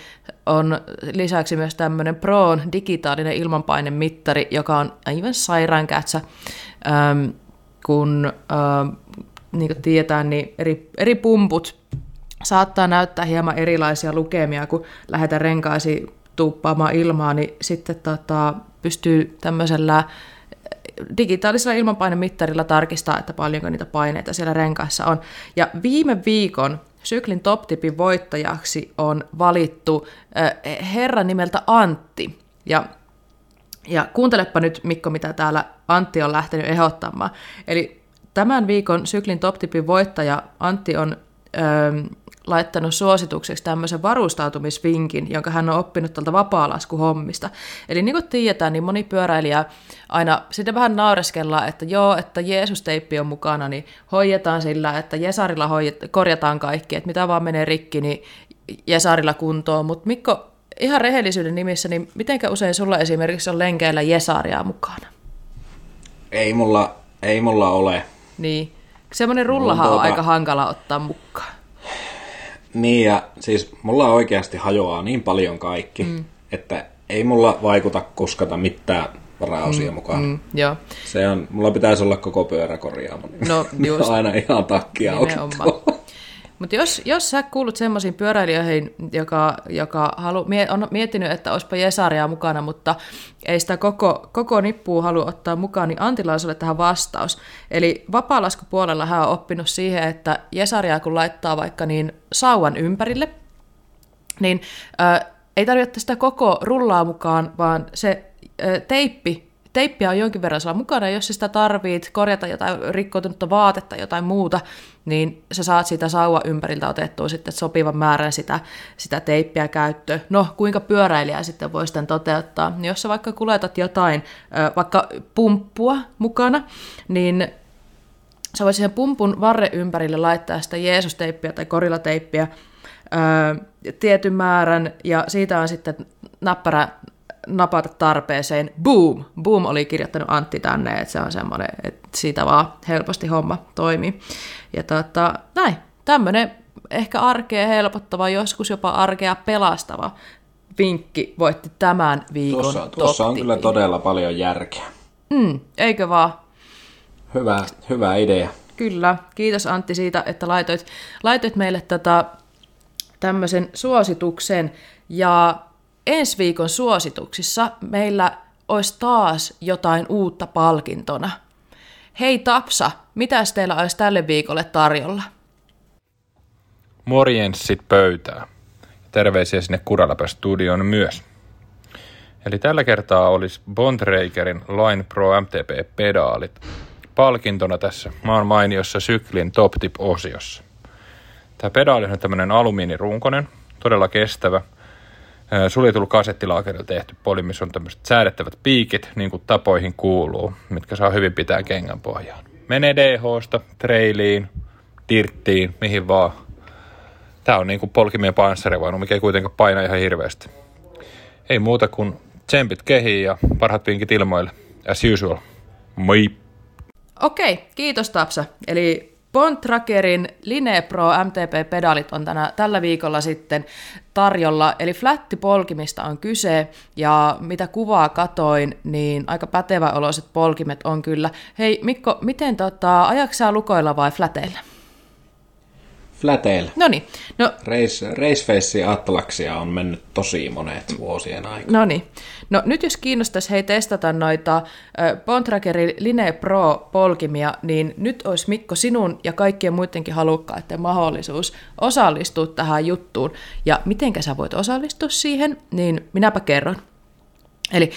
on lisäksi myös tämmöinen Proon digitaalinen ilmanpainemittari, joka on aivan sairaankätsä, ähm, kun ähm, niin kuin tiedetään, niin eri, eri pumput saattaa näyttää hieman erilaisia lukemia, kun lähdetään renkaisi tuuppaamaan ilmaa, niin sitten tota, pystyy tämmöisellä digitaalisella ilmanpainemittarilla tarkistaa, että paljonko niitä paineita siellä renkaissa on. Ja viime viikon syklin top-tipin voittajaksi on valittu äh, herra nimeltä Antti. Ja, ja kuuntelepa nyt Mikko, mitä täällä Antti on lähtenyt ehdottamaan. Eli tämän viikon syklin top-tipin voittaja Antti on ö, laittanut suositukseksi tämmöisen varustautumisvinkin, jonka hän on oppinut tältä vapaalaskuhommista. Eli niin kuin tiedetään, niin moni pyöräilijä aina sitten vähän naureskellaan, että joo, että Jeesus-teippi on mukana, niin hoidetaan sillä, että Jesarilla hoidet, korjataan kaikki, että mitä vaan menee rikki, niin Jesarilla kuntoon. Mutta Mikko, ihan rehellisyyden nimissä, niin mitenkä usein sulla esimerkiksi on lenkeillä Jesaria mukana? Ei mulla, ei mulla ole. Niin. Semmoinen rullahan on, tuota... on aika hankala ottaa mukaan. Niin, ja siis mulla oikeasti hajoaa niin paljon kaikki, mm. että ei mulla vaikuta kuskata mitään varaosia mm, mukaan. Mm, joo. Se on, mulla pitäisi olla koko pyörä korjaama. Niin no, just. aina ihan takkia Mutta jos, jos sä kuulut semmoisiin pyöräilijöihin, joka, joka halu, on miettinyt, että olisipa Jesaria mukana, mutta ei sitä koko, koko nippua halua ottaa mukaan, niin Antilla on tähän vastaus. Eli vapaalaskupuolella hän on oppinut siihen, että Jesaria kun laittaa vaikka niin sauvan ympärille, niin äh, ei tarvitse sitä koko rullaa mukaan, vaan se äh, teippi teippiä on jonkin verran saa mukana, jos sitä tarvit korjata jotain rikkoutunutta vaatetta, jotain muuta, niin sä saat siitä sauva ympäriltä otettua sitten sopivan määrän sitä, sitä teippiä käyttöön. No, kuinka pyöräilijä sitten voi sitten toteuttaa? Niin jos sä vaikka kuljetat jotain, vaikka pumppua mukana, niin sä voit siihen pumpun varre ympärille laittaa sitä Jeesus-teippiä tai korilateippiä, tietyn määrän, ja siitä on sitten näppärä napata tarpeeseen. Boom! Boom oli kirjoittanut Antti tänne, että se on semmoinen, että siitä vaan helposti homma toimii. Ja tota, näin, tämmöinen ehkä arkea helpottava, joskus jopa arkea pelastava vinkki voitti tämän viikon Tuossa, tuossa on kyllä todella paljon järkeä. Mm, eikö vaan? Hyvä, hyvä idea. Kyllä, kiitos Antti siitä, että laitoit, laitoit meille tätä tämmöisen suosituksen. Ja ensi viikon suosituksissa meillä olisi taas jotain uutta palkintona. Hei Tapsa, mitä teillä olisi tälle viikolle tarjolla? Morjenssit pöytää. Terveisiä sinne Kuraläpä studioon myös. Eli tällä kertaa olisi Bondreigerin Line Pro MTP-pedaalit palkintona tässä maan mainiossa syklin Top Tip-osiossa. Tämä pedaali on tämmöinen alumiinirunkonen, todella kestävä – suljetulla kasettilaakerilla tehty poli, missä on tämmöiset säädettävät piikit, niin kuin tapoihin kuuluu, mitkä saa hyvin pitää kengän pohjaan. Menee DHsta, trailiin, tirttiin, mihin vaan. Tää on niin kuin polkimien panssarivaunu, mikä ei kuitenkaan paina ihan hirveästi. Ei muuta kuin tsempit kehiin ja parhaat vinkit ilmoille. As usual. Moi! Okei, kiitos Tapsa. Eli Bontrakerin Line Pro MTP-pedalit on tänä, tällä viikolla sitten tarjolla, eli flättipolkimista on kyse, ja mitä kuvaa katoin, niin aika pätevä oloiset polkimet on kyllä. Hei Mikko, miten tota, ajaksaa lukoilla vai fläteillä? Fläteillä. No niin. No, Race, Raceface Atlaksia on mennyt tosi monet vuosien aikana. No niin. No nyt jos kiinnostaisi hei testata noita Bontragerin Line Pro polkimia, niin nyt olisi Mikko sinun ja kaikkien muidenkin halukkaiden mahdollisuus osallistua tähän juttuun. Ja mitenkä sä voit osallistua siihen, niin minäpä kerron. Eli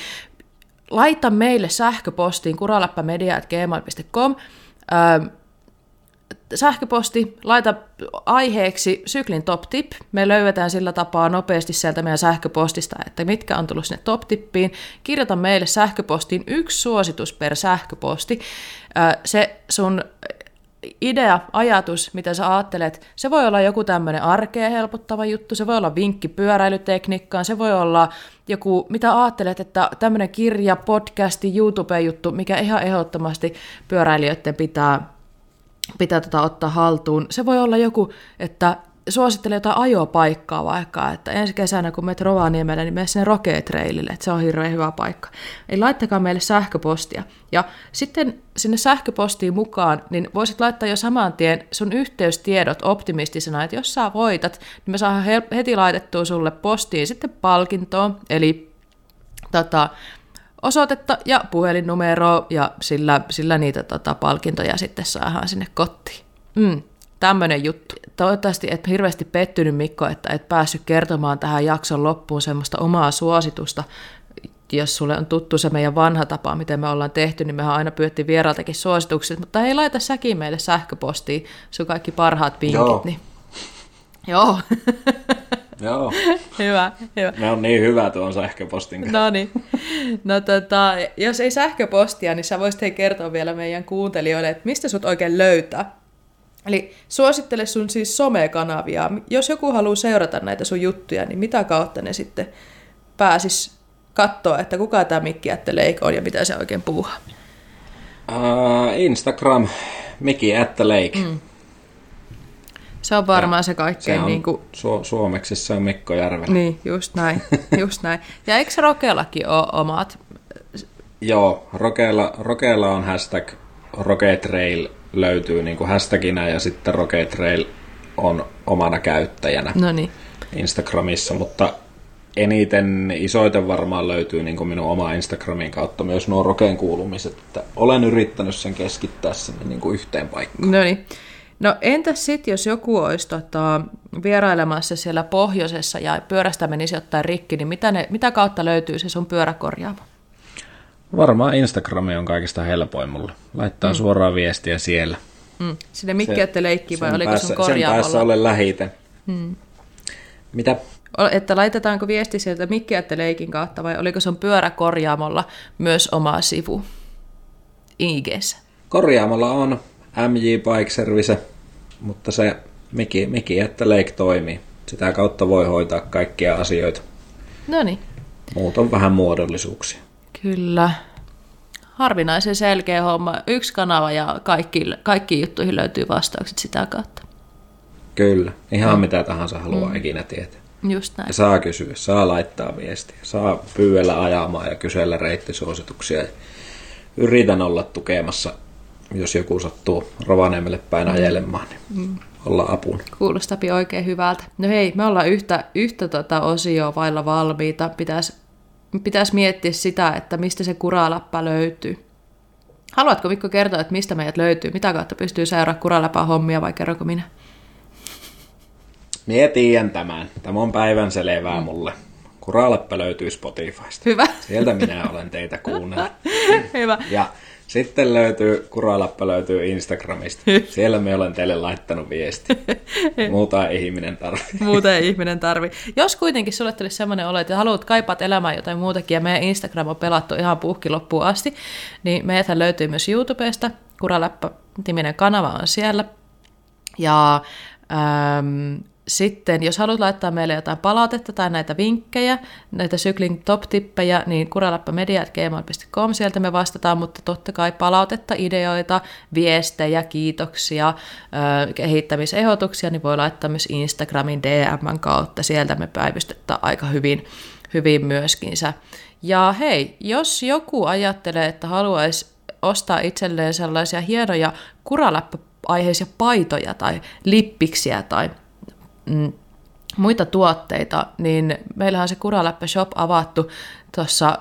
laita meille sähköpostiin kuralappamedia.gmail.com sähköposti, laita aiheeksi syklin top tip. Me löydetään sillä tapaa nopeasti sieltä meidän sähköpostista, että mitkä on tullut sinne top tippiin. Kirjoita meille sähköpostiin yksi suositus per sähköposti. Se sun idea, ajatus, mitä sä ajattelet, se voi olla joku tämmöinen arkea helpottava juttu, se voi olla vinkki pyöräilytekniikkaan, se voi olla joku, mitä ajattelet, että tämmöinen kirja, podcasti, YouTube-juttu, mikä ihan ehdottomasti pyöräilijöiden pitää, pitää tota ottaa haltuun. Se voi olla joku, että suosittelen jotain ajopaikkaa vaikka, että ensi kesänä kun menet Rovaniemelle, niin mene sinne Rokeetreilille, että se on hirveän hyvä paikka. Eli laittakaa meille sähköpostia. Ja sitten sinne sähköpostiin mukaan, niin voisit laittaa jo saman tien sun yhteystiedot optimistisena, että jos sä voitat, niin me saadaan heti laitettua sulle postiin sitten palkintoa, eli tota, osoitetta ja puhelinnumeroa, ja sillä, sillä niitä tota, palkintoja sitten saadaan sinne kotiin. Mm tämmöinen juttu. Toivottavasti et hirveästi pettynyt Mikko, että et päässyt kertomaan tähän jakson loppuun semmoista omaa suositusta. Jos sulle on tuttu se meidän vanha tapa, miten me ollaan tehty, niin mehän aina pyötti vieraaltakin suositukset, mutta hei, laita säkin meille sähköpostiin sun kaikki parhaat vinkit. Joo. Niin... Joo. Joo. hyvä, hyvä. Ne on niin hyvä tuon sähköpostin No niin. No tota, jos ei sähköpostia, niin sä voisit kertoa vielä meidän kuuntelijoille, että mistä sut oikein löytää. Eli suosittele sun siis somekanavia. Jos joku haluaa seurata näitä sun juttuja, niin mitä kautta ne sitten pääsis katsoa, että kuka tämä Mikki Ätteleik on ja mitä se oikein puuhaa? Uh, Instagram, Mikki Ätteleik. Mm. Se on varmaan ja se kaikkein... Se on, niin kuin... su- suomeksi se on Mikko Järvelä. Niin, just näin. just näin. Ja eikö Rokellakin ole omat? Joo, Rokeella, Rokeella on hashtag Roketrail löytyy niin kuin hashtaginä ja sitten Rocket Rail on omana käyttäjänä Noniin. Instagramissa, mutta eniten isoiten varmaan löytyy niin kuin minun oma Instagramin kautta myös nuo Rokeen kuulumiset, että olen yrittänyt sen keskittää sinne niin kuin yhteen paikkaan. No niin. No entäs sitten, jos joku olisi tota, vierailemassa siellä pohjoisessa ja pyörästä menisi jotain rikki, niin mitä, ne, mitä kautta löytyy se sun pyöräkorjaamo? Varmaan Instagrami on kaikista helpoin mulle. Laittaa mm. suoraan viestiä siellä. Mm. Sinne Mikki se, leikki vai oliko päässä, sun korjaamolla? Sen päässä olen lähiten. Mm. Mitä? Että laitetaanko viesti sieltä Mikki leikin kautta vai oliko sun pyöräkorjaamolla myös oma sivu IGssä? Korjaamolla on MJ Bike Service, mutta se Miki, Miki että Leik toimii. Sitä kautta voi hoitaa kaikkia asioita. No niin. Muut on vähän muodollisuuksia. Kyllä. Harvinaisen selkeä homma. Yksi kanava ja kaikki, kaikki juttuihin löytyy vastaukset sitä kautta. Kyllä. Ihan mm. mitä tahansa haluaa mm. ikinä tietää. Just näin. Ja saa kysyä, saa laittaa viestiä, saa pyydellä ajamaan ja kysellä reittisuosituksia. Yritän olla tukemassa, jos joku sattuu Rovaniemelle päin mm. ajelemaan, niin mm. olla apuna. Kuulostapi oikein hyvältä. No hei, me ollaan yhtä, yhtä tota osioa vailla valmiita. Pitäisi pitäisi miettiä sitä, että mistä se kuraläppä löytyy. Haluatko Mikko kertoa, että mistä meidät löytyy? Mitä kautta pystyy seuraamaan kuraläpän hommia vai kerronko minä? Mie tiedän tämän. Tämä on päivän selvää mm. mulle. Kuraläppä löytyy Spotifysta. Hyvä. Sieltä minä olen teitä kuunnellut. Hyvä. Ja sitten löytyy, Kuralappa löytyy Instagramista. Siellä me olen teille laittanut viesti. Muuta ei ihminen tarvi. Muuta ei ihminen tarvi. Jos kuitenkin sulle tulisi sellainen olo, että haluat kaipaat elämään jotain muutakin, ja meidän Instagram on pelattu ihan puhki loppuun asti, niin meitä löytyy myös YouTubesta. Kuraläppä-timinen kanava on siellä. Ja ähm, sitten, jos haluat laittaa meille jotain palautetta tai näitä vinkkejä, näitä syklin top-tippejä, niin kuralappamedia.gmail.com, sieltä me vastataan, mutta totta kai palautetta, ideoita, viestejä, kiitoksia, kehittämisehdotuksia, niin voi laittaa myös Instagramin DM kautta, sieltä me päivystetään aika hyvin, hyvin myöskin. Ja hei, jos joku ajattelee, että haluaisi ostaa itselleen sellaisia hienoja kuraläppä-aiheisia paitoja tai lippiksiä tai mm, muita tuotteita, niin meillähän on se Kuraläppä Shop avattu tuossa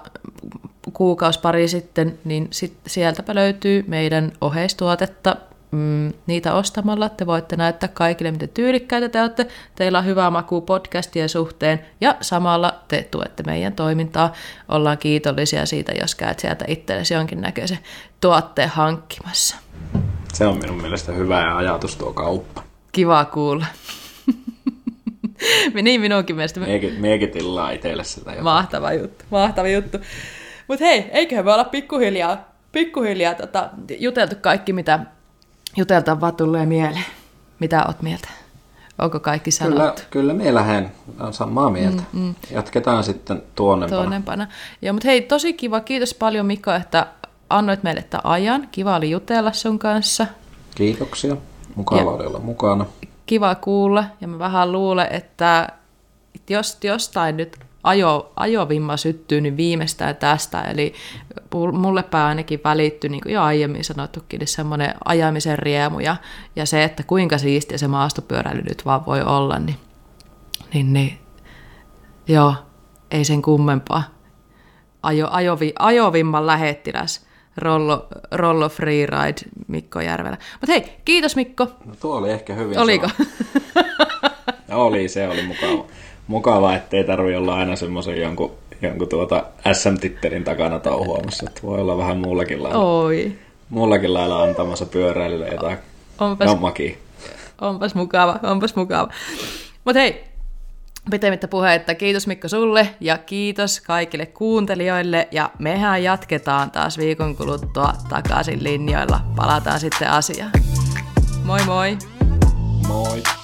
kuukausi pari sitten, niin sit sieltäpä löytyy meidän oheistuotetta. Mm, niitä ostamalla te voitte näyttää kaikille, miten tyylikkäitä te olette. Teillä on hyvä maku podcastien suhteen ja samalla te tuette meidän toimintaa. Ollaan kiitollisia siitä, jos käyt sieltä itsellesi jonkinnäköisen tuotteen hankkimassa. Se on minun mielestä hyvä ja ajatus tuo kauppa. Kiva kuulla. Niin minunkin mielestä. Miekin, miekin tilaa itselle sitä jotain. Mahtava juttu, mahtava juttu. Mutta hei, eiköhän me olla pikkuhiljaa, pikkuhiljaa tota, juteltu kaikki, mitä juteltavaa tulee mieleen. Mitä oot mieltä? Onko kaikki sanottu? Kyllä, kyllä me lähden on samaa mieltä. Mm, mm. Jatketaan sitten tuonnempana. Tuonnempana. Joo, mutta hei, tosi kiva. Kiitos paljon Mikko, että annoit meille tämän ajan. Kiva oli jutella sun kanssa. Kiitoksia. Mukava ja, oli olla mukana. Kiva kuulla. Ja mä vähän luulen, että jos jostain nyt ajo, ajovimma syttyy niin viimeistään tästä. Eli mulle päin ainakin välittyi, niin kuin jo aiemmin sanottukin, niin semmoinen ajamisen riemu ja, ja se, että kuinka siistiä se maastopyöräily nyt vaan voi olla, niin, niin, niin joo, ei sen kummempaa. Ajo, ajovi, ajovimman lähettiläs. Rollo, Rollo Freeride Mikko Järvelä. Mutta hei, kiitos Mikko. No tuo oli ehkä hyvin Oliko? oli, se oli mukava mukava, ettei tarvi olla aina semmoisen jonkun, jonkun tuota SM-tittelin takana touhuamassa. Että voi olla vähän muullakin lailla, Oi. muullakin lailla antamassa pyöräilylle jotain onpas, makia. Onpas mukava, onpas mukava. Mutta hei, pitemmittä puhetta, kiitos Mikko sulle ja kiitos kaikille kuuntelijoille ja mehän jatketaan taas viikon kuluttua takaisin linjoilla. Palataan sitten asiaan. Moi moi! Moi!